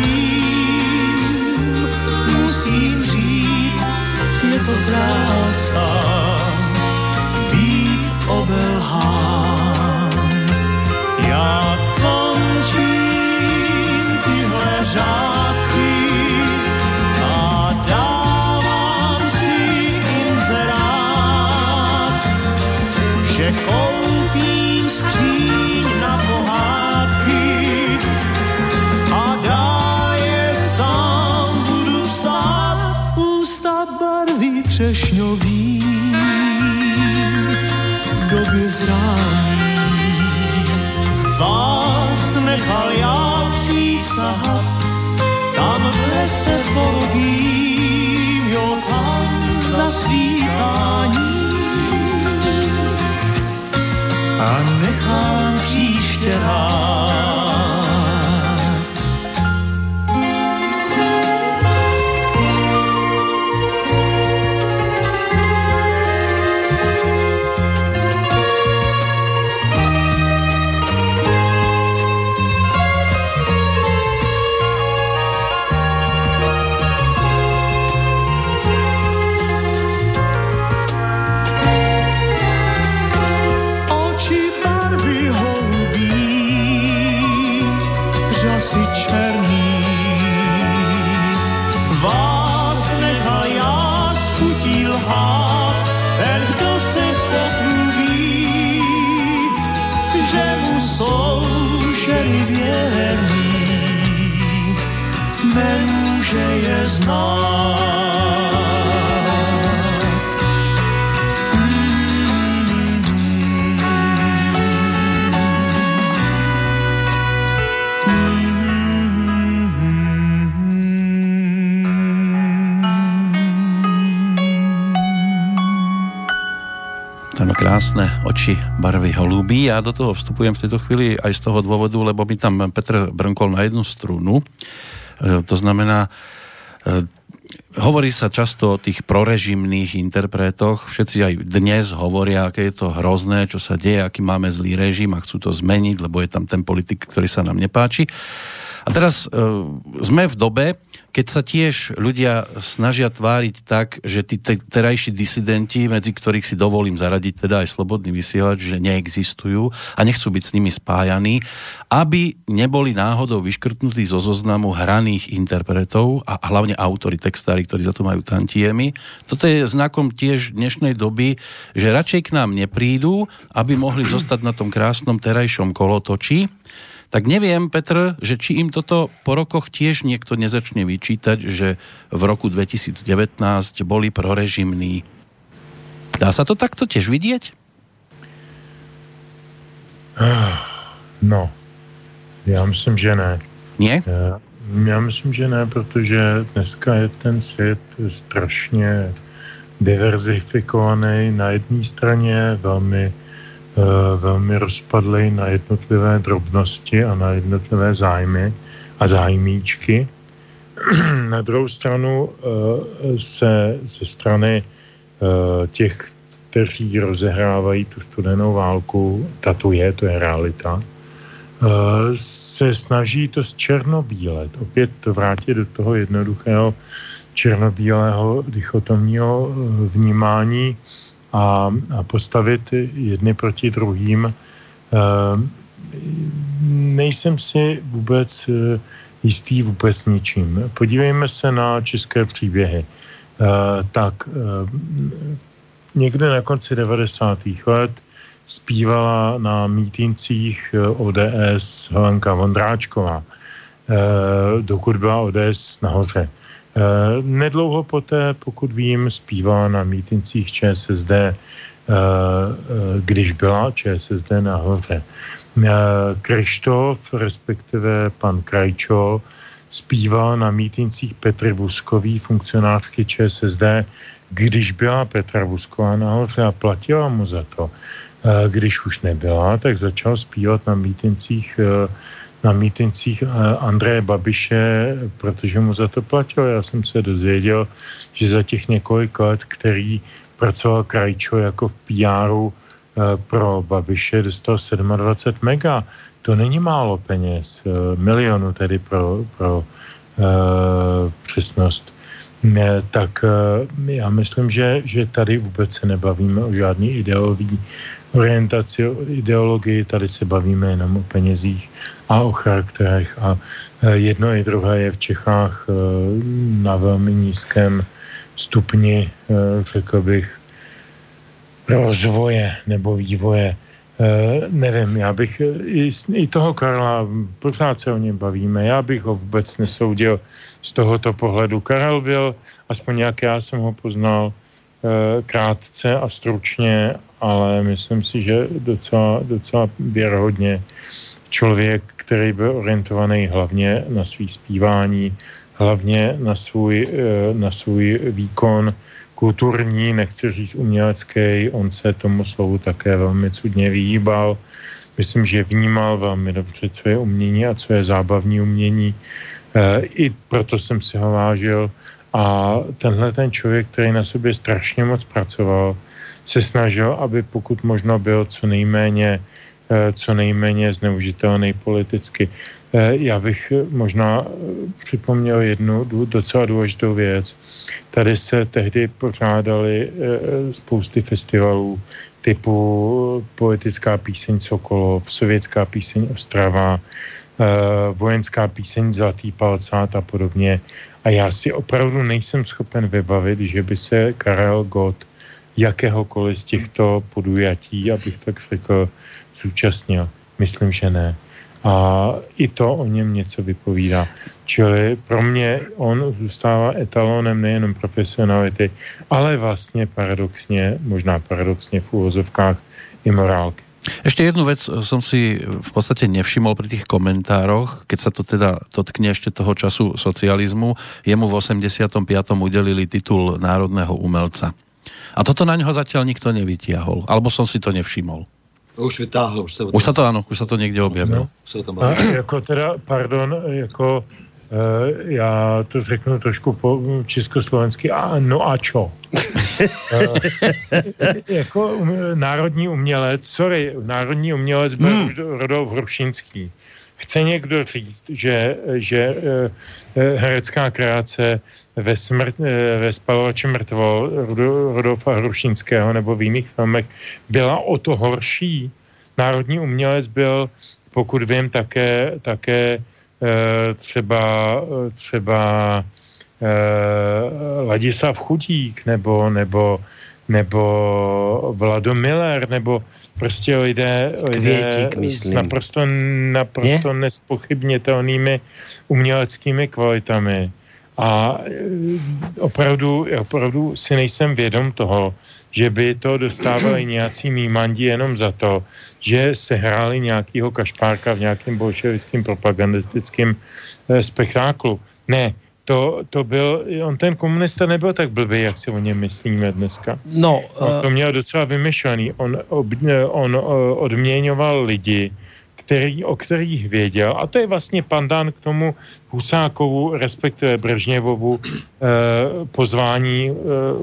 barvy holubí. Ja do toho vstupujem v tejto chvíli aj z toho dôvodu, lebo mi tam Petr brnkol na jednu strunu. E, to znamená, e, hovorí sa často o tých prorežimných interpretoch. Všetci aj dnes hovoria, aké je to hrozné, čo sa deje, aký máme zlý režim a chcú to zmeniť, lebo je tam ten politik, ktorý sa nám nepáči. A teraz e, sme v dobe, keď sa tiež ľudia snažia tváriť tak, že tí te, terajší disidenti, medzi ktorých si dovolím zaradiť teda aj slobodný vysielač, že neexistujú a nechcú byť s nimi spájaní, aby neboli náhodou vyškrtnutí zo zoznamu hraných interpretov a hlavne autory, textári, ktorí za to majú tantiemy. Toto je znakom tiež dnešnej doby, že radšej k nám neprídu, aby mohli zostať na tom krásnom terajšom kolotoči, tak neviem, Petr, že či im toto po rokoch tiež niekto nezačne vyčítať, že v roku 2019 boli prorežimní. Dá sa to takto tiež vidieť? No, já myslím, že ne. Nie? Já, já myslím, že ne, protože dneska je ten svět strašně diverzifikovaný. Na jedné straně velmi, velmi rozpadlý na jednotlivé drobnosti a na jednotlivé zájmy a zájmíčky. na druhou stranu uh, se ze strany uh, těch, kteří rozehrávají tu studenou válku, ta tu je, to je realita, se snaží to z černobílet, opět to vrátit do toho jednoduchého černobílého dichotomního vnímání a, a postavit jedny proti druhým. Nejsem si vůbec jistý vůbec ničím. Podívejme se na české příběhy. Tak někde na konci 90. let zpívala na mítincích ODS Helenka Vondráčková, dokud byla ODS nahoře. Nedlouho poté, pokud vím, zpívala na mítincích ČSSD když byla ČSSD nahoře. Krištof, respektive pan Krajčo, zpíval na mítincích Petry Vuskový, funkcionářky ČSSD, když byla Petra Vusková nahoře a platila mu za to. Když už nebyla, tak začal zpívat na mítincích na mítincích Andreje Babiše, protože mu za to platil. Já jsem se dozvěděl, že za těch několik let, který pracoval Krajčo jako v PR eh, pro Babiše, dostal 27 mega. To není málo peněz, eh, milionu tedy pro, pro uh, přesnost. Ne, tak já myslím, že, že tady vůbec se nebavíme o žádný ideový orientaci, o ideologii, tady se bavíme jenom o penězích a o charakterech a jedno i druhé je v Čechách na velmi nízkém stupni, řekl bych, rozvoje nebo vývoje. Uh, nevím, já bych i, i toho Karla, pořád se o něm bavíme, já bych ho vůbec nesoudil z tohoto pohledu. Karel byl, aspoň jak já jsem ho poznal, uh, krátce a stručně, ale myslím si, že docela, docela věrohodně člověk, který byl orientovaný hlavně na svý zpívání, hlavně na svůj, uh, na svůj výkon, kulturní, nechci říct umělecký, on se tomu slovu také velmi cudně vyhýbal. Myslím, že vnímal velmi dobře, co je umění a co je zábavní umění. E, I proto jsem si ho vážil. A tenhle ten člověk, který na sobě strašně moc pracoval, se snažil, aby pokud možno byl co nejméně, co nejméně zneužitelný politicky. E, já bych možná připomněl jednu docela důležitou věc. Tady se tehdy pořádali eh, spousty festivalů typu poetická píseň Sokolov, sovětská píseň Ostrava, eh, vojenská píseň Zlatý palcát a podobně. A já si opravdu nejsem schopen vybavit, že by se Karel Gott jakéhokoliv z těchto podujatí, abych tak řekl, zúčastnil. Myslím, že ne a i to o něm něco vypovídá. Čili pro mě on zůstává etalonem nejenom profesionality, ale vlastně paradoxně, možná paradoxně v úvozovkách i morálky. Ešte jednu vec som si v podstate nevšimol pri tých komentároch, keď sa to teda dotkne ešte toho času socializmu. Jemu v 85. udelili titul národného umelca. A toto na ňo zatiaľ nikto nevytiahol. Alebo som si to nevšimol. Už vytáhl, už se Už se to ano, už se to někde objevilo. No. A, jako teda, pardon, jako Uh, já to řeknu trošku po československy, a no a čo? uh, jako um, národní umělec, sorry, národní umělec byl hmm. Rodolf Hrušinský. Chce někdo říct, že, že uh, herecká kreace ve, smrt, ve spalovači mrtvol Rodolfa Hrušinského nebo v jiných filmech byla o to horší. Národní umělec byl, pokud vím, také, také třeba, třeba Ladislav Chudík nebo, nebo, nebo Vlado Miller, nebo prostě lidé, lidé s naprosto, naprosto nespochybnitelnými uměleckými kvalitami. A e, opravdu, opravdu si nejsem vědom toho, že by to dostávali nějací mýmandi jenom za to, že se hráli nějakýho kašpárka v nějakém bolševickém propagandistickém e, spektáklu. Ne, to, to byl, on ten komunista nebyl tak blbý, jak si o něm myslíme dneska. No, on to e, měl docela vymyšlený. On, ob, on odměňoval lidi, který, o kterých věděl, a to je vlastně pandán k tomu Husákovu, respektive Brežněvovu eh, pozvání eh,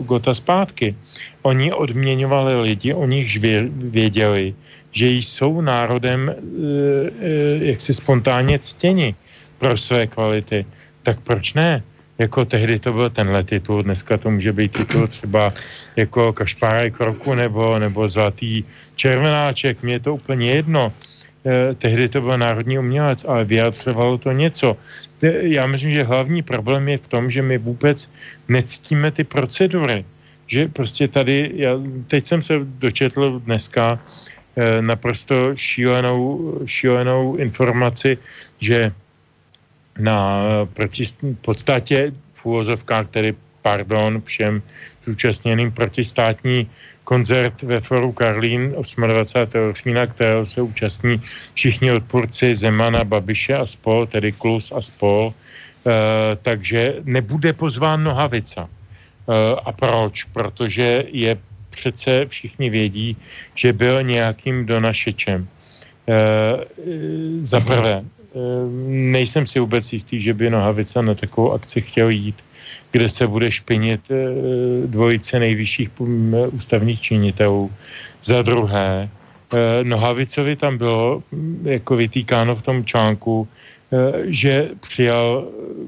Gota zpátky. Oni odměňovali lidi, o nichž věděli, že jsou národem eh, eh, jaksi spontánně ctěni pro své kvality. Tak proč ne? Jako tehdy to byl tenhle titul, dneska to může být titul třeba jako Kašpárek roku nebo, nebo Zlatý červenáček, mně je to úplně jedno. Eh, tehdy to byl národní umělec, ale vyjadřovalo to něco. Já myslím, že hlavní problém je v tom, že my vůbec nectíme ty procedury. Že prostě tady, já, teď jsem se dočetl dneska eh, naprosto šílenou, šílenou informaci, že na proti, podstatě v úvozovkách, tedy pardon všem zúčastněným protistátní koncert ve Foru Karlín 28. října, kterého se účastní všichni odpůrci Zemana, Babiše a spol, tedy Klus a spol, Eh, takže nebude pozván Nohavica. Eh, a proč? Protože je přece všichni vědí, že byl nějakým donašečem. Eh, za prvé, nejsem si vůbec jistý, že by Nohavica na takovou akci chtěl jít, kde se bude špinit dvojice nejvyšších ústavních činitelů. Za druhé, Nohavicovi tam bylo hm, jako vytýkáno v tom článku, Eh, že přijal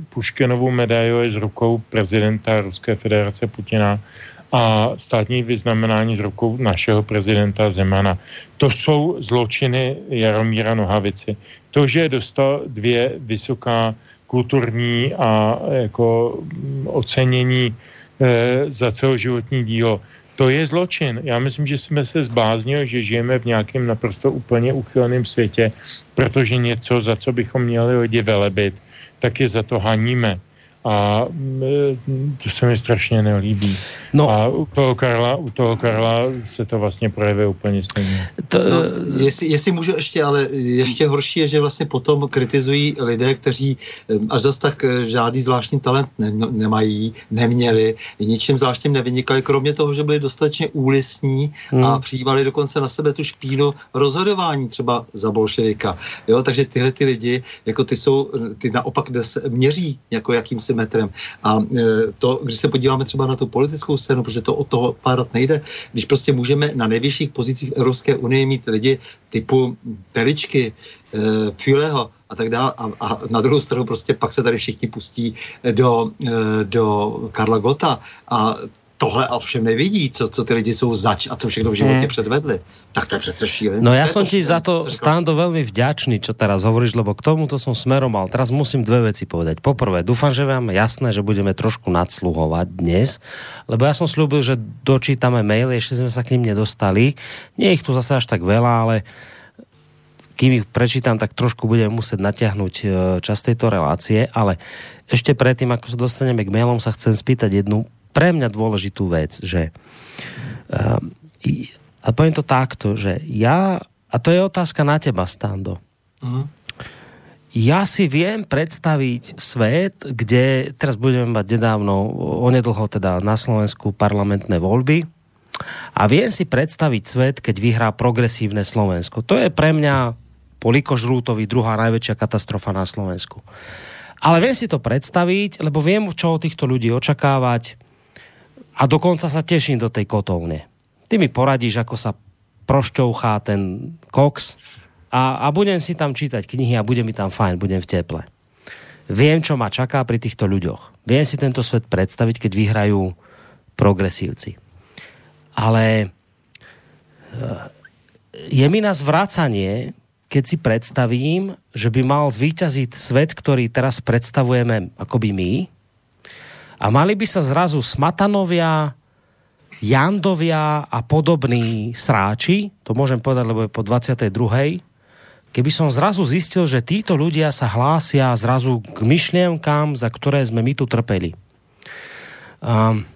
Puškinovu medaili z rukou prezidenta Ruské federace Putina a státní vyznamenání z rukou našeho prezidenta Zemana. To jsou zločiny Jaromíra Nohavici. To, že dostal dvě vysoká kulturní a jako mm, ocenění e, za celoživotní dílo, to je zločin. Já myslím, že jsme se zbláznili, že žijeme v nějakém naprosto úplně uchylném světě, protože něco, za co bychom měli lidi velebit, tak je za to haníme a mm, to se mi strašně nelíbí. No. A u toho, Karla, u toho Karla se to vlastně projevuje úplně stejně. To, no, jestli, jestli můžu ještě, ale ještě horší je, že vlastně potom kritizují lidé, kteří až zase tak eh, žádný zvláštní talent ne, nemají, neměli, ničím zvláštním nevynikali, kromě toho, že byli dostatečně úlisní hmm. a přijímali dokonce na sebe tu špínu rozhodování třeba za bolševika. Jo, takže tyhle ty lidi, jako ty jsou, ty naopak měří jako jakýmsi metrem. A e, to, když se podíváme třeba na tu politickou scénu, protože to od toho pádat nejde, když prostě můžeme na nejvyšších pozicích Evropské unie mít lidi typu Teličky, e, Fileho a tak dále. A, a na druhou stranu prostě pak se tady všichni pustí do, e, do Karla Gota a tohle a všem nevidí, co, co ty lidi jsou zač a co všechno v životě hmm. předvedli. Tak to je přece šílené. No já jsem ti za to, Stando, veľmi vďačný, čo teraz hovoríš, lebo k tomuto som smeromal. Teraz musím dve veci povedať. Poprvé, dúfam, že vám jasné, že budeme trošku nadsluhovať dnes, lebo ja som slúbil, že dočítame maily, ešte sme sa k ním nedostali. Nie ich tu zase až tak veľa, ale kým ich prečítam, tak trošku budem musieť natiahnuť e, čas tejto relácie, ale ešte predtým, ako sa dostaneme k mailom, sa chcem spýtať jednu pre mňa dôležitú vec, že uh, a poviem to takto, že ja, a to je otázka na teba, Stando. Uh-huh. Ja si viem predstaviť svet, kde teraz budeme mať nedávno, onedlho teda na Slovensku parlamentné voľby a viem si predstaviť svet, keď vyhrá progresívne Slovensko. To je pre mňa po Likožrútovi druhá najväčšia katastrofa na Slovensku. Ale viem si to predstaviť, lebo viem, čo od týchto ľudí očakávať a dokonca sa teším do tej kotovne. Ty mi poradíš, ako sa prošťouchá ten kox a, a budem si tam čítať knihy a bude mi tam fajn, budem v teple. Viem, čo ma čaká pri týchto ľuďoch. Viem si tento svet predstaviť, keď vyhrajú progresívci. Ale e, je mi na zvracanie, keď si predstavím, že by mal zvíťaziť svet, ktorý teraz predstavujeme akoby my, a mali by sa zrazu smatanovia, Jandovia a podobní sráči, to môžem povedať, lebo je po 22. Keby som zrazu zistil, že títo ľudia sa hlásia zrazu k myšlienkám, za ktoré sme my tu trpeli. Um,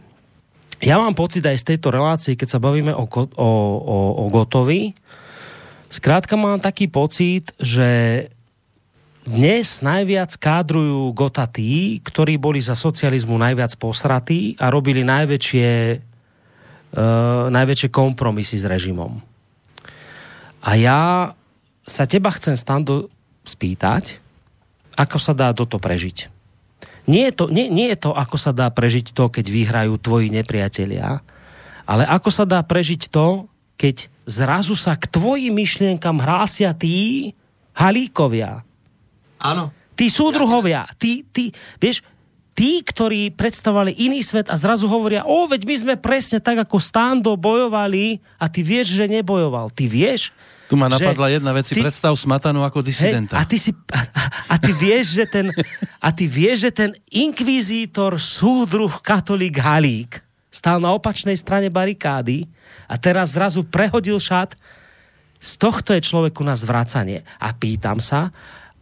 ja mám pocit aj z tejto relácie, keď sa bavíme o, o, o, o Gotovi, zkrátka mám taký pocit, že dnes najviac kádrujú Gota tí, ktorí boli za socializmu najviac posratí a robili najväčšie, uh, najväčšie kompromisy s režimom. A ja sa teba chcem, Stando, spýtať, ako sa dá toto prežiť. Nie je, to, nie, nie je to, ako sa dá prežiť to, keď vyhrajú tvoji nepriatelia, ale ako sa dá prežiť to, keď zrazu sa k tvojim myšlienkam hrásia tí halíkovia, Áno. Tí súdruhovia, tí, tí, vieš, tí, ktorí predstavovali iný svet a zrazu hovoria, o, veď my sme presne tak, ako Stando bojovali a ty vieš, že nebojoval. Ty vieš, tu ma napadla že jedna vec, si ty, predstav Smatanu ako disidenta. Hej, a, ty si, a, a, ty vieš, že ten, a ty vieš, že ten inkvizítor, súdruh, katolík Halík stál na opačnej strane barikády a teraz zrazu prehodil šat. Z tohto je človeku na zvracanie. A pýtam sa,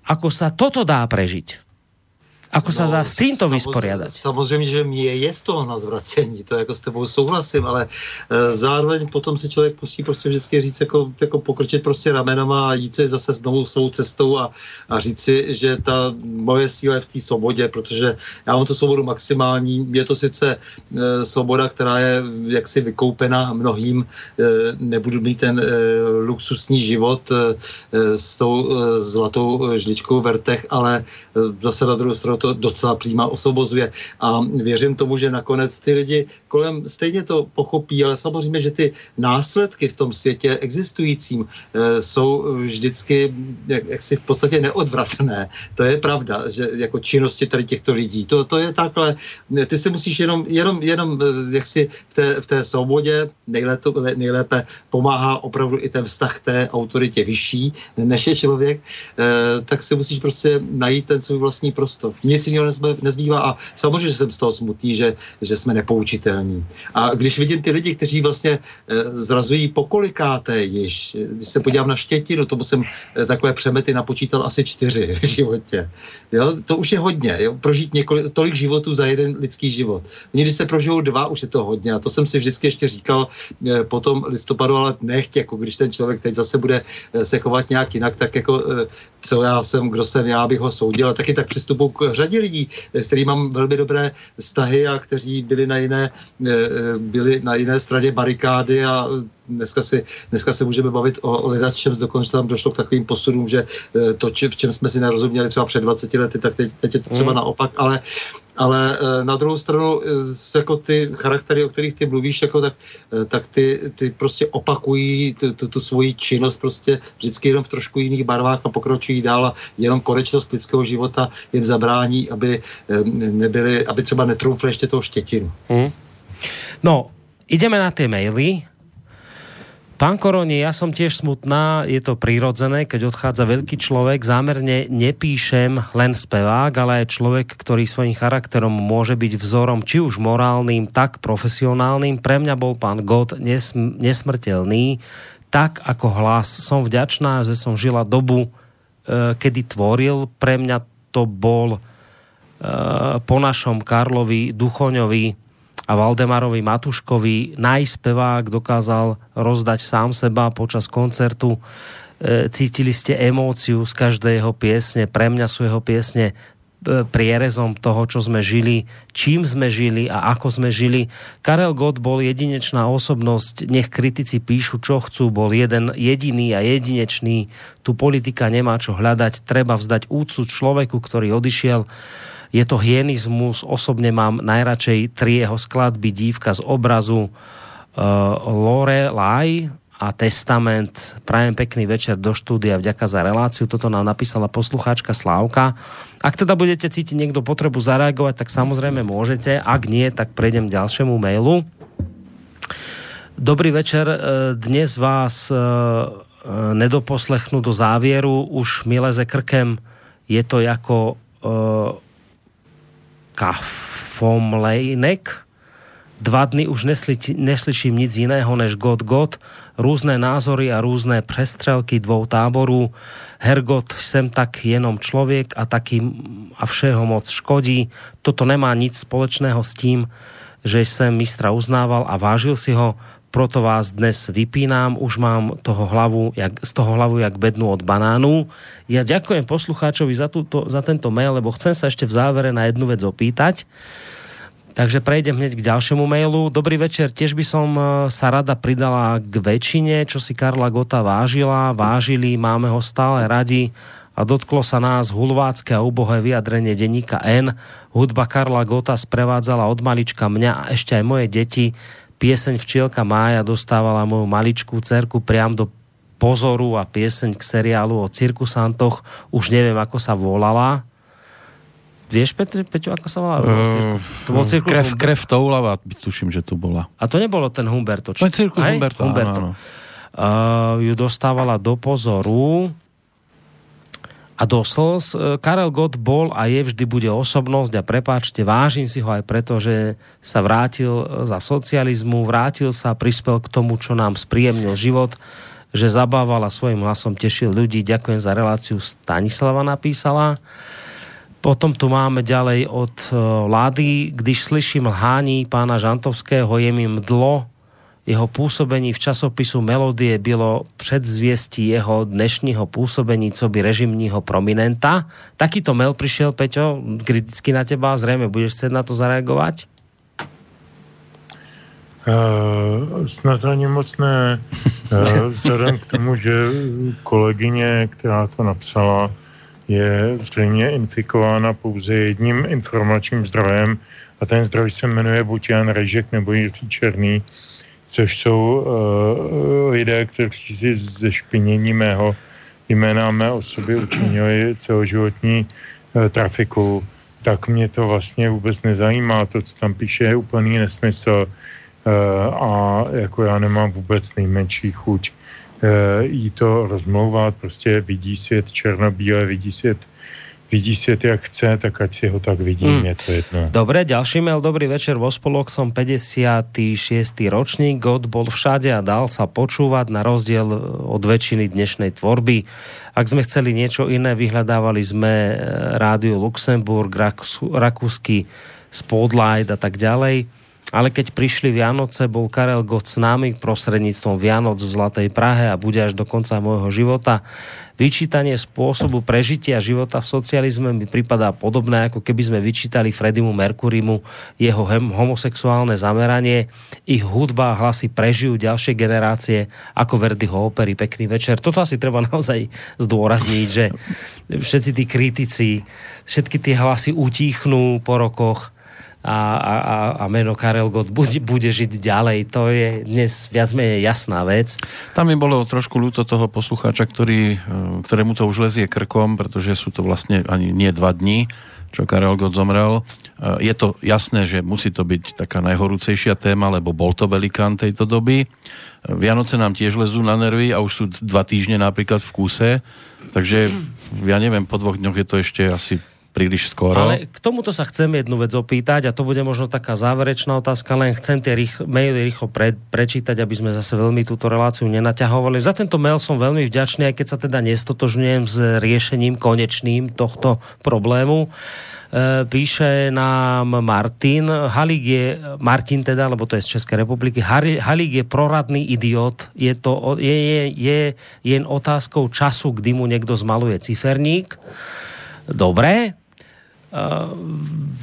ako sa toto dá prežiť. Ako sa no, dá s týmto samozřejmě, vysporiadať? Samozřejmě, že mě je z toho na zvracení, to jako s tebou souhlasím, ale e, zároveň potom se člověk musí prostě vždycky říct, jako, jako pokrčit prostě ramenama a jít si zase znovu svou cestou a, a říct si, že ta moje síla je v té svobodě, protože já mám tu svobodu maximální, je to sice e, svoboda, která je jaksi vykoupena mnohým, e, nebudu mít ten e, luxusní život e, s tou e, zlatou žličkou vertech, ale e, zase na druhou stranu to docela přímá osvobozuje a věřím tomu, že nakonec ty lidi kolem stejně to pochopí, ale samozřejmě, že ty následky v tom světě existujícím e, jsou vždycky jak, jaksi v podstatě neodvratné. To je pravda, že jako činnosti tady těchto lidí. To, to je takhle, ty se musíš jenom, jenom, jenom jak si v té, v té svobodě nejlépe, nejlépe pomáhá opravdu i ten vztah té autoritě vyšší, než je člověk, eh, tak si musíš prostě najít ten svůj vlastní prostor. Mně si jiného nezbývá a samozřejmě, že jsem z toho smutný, že, že jsme nepoučitelní. A když vidím ty lidi, kteří vlastně eh, zrazují pokolikáté již, když se podívám na štětinu, tomu jsem eh, takové přemety napočítal asi čtyři v životě. Jo? To už je hodně, jo? prožít několik, tolik životů za jeden lidský život. Oni, když se prožijou dva, už je to hodně. A to jsem si vždycky ještě říkal eh, po tom listopadu, ale nechť, jako když ten člověk teď zase bude se chovat nějak jinak, tak jako co já jsem, kdo jsem, já bych ho soudil. A taky tak přistupu k řadě lidí, s kterými mám velmi dobré vztahy a kteří byli na jiné, byli na jiné straně barikády a dneska, si, dneska se můžeme bavit o, o čem dokonce tam došlo k takovým posudům, že to, v čem jsme si nerozuměli třeba před 20 lety, tak teď, teď je to třeba mm. naopak, ale ale eh, na druhou stranu eh, jako ty charaktery, o kterých ty mluvíš, jako tak, eh, tak ty, ty prostě opakují tu, tu, tu svoji činnost prostě vždycky jenom v trošku jiných barvách a pokročují dál a jenom konečnost lidského života jim zabrání, aby nebyli, aby třeba netrumfli ještě toho štětinu. Hmm. No, ideme na ty maily Pán Koroni, ja som tiež smutná, je to prirodzené, keď odchádza veľký človek. Zámerne nepíšem len spevák, ale aj človek, ktorý svojím charakterom môže byť vzorom či už morálnym, tak profesionálnym. Pre mňa bol pán God nesm nesmrtelný, tak ako hlas. Som vďačná, že som žila dobu, e, kedy tvoril. Pre mňa to bol e, po našom Karlovi Duchoňovi a Valdemarovi Matuškovi najspevák dokázal rozdať sám seba počas koncertu. E, cítili ste emóciu z každej jeho piesne. Pre mňa sú jeho piesne e, prierezom toho, čo sme žili, čím sme žili a ako sme žili. Karel Gott bol jedinečná osobnosť, nech kritici píšu, čo chcú, bol jeden jediný a jedinečný. Tu politika nemá čo hľadať, treba vzdať úctu človeku, ktorý odišiel je to hyenizmus, osobne mám najradšej tri jeho skladby, dívka z obrazu, uh, Lore Lai a Testament. Prajem pekný večer do štúdia, vďaka za reláciu. Toto nám napísala poslucháčka Slávka. Ak teda budete cítiť niekto potrebu zareagovať, tak samozrejme môžete. Ak nie, tak prejdem k ďalšiemu mailu. Dobrý večer. E, dnes vás e, e, nedoposlechnú do závieru. Už mi leze krkem. Je to jako Kafomlejnek. Dva dny už nesli, neslyším nic jiného než God God, různé názory a různé přestřelky dvou táborů. Hergot jsem tak jenom člověk a taky a všeho moc škodí. Toto nemá nic společného s tím, že jsem mistra uznával a vážil si ho, proto vás dnes vypínám, už mám toho hlavu, jak, z toho hlavu jak bednu od banánu. Ja ďakujem poslucháčovi za, túto, za tento mail, lebo chcem sa ešte v závere na jednu vec opýtať. Takže prejdem hneď k ďalšiemu mailu. Dobrý večer, tiež by som e, sa rada pridala k väčšine, čo si Karla Gota vážila, vážili, máme ho stále radi a dotklo sa nás hulvácké a ubohé vyjadrenie denníka N. Hudba Karla Gota sprevádzala od malička mňa a ešte aj moje deti pieseň Včielka Mája dostávala moju maličkú cerku priam do pozoru a pieseň k seriálu o cirkusantoch. Už neviem, ako sa volala. Vieš, Petr, Peťo, ako sa volá? Uh, to bol cirkus krev, krev Toulava, tuším, že to bola. A to nebolo ten Humberto. Či... To je cirkus Humberto, Humberto. Áno, áno. Uh, ju dostávala do pozoru a do slz. E, Karel Gott bol a je vždy bude osobnosť a prepáčte, vážim si ho aj preto, že sa vrátil e, za socializmu, vrátil sa, prispel k tomu, čo nám spríjemnil život, že zabával a svojim hlasom tešil ľudí. Ďakujem za reláciu. Stanislava napísala. Potom tu máme ďalej od Lády, když slyším lhání pána Žantovského, je mi mdlo jeho působení v časopisu Melodie bylo předzvěstí jeho dnešního působení co by režimního prominenta. Takýto mail přišel, Peťo, kriticky na teba, zřejmě budeš chcet na to zareagovat? Uh, snad ani moc ne. Uh, vzhledem k tomu, že kolegyně, která to napsala, je zřejmě infikována pouze jedním informačním zdrojem a ten zdroj se jmenuje buď Jan Rejžek nebo Jiří Černý, což jsou uh, lidé, kteří si ze špinění mého jména mé osoby učinili celoživotní uh, trafiku, tak mě to vlastně vůbec nezajímá. To, co tam píše, je úplný nesmysl uh, a jako já nemám vůbec nejmenší chuť uh, jí to rozmlouvat. Prostě vidí svět černobíle, vidí svět vidí svět jak chce, tak ať si ho tak vidí, hmm. je to jedno. Dobre, ďalší mail, dobrý večer, vo spolok som 56. ročník, God bol všade a dal sa počúvať na rozdiel od väčšiny dnešnej tvorby. Ak sme chceli niečo iné, vyhľadávali sme eh, rádio Luxemburg, rakúsky Spotlight a tak ďalej. Ale keď prišli Vianoce, bol Karel Gott s nami prostredníctvom Vianoc v Zlatej Prahe a bude až do konca môjho života. Vyčítanie spôsobu prežitia života v socializme mi pripadá podobné, ako keby sme vyčítali Fredimu Merkurimu jeho homosexuálne zameranie. Ich hudba a hlasy prežijú ďalšie generácie ako Verdiho opery. Pekný večer. Toto asi treba naozaj zdôrazniť, že všetci tí kritici, všetky tie hlasy utíchnú po rokoch a, a, a meno Karel Gott bude, bude žiť ďalej. To je dnes viac menej jasná vec. Tam mi bolo trošku ľúto toho poslucháča, ktorý, e, ktorému to už lezie krkom, pretože sú to vlastne ani nie dva dní, čo Karel Gott zomrel. E, je to jasné, že musí to byť taká najhorúcejšia téma, lebo bol to velikán tejto doby. E, Vianoce nám tiež lezú na nervy a už sú dva týždne napríklad v kúse, takže ja neviem, po dvoch dňoch je to ešte asi príliš skoro. Ale k tomuto sa chcem jednu vec opýtať a to bude možno taká záverečná otázka, len chcem tie rých, maily rýchlo pre, prečítať, aby sme zase veľmi túto reláciu nenaťahovali. Za tento mail som veľmi vďačný, aj keď sa teda nestotožňujem s riešením konečným tohto problému. E, píše nám Martin, Halík je, Martin teda, lebo to je z Českej republiky, Halík je proradný idiot, je, to, je, je, je jen otázkou času, kdy mu někdo zmaluje ciferník. Dobré,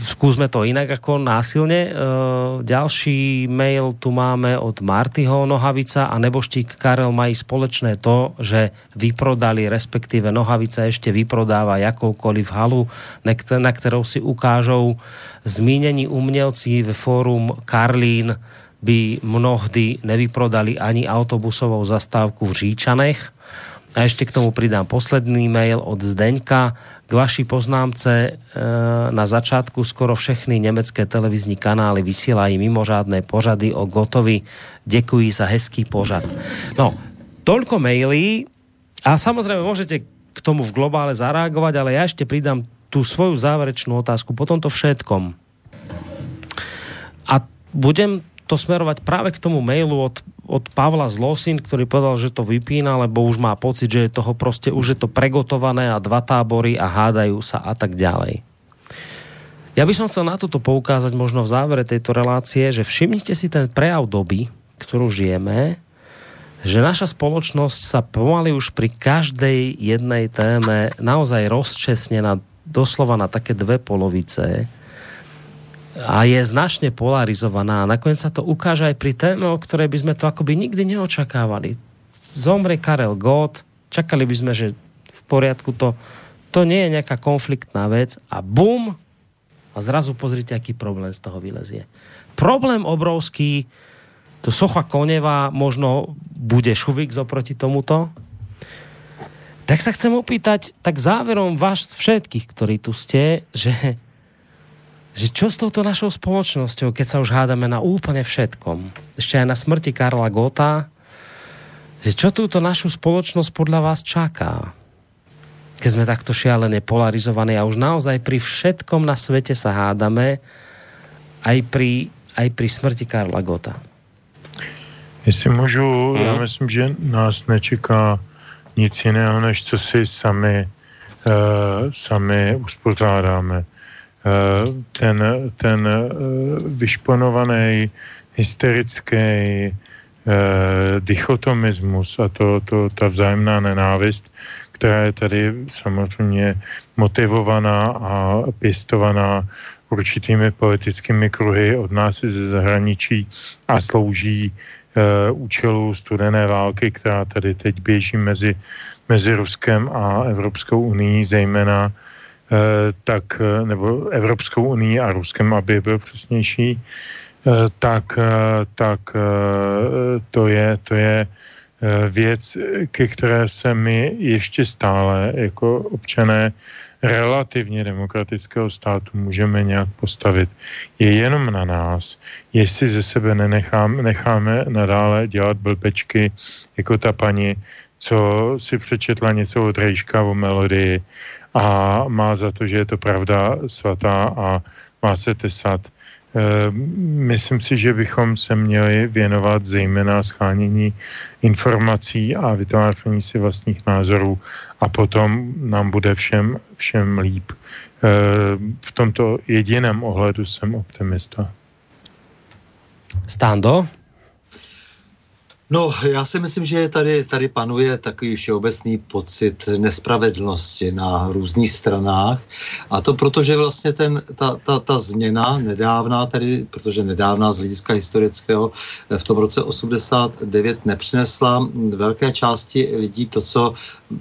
skúsme to inak ako násilne. Uh, ďalší mail tu máme od Martyho Nohavica a neboštík Karel mají společné to, že vyprodali, respektíve Nohavica ešte vyprodáva jakoukoliv halu, na kterou si ukážou zmínění umělci ve fórum Karlín by mnohdy nevyprodali ani autobusovou zastávku v Říčanech. A ešte k tomu pridám posledný mail od Zdeňka k vaší poznámce e, na začátku skoro všechny německé televizní kanály vysílají mimořádné pořady o Gotovi. Děkuji za hezký pořad. No, toľko mailí a samozrejme môžete k tomu v globále zareagovať, ale ja ešte pridám tú svoju záverečnú otázku po tomto všetkom. A budem to smerovať práve k tomu mailu od, od Pavla Zlosin, ktorý povedal, že to vypína, lebo už má pocit, že je toho proste, už je to pregotované a dva tábory a hádajú sa a tak ďalej. Ja by som chcel na toto poukázať možno v závere tejto relácie, že všimnite si ten prejav doby, ktorú žijeme, že naša spoločnosť sa pomaly už pri každej jednej téme naozaj rozčesne na, doslova na také dve polovice a je značne polarizovaná. A nakoniec to ukáže aj pri téme, o ktorej by sme to akoby nikdy neočakávali. Zomre Karel Gott, čakali by že v poriadku to, to nie je nejaká konfliktná vec a bum, a zrazu pozrite, aký problém z toho vylezie. Problém obrovský, to socha Koneva možno bude šuvik zoproti tomuto, tak sa chcem opýtať, tak záverom vás všetkých, ktorí tu ste, že že čo s touto našou spoločnosťou, keď sa už hádame na úplne všetkom, ešte aj na smrti Karla Gota, že čo túto našu spoločnosť podľa vás čaká? Keď sme takto šialene polarizovaní a už naozaj pri všetkom na svete sa hádame, aj pri, aj pri smrti Karla Gota. Jestli můžu, hmm. já myslím, že nás nečeká nic jiného, než co si sami sami uspořádáme. Ten, ten vyšponovaný hysterický dichotomismus a to, to, ta vzájemná nenávist, která je tady samozřejmě motivovaná a pěstovaná určitými politickými kruhy od nás ze zahraničí a slouží uh, účelu studené války, která tady teď běží mezi, mezi Ruskem a Evropskou unii, zejména tak, uh, nebo Evropskou unii a Ruskem, aby byl přesnější, uh, tak, tak to je, to je věc, ke které se my ještě stále jako občané relativně demokratického státu můžeme nějak postavit. Je jenom na nás, jestli ze sebe nenechám, necháme nadále dělat blbečky, jako ta paní, co si přečetla něco od Rejška o melodii a má za to, že je to pravda svatá a má se tesat Eh, myslím si, že bychom se měli věnovat zejména schánění informací a vytváření si vlastních názorů a potom nám bude všem, všem líp. Eh, v tomto jediném ohledu jsem optimista. Stando? No, já si myslím, že tady, tady panuje takový všeobecný pocit nespravedlnosti na různých stranách. A to proto, že vlastně ten, ta, ta, ta změna nedávná, tedy, protože nedávná z hlediska historického v tom roce 89 nepřinesla velké části lidí to, co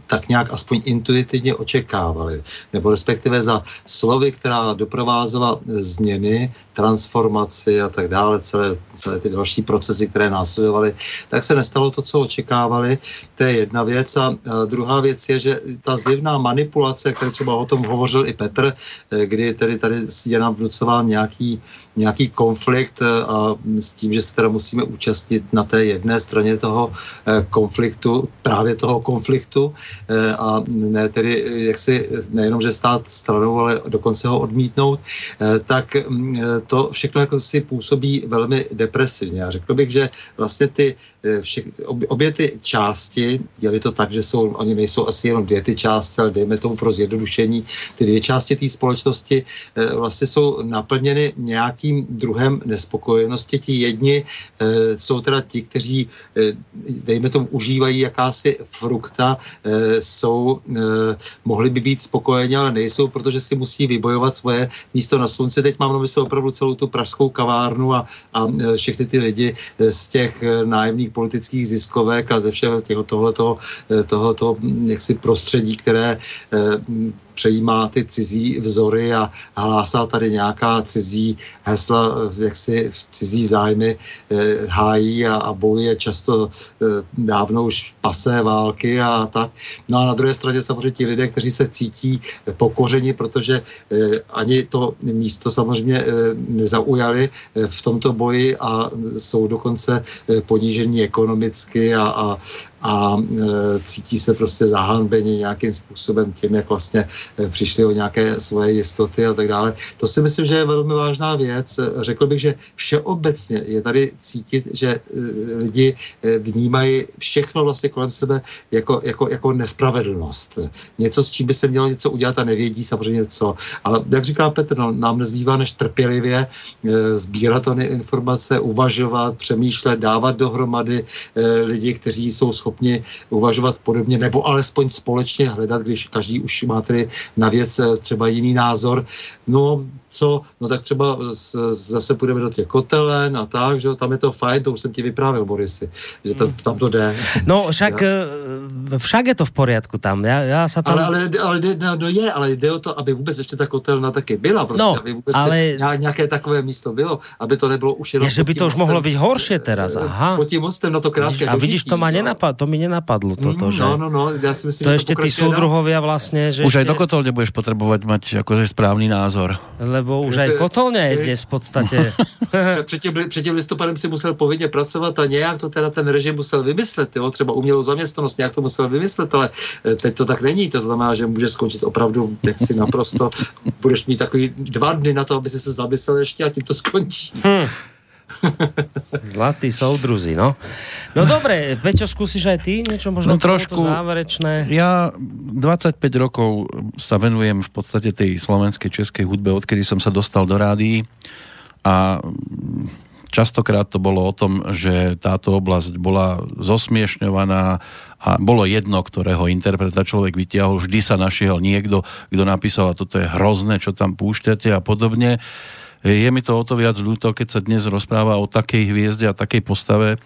tak nějak aspoň intuitivně očekávali. Nebo respektive za slovy, která doprovázela změny, transformaci a tak dále, celé, celé ty další procesy, které následovaly, tak se nestalo to, co očekávali. To je jedna věc. A druhá věc je, že ta zjevná manipulace, které třeba o tom hovořil i Petr, eh, kdy tedy tady je nám vnucován nějaký nějaký konflikt eh, a s tím, že se teda musíme účastnit na té jedné straně toho eh, konfliktu, právě toho konfliktu eh, a ne tedy jak si nejenom, že stát stranou, ale dokonce ho odmítnout, tak mm, to všechno jako si působí velmi depresivně. Já řekl bych, že vlastně ty vše, obě ty části, je to tak, že jsou, oni nejsou asi jenom dvě ty části, ale dejme tomu pro zjednodušení, ty dvě části té společnosti vlastně jsou naplněny nějaký tím druhem nespokojenosti. Ti jedni e, jsou teda ti, kteří, e, dejme tomu, užívají jakási frukta, e, jsou, e, mohli by být spokojeni, ale nejsou, protože si musí vybojovat svoje místo na slunci. Teď mám na mysli opravdu celou tu pražskou kavárnu a, a všechny ty lidi z těch nájemných politických ziskovek a ze všeho tohoto, tohoto jaksi prostředí, které přejímá ty cizí vzory a hlásá tady nějaká cizí hesla, jak si cizí zájmy eh, hájí a, a bojuje často eh, dávno už pasé války a tak. No a na druhé straně samozřejmě ti lidé, kteří se cítí pokořeni, protože eh, ani to místo samozřejmě eh, nezaujali v tomto boji a jsou dokonce ponížení ekonomicky a, a, a e, cítí se prostě zahanbeni nějakým způsobem tím, jak vlastně e, přišli o nějaké svoje jistoty a tak dále. To si myslím, že je velmi vážná věc. Řekl bych, že všeobecně je tady cítit, že e, lidi vnímají všechno vlastně kolem sebe jako, jako, jako nespravedlnost. Něco, s čím by se mělo něco udělat a nevědí samozřejmě co. Ale jak říká Petr, no, nám nezbývá než trpělivě sbírat ony informace, uvažovat, přemýšlet, dávat dohromady lidi, kteří jsou schopni schopni uvažovat podobně, nebo alespoň společně hledat, když každý už má tedy na věc eh, třeba jiný názor. No, co, no tak třeba zase půjdeme do těch kotelen a tak, že tam je to fajn, to už jsem ti vyprávěl, Borisy, že to, tam to jde. No však, ja. Eh, však je to v poriadku tam, já, já sa tam... Ale, ale, ale no, no je, ale jde o to, aby vůbec ještě ta kotelna taky byla, prostě, no, aby vůbec ale... nějaké takové místo bylo, aby to nebylo už jenom... Je, že by to už mohlo být horší teraz, eh, aha. Pod tím mostem na to krátké A vidíš, to, ma no. nenapad, to mi nenapadlo toto, mm, že... No, no, no, já si myslím, to ještě ty soudruhovia vlastně, že... Už ešte... aj do kotolne budeš potrebovať mať akože správný názor. Lebo už aj kotol kotolně je dnes v podstatě. před, tím, před tím listopadem si musel povinně pracovat a nějak to teda ten režim musel vymyslet, jo? třeba umělou zaměstnanost, nějak to musel vymyslet, ale eh, teď to tak není, to znamená, že může skončit opravdu jak si naprosto, budeš mít takový dva dny na to, aby si se zamyslel ještě a tím to skončí. Hmm. Zlatí soudruzi, no. No dobre, Peťo, skúsiš aj ty niečo možno No trošku. záverečné? Ja 25 rokov sa venujem v podstate tej slovenskej českej hudbe, odkedy som sa dostal do rádií a častokrát to bolo o tom, že táto oblasť bola zosmiešňovaná a bolo jedno, ktorého interpreta človek vytiahol, vždy sa našiel niekto, kto napísal a toto je hrozné, čo tam púšťate a podobne. Je mi to o to viac ľúto, keď sa dnes rozpráva o takej hviezde a takej postave e,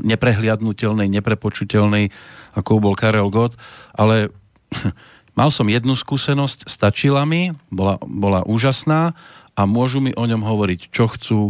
neprehliadnutelnej, neprepočutelnej, ako bol Karel Gott, ale mal som jednu skúsenosť, stačila mi, bola, bola úžasná a môžu mi o ňom hovoriť, čo chcú,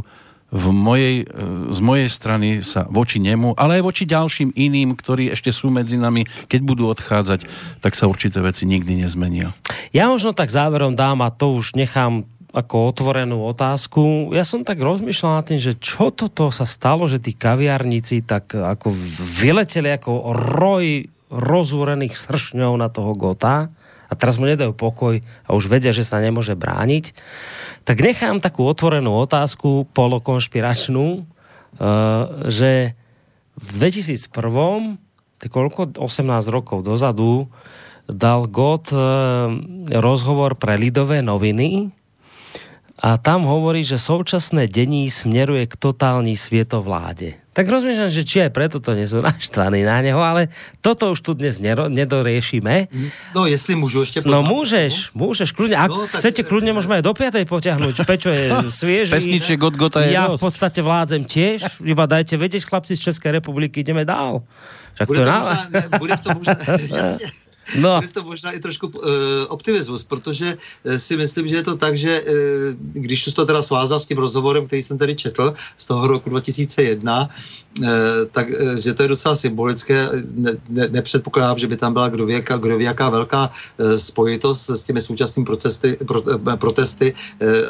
v mojej, e, z mojej strany sa voči nemu, ale aj voči ďalším iným, ktorí ešte sú medzi nami, keď budú odchádzať, tak sa určité veci nikdy nezmenia. Ja možno tak záverom dám a to už nechám ako otvorenú otázku. Ja som tak rozmýšľal nad tým, že čo toto sa stalo, že tí kaviarníci tak ako vyleteli ako roj rozúrených sršňov na toho Gota a teraz mu nedajú pokoj a už vedia, že sa nemôže brániť. Tak nechám takú otvorenú otázku, polokonšpiračnú, uh, že v 2001, to koľko, 18 rokov dozadu, dal God uh, rozhovor pre Lidové noviny, a tam hovorí, že současné dení smeruje k totální svietovláde. Tak rozmýšľam, že či aj preto to nie sú naštvaní na neho, ale toto už tu dnes nero, nedoriešime. No, jestli můžu ještě... No môžeš, môžeš, kľudne. Ak No, tak- chcete, kľudne môžeme aj do 5. potiahnuť. Pečo je svieži. Pesniček od Gota je Ja v podstate vládzem tiež. Iba dajte vedieť, chlapci z Českej republiky, ideme dál. Však Bude to to, na... možná, ne, bude to možná, jasně, No, bude to možná i trošku uh, optimismus, protože uh, si myslím, že je to tak, že uh, když už to teda svázal s tím rozhovorem, který jsem tady četl z toho roku 2001, uh, tak uh, že to je docela symbolické. Ne, ne, nepředpokládám, že by tam byla kdověka, kdovějaká velká uh, spojitost s těmi současnými protesty, pro, protesty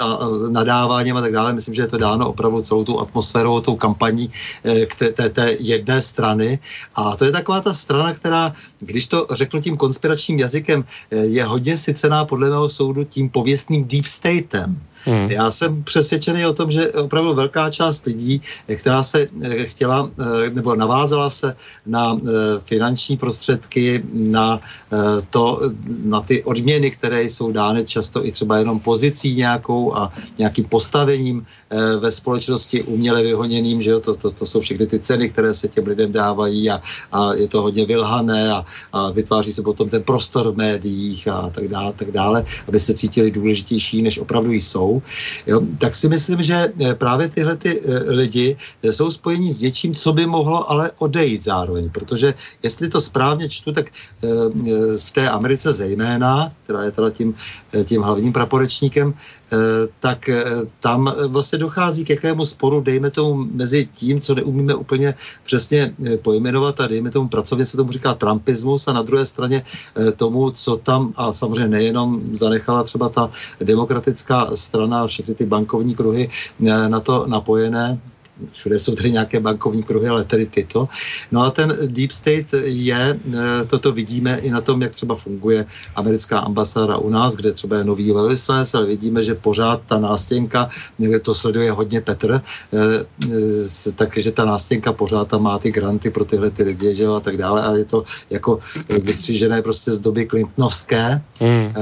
a, nadáváním a tak dále. Myslím, že je to dáno opravdu celou tou atmosférou, tou kampaní k té, té, té jedné strany. A to je taková ta strana, která, když to řeknu tím konspiračním jazykem, eh, je hodně sycená podle mého soudu tím pověstným deep statem. Hmm. Já jsem přesvědčený o tom, že opravdu velká část lidí, eh, která se eh, chtěla eh, nebo navázala se na finanční prostředky, na to, na ty odměny, které jsou dány často i třeba jenom pozicí nějakou a nějakým postavením ve společnosti uměle vyhoněným, že jo, to, to, to jsou všechny ty ceny, které se těm lidem dávají a, a je to hodně vylhané a, a vytváří se potom ten prostor v médiích a tak dále, tak dále, aby se cítili důležitější, než opravdu jsou. Jo, tak si myslím, že eh, právě tyhle ty eh, lidi eh, jsou spojení s něčím, co by mohlo ale odejít zároveň, protože jestli to správně čtu, tak v té Americe zejména, která je teda tím, tím hlavním praporečníkem, tak tam vlastně dochází k jakému sporu, dejme tomu, mezi tím, co neumíme úplně přesně pojmenovat a dejme tomu pracovně se tomu říká trumpismus a na druhé straně tomu, co tam, a samozřejmě nejenom zanechala třeba ta demokratická strana a všechny ty bankovní kruhy eh, na to napojené, všude jsou tady nějaké bankovní kruhy, ale tady tyto. No a ten deep state je, eh, toto vidíme i na tom, jak třeba funguje americká ambasáda u nás, kde třeba je nový velvyslanec, ale vidíme, že pořád ta nástěnka, eh, to sleduje hodně Petr, eh, eh, takže ta nástěnka pořád tam má ty granty pro tyhle ty lidi, že jo, a tak dále a je to jako vystřížené prostě z doby Clintonovské, hmm.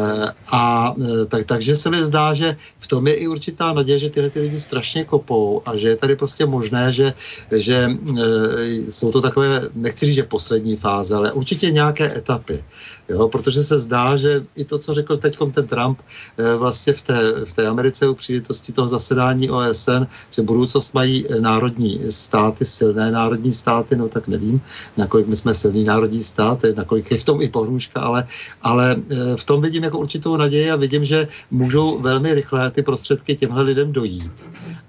A tak, takže se mi zdá, že v tom je i určitá naděje, že tyhle ty lidi strašně kopou a že je tady prostě možné, že, že e, jsou to takové, nechci říct, že poslední fáze, ale určitě nějaké etapy. Jo? Protože se zdá, že i to, co řekl teď ten Trump e, vlastně v té, v té Americe u příležitosti toho zasedání OSN, že budoucnost mají národní státy, silné národní státy, no tak nevím, nakolik my jsme silný národní stát, nakolik je v tom i pohrůžka, ale, ale e, v tom vidím jako určitou naději a vidím, že můžou velmi rychle ty prostředky těmhle lidem dojít.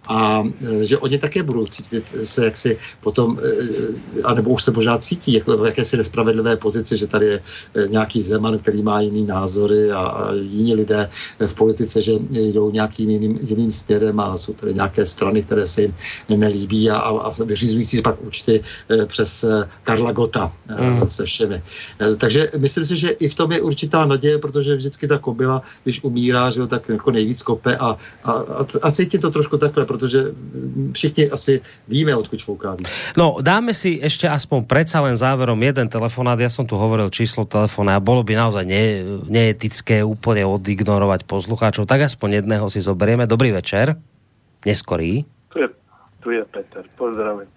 A e, že oni také budou cítit se jaksi potom, e, anebo už se možná cítí jako v jakési nespravedlivé pozici, že tady je e, nějaký Zeman, který má jiný názory a, a jiní lidé v politice, že jdou nějakým jiným, jiným směrem a jsou tady nějaké strany, které se jim nelíbí a, a, a vyřizují si pak účty e, přes e, Karla Gota Mm. se všemi. E, Takže myslím si, že i v tom je určitá naděje, protože vždycky ta kobila, když umírá, že jo, tak jako nejvíc kope a, a, a, a cítí to trošku takhle, protože všichni asi víme, odkud fouká. No, dáme si ešte aspoň predsa len záverom jeden telefonát. Ja som tu hovoril číslo telefóna a bolo by naozaj ne, neetické úplne odignorovať poslucháčov. Tak aspoň jedného si zoberieme. Dobrý večer. Neskorý. Tu je, tu je Peter. Pozdravím.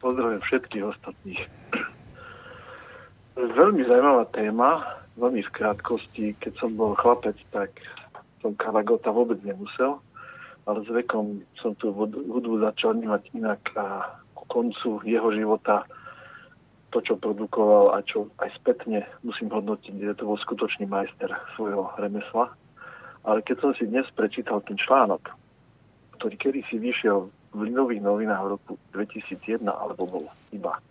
Pozdravím všetkých ostatných. Veľmi zaujímavá téma, veľmi v krátkosti. Keď som bol chlapec, tak som Karagota vôbec nemusel, ale s vekom som tu hudbu začal vnímať inak a ku koncu jeho života to, čo produkoval a čo aj spätne musím hodnotiť, že to bol skutočný majster svojho remesla. Ale keď som si dnes prečítal ten článok, ktorý kedy si vyšiel v Linových novinách v roku 2001, alebo bol iba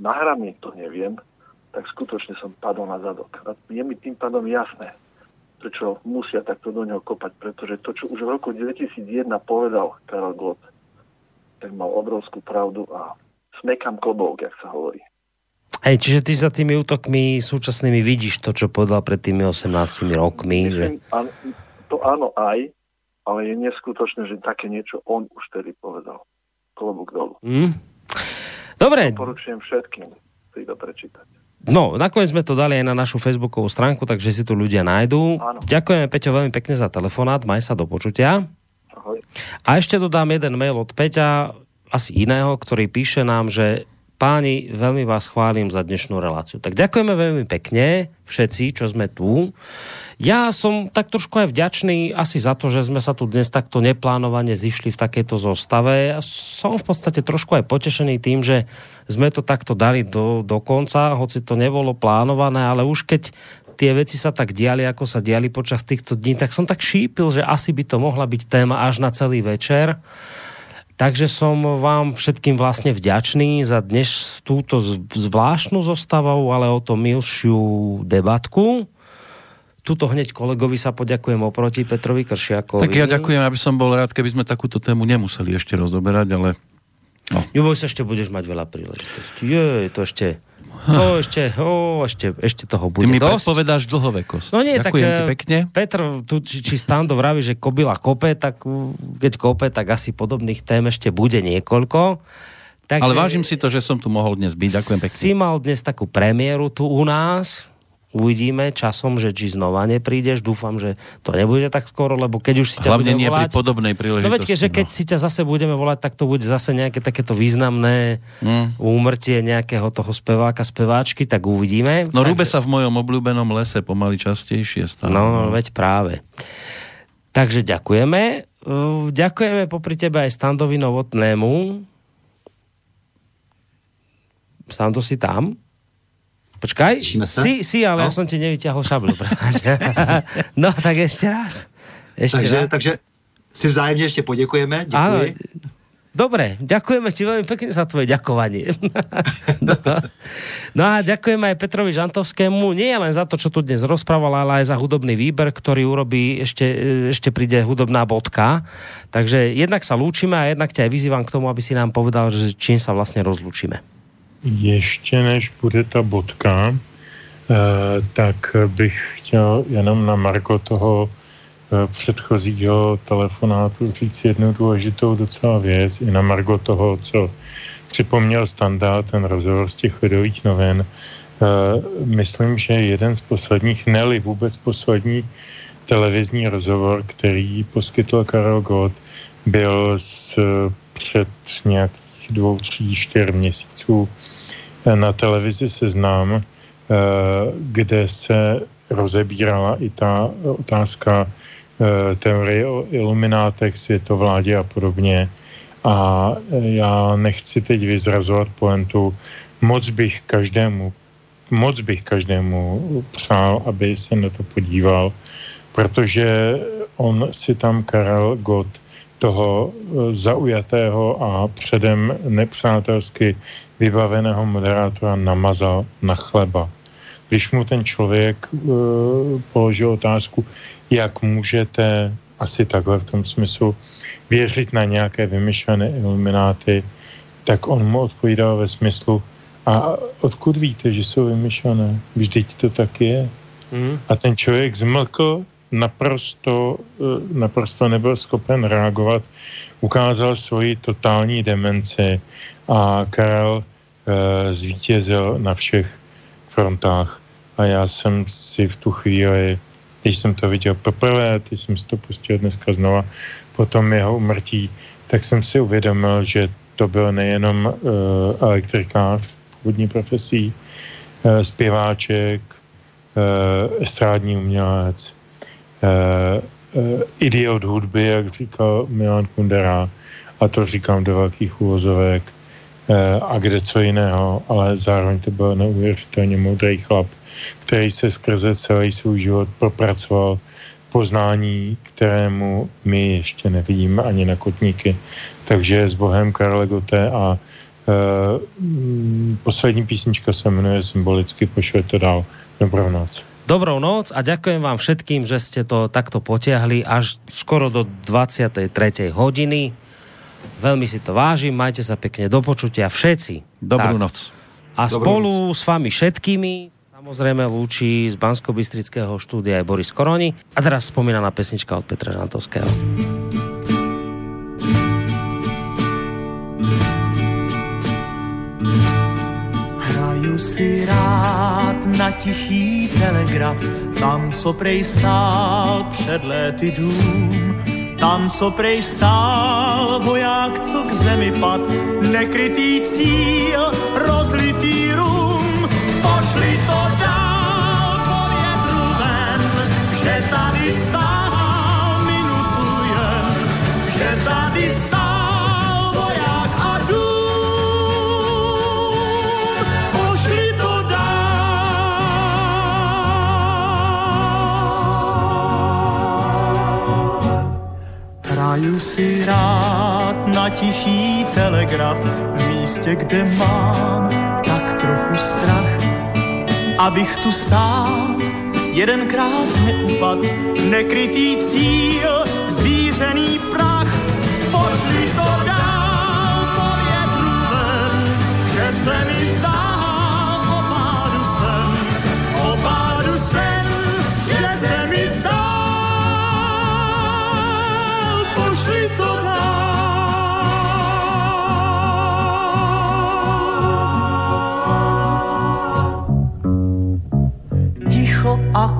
nahraný, to neviem, tak skutočne som padol na zadok. A je mi tým pádom jasné, prečo musia takto do neho kopať, pretože to, čo už v roku 2001 povedal Karel Gott, tak mal obrovskú pravdu a smekam klobok, jak sa hovorí. Hej, čiže ty za tými útokmi súčasnými vidíš to, čo povedal pred tými 18 rokmi. Myslím, že... to áno aj, ale je neskutočné, že také niečo on už tedy povedal. Klobúk dolu. Mm. Dobre. Poručujem všetkým si to prečítať. No, nakoniec sme to dali aj na našu facebookovú stránku, takže si tu ľudia nájdú. Áno. Ďakujeme, Peťo, veľmi pekne za telefonát. Maj sa do počutia. Ahoj. A ešte dodám jeden mail od Peťa, asi iného, ktorý píše nám, že páni, veľmi vás chválim za dnešnú reláciu. Tak ďakujeme veľmi pekne všetci, čo sme tu. Ja som tak trošku aj vďačný asi za to, že sme sa tu dnes takto neplánovane zišli v takejto zostave. Ja som v podstate trošku aj potešený tým, že sme to takto dali do, do konca, hoci to nebolo plánované, ale už keď tie veci sa tak diali, ako sa diali počas týchto dní, tak som tak šípil, že asi by to mohla byť téma až na celý večer. Takže som vám všetkým vlastne vďačný za dnes túto zvláštnu zostavu, ale o to milšiu debatku. Tuto hneď kolegovi sa poďakujem oproti Petrovi Kršiakovi. Tak ja ďakujem, aby som bol rád, keby sme takúto tému nemuseli ešte rozoberať, ale... No. Neboj sa, ešte budeš mať veľa príležitostí. Je, to ešte to ešte, o, ešte, ešte toho bude Ty mi dosť. predpovedáš dlhovekosť. No nie, Ďakujem tak ti eh, pekne. Petr, tu, či, či Stando vraví, že kobila kope, tak keď kope, tak asi podobných tém ešte bude niekoľko. Takže Ale vážim si to, že som tu mohol dnes byť. Ďakujem pekne. Si mal dnes takú premiéru tu u nás uvidíme časom, že či znova neprídeš. Dúfam, že to nebude tak skoro, lebo keď už si ťa Hlavne nie volať, pri podobnej príležitosti. No veď, že keď no. si ťa zase budeme volať, tak to bude zase nejaké takéto významné mm. úmrtie nejakého toho speváka, speváčky, tak uvidíme. No rúbe sa v mojom obľúbenom lese pomaly častejšie stále. No, no, veď práve. Takže ďakujeme. Ďakujeme popri tebe aj Standovi Novotnému. Stando si tam? Počkaj, si, si, ale no. ja som ti nevyťahol šablu. no, tak ešte raz. Ešte takže, raz. takže si vzájemne ešte poděkujeme. Áno, Dobre, ďakujeme ti veľmi pekne za tvoje ďakovanie. no, no a ďakujeme aj Petrovi Žantovskému, nie len za to, čo tu dnes rozprával, ale aj za hudobný výber, ktorý urobí, ešte, ešte príde hudobná bodka. Takže jednak sa lúčime a jednak ťa aj vyzývam k tomu, aby si nám povedal, že čím sa vlastne rozlúčime ještě než bude ta bodka, eh, tak bych chtěl jenom na Marko toho eh, předchozího telefonátu říct jednu důležitou docela věc, i na Margo toho, co připomněl standard, ten rozhovor z těch lidových novin. Eh, myslím, že jeden z posledních, neli vůbec poslední televizní rozhovor, který poskytl Karel Gott, byl z, před nějakých dvou, tří, čtyř měsíců na televizi Seznam, eh, kde se rozebírala i ta otázka eh, teorie o iluminátech, světovládě a podobně. A já nechci teď vyzrazovat poentu. Moc bych každému, moc bych každému přál, aby se na to podíval, protože on si tam Karel Gott toho eh, zaujatého a předem nepřátelsky vybaveného moderátora namazal na chleba. Když mu ten člověk uh, položil otázku, jak můžete asi takhle v tom smyslu věřit na nějaké vymyšlené ilumináty, tak on mu odpovídal ve smyslu, a odkud víte, že jsou vymyšlené? Vždyť to tak je. Mm. A ten člověk zmlkl naprosto, eh, naprosto nebyl schopen reagovat, ukázal svoji totální demenci a Karel e, zvítězil na všech frontách. A já jsem si v tu chvíli, když jsem to viděl poprvé, když jsem si to pustil dneska znova, potom jeho umrtí, tak jsem si uvědomil, že to byl nejenom uh, elektrikář, původní profesí, uh, zpěváček, estrádní umělec, idiot hudby, jak říkal Milan Kundera, a to říkám do velkých úvozovek, uh, a kde co jiného, ale zároveň to byl neuvěřitelně moudrý chlap, který se skrze celý svůj život propracoval poznání, kterému my ještě nevidíme ani na kotníky. Takže s Bohem Karle Gote a uh, poslední písnička se jmenuje symbolicky Pošle to dál. Dobrou noc. Dobrou noc a ďakujem vám všetkým, že ste to takto potiahli až skoro do 23. hodiny. Veľmi si to vážim, majte sa pekne do počutia všetci. Dobrú tak. noc. A Dobrú spolu noc. s vami všetkými samozrejme lúči z bansko štúdia aj Boris Koroni. A teraz spomínaná pesnička od Petra Žantovského. Si rád na tichý telegraf, tam, co prej stál před léty dům. Tam, co prej stál voják, co k zemi pad, nekrytý cíl, rozlitý rum. Pošli to dál Hraju si rád na tichý telegraf v místě, kde mám tak trochu strach, abych tu sám jedenkrát neupad, nekrytý cíl, zvířený prach, pošli to dál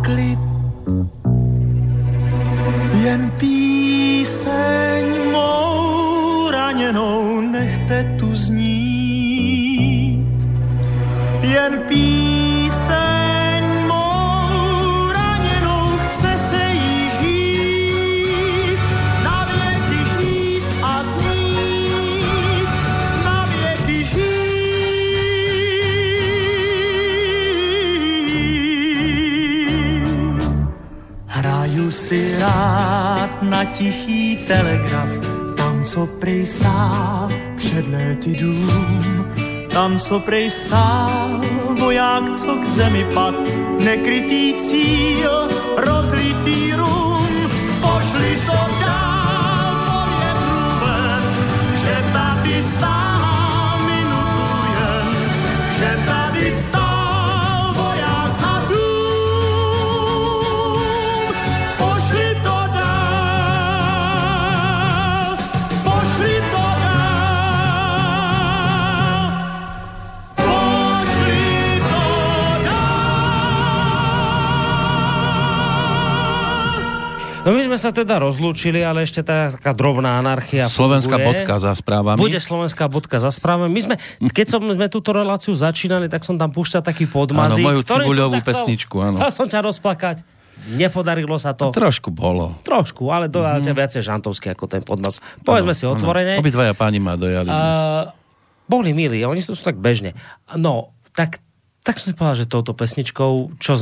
klid, jen píseň mou raněnou nechte tu znít. Jen píseň rád na tichý telegraf, tam, co prej stál před léty dům. Tam, co prej stál voják, co k zemi pad, nekrytý cíl, rozlitý rum. Pošli to dál No my sme sa teda rozlúčili, ale ešte tá taká drobná anarchia Slovenská funguje. bodka za správami. Bude slovenská bodka za správami. My sme, keď som sme túto reláciu začínali, tak som tam púšťal taký podmazík. Áno, moju cibuľovú pesničku, áno. Chcel som ťa rozplakať. Nepodarilo sa to. Trošku bolo. Trošku, ale dojal ťa viacej žantovský ako ten podmaz. Povedzme si otvorene. Obidvaja páni ma dojali. Uh, boli milí, oni sú tak bežne. No, tak, tak som si povedal, že touto pesničkou, čo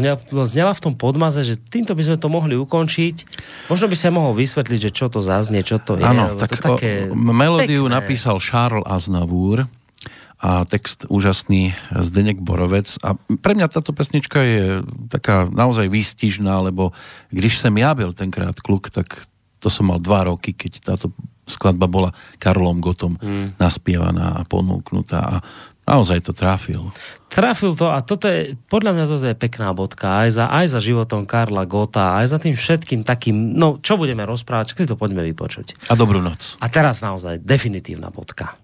znela v tom podmaze, že týmto by sme to mohli ukončiť. Možno by sa mohol vysvetliť, že čo to zaznie, čo to je. Lebo tak to také o, melódiu pekné. napísal Charles Aznavour a text úžasný Zdeněk Borovec. A pre mňa táto pesnička je taká naozaj výstižná, lebo když jsem ja byl tenkrát kluk, tak to som mal dva roky, keď táto skladba bola Karlom Gotom mm. naspievaná a ponúknutá. A Naozaj to trafil. Trafil to a toto je, podľa mňa toto je pekná bodka aj za, aj za životom Karla Gota, aj za tým všetkým takým, no čo budeme rozprávať, si to poďme vypočuť. A dobrú noc. A teraz naozaj definitívna bodka.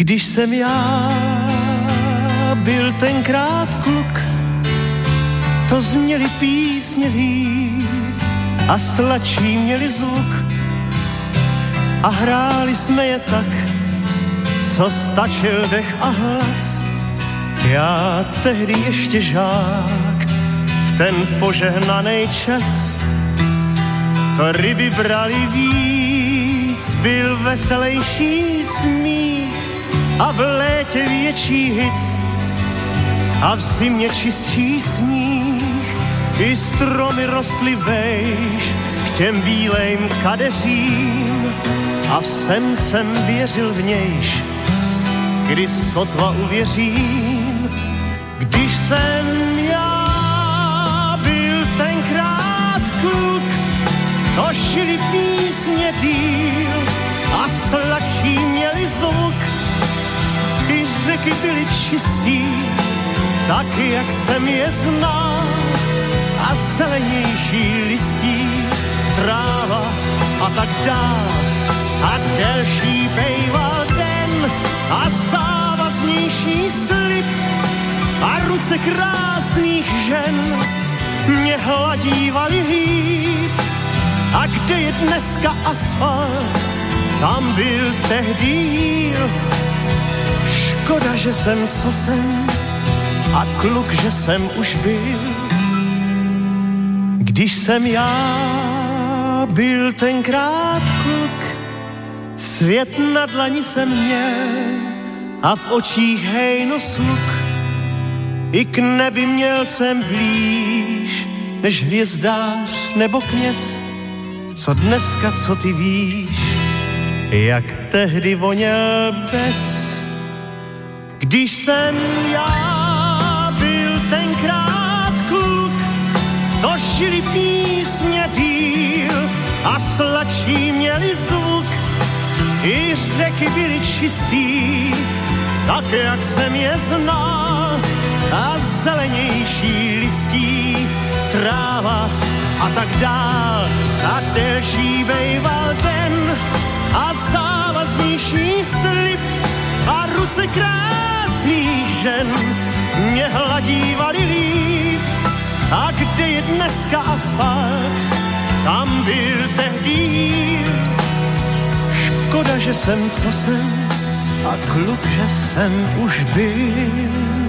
Když jsem já byl tenkrát kluk, to zněly písněví a sladší měli zvuk a hráli jsme je tak, co stačil dech a hlas. Já tehdy ještě žák, v ten požehnaný čas, to ryby brali víc, byl veselejší smích a v létě větší hic a v zimě čistší sníh. I stromy rostly vejš k těm bílejm kadeřím. A v sen jsem věřil v nějš, kdy sotva uvěřím, když jsem já byl tenkrát kluk, to šili písně díl a sladší měli zvuk, i řeky byly čistý, taky jak jsem je znal a zelenější listí, tráva a tak dál a delší bejval den a závaznější slib a ruce krásných žen mě hladívali líp. A kde je dneska asfalt, tam byl tehdy jíl. Škoda, že jsem, co jsem, a kluk, že jsem už byl. Když jsem já byl tenkrát kluk, svět na dlani jsem měl a v očích hejno sluk. I k nebi měl jsem blíž, než hvězdář nebo kněz. Co dneska, co ty víš, jak tehdy voněl bez. Když jsem já šili písně díl a sladší měli zvuk. I řeky byly čistý, tak jak jsem je znal. A zelenější listí, tráva a tak dál. A delší bejval den a závaznější slib a ruce krásných žen mě hladívali líp. A kde je dneska asfalt, tam byl tehdy. Škoda, že jsem, co jsem, a kluk, že jsem už byl.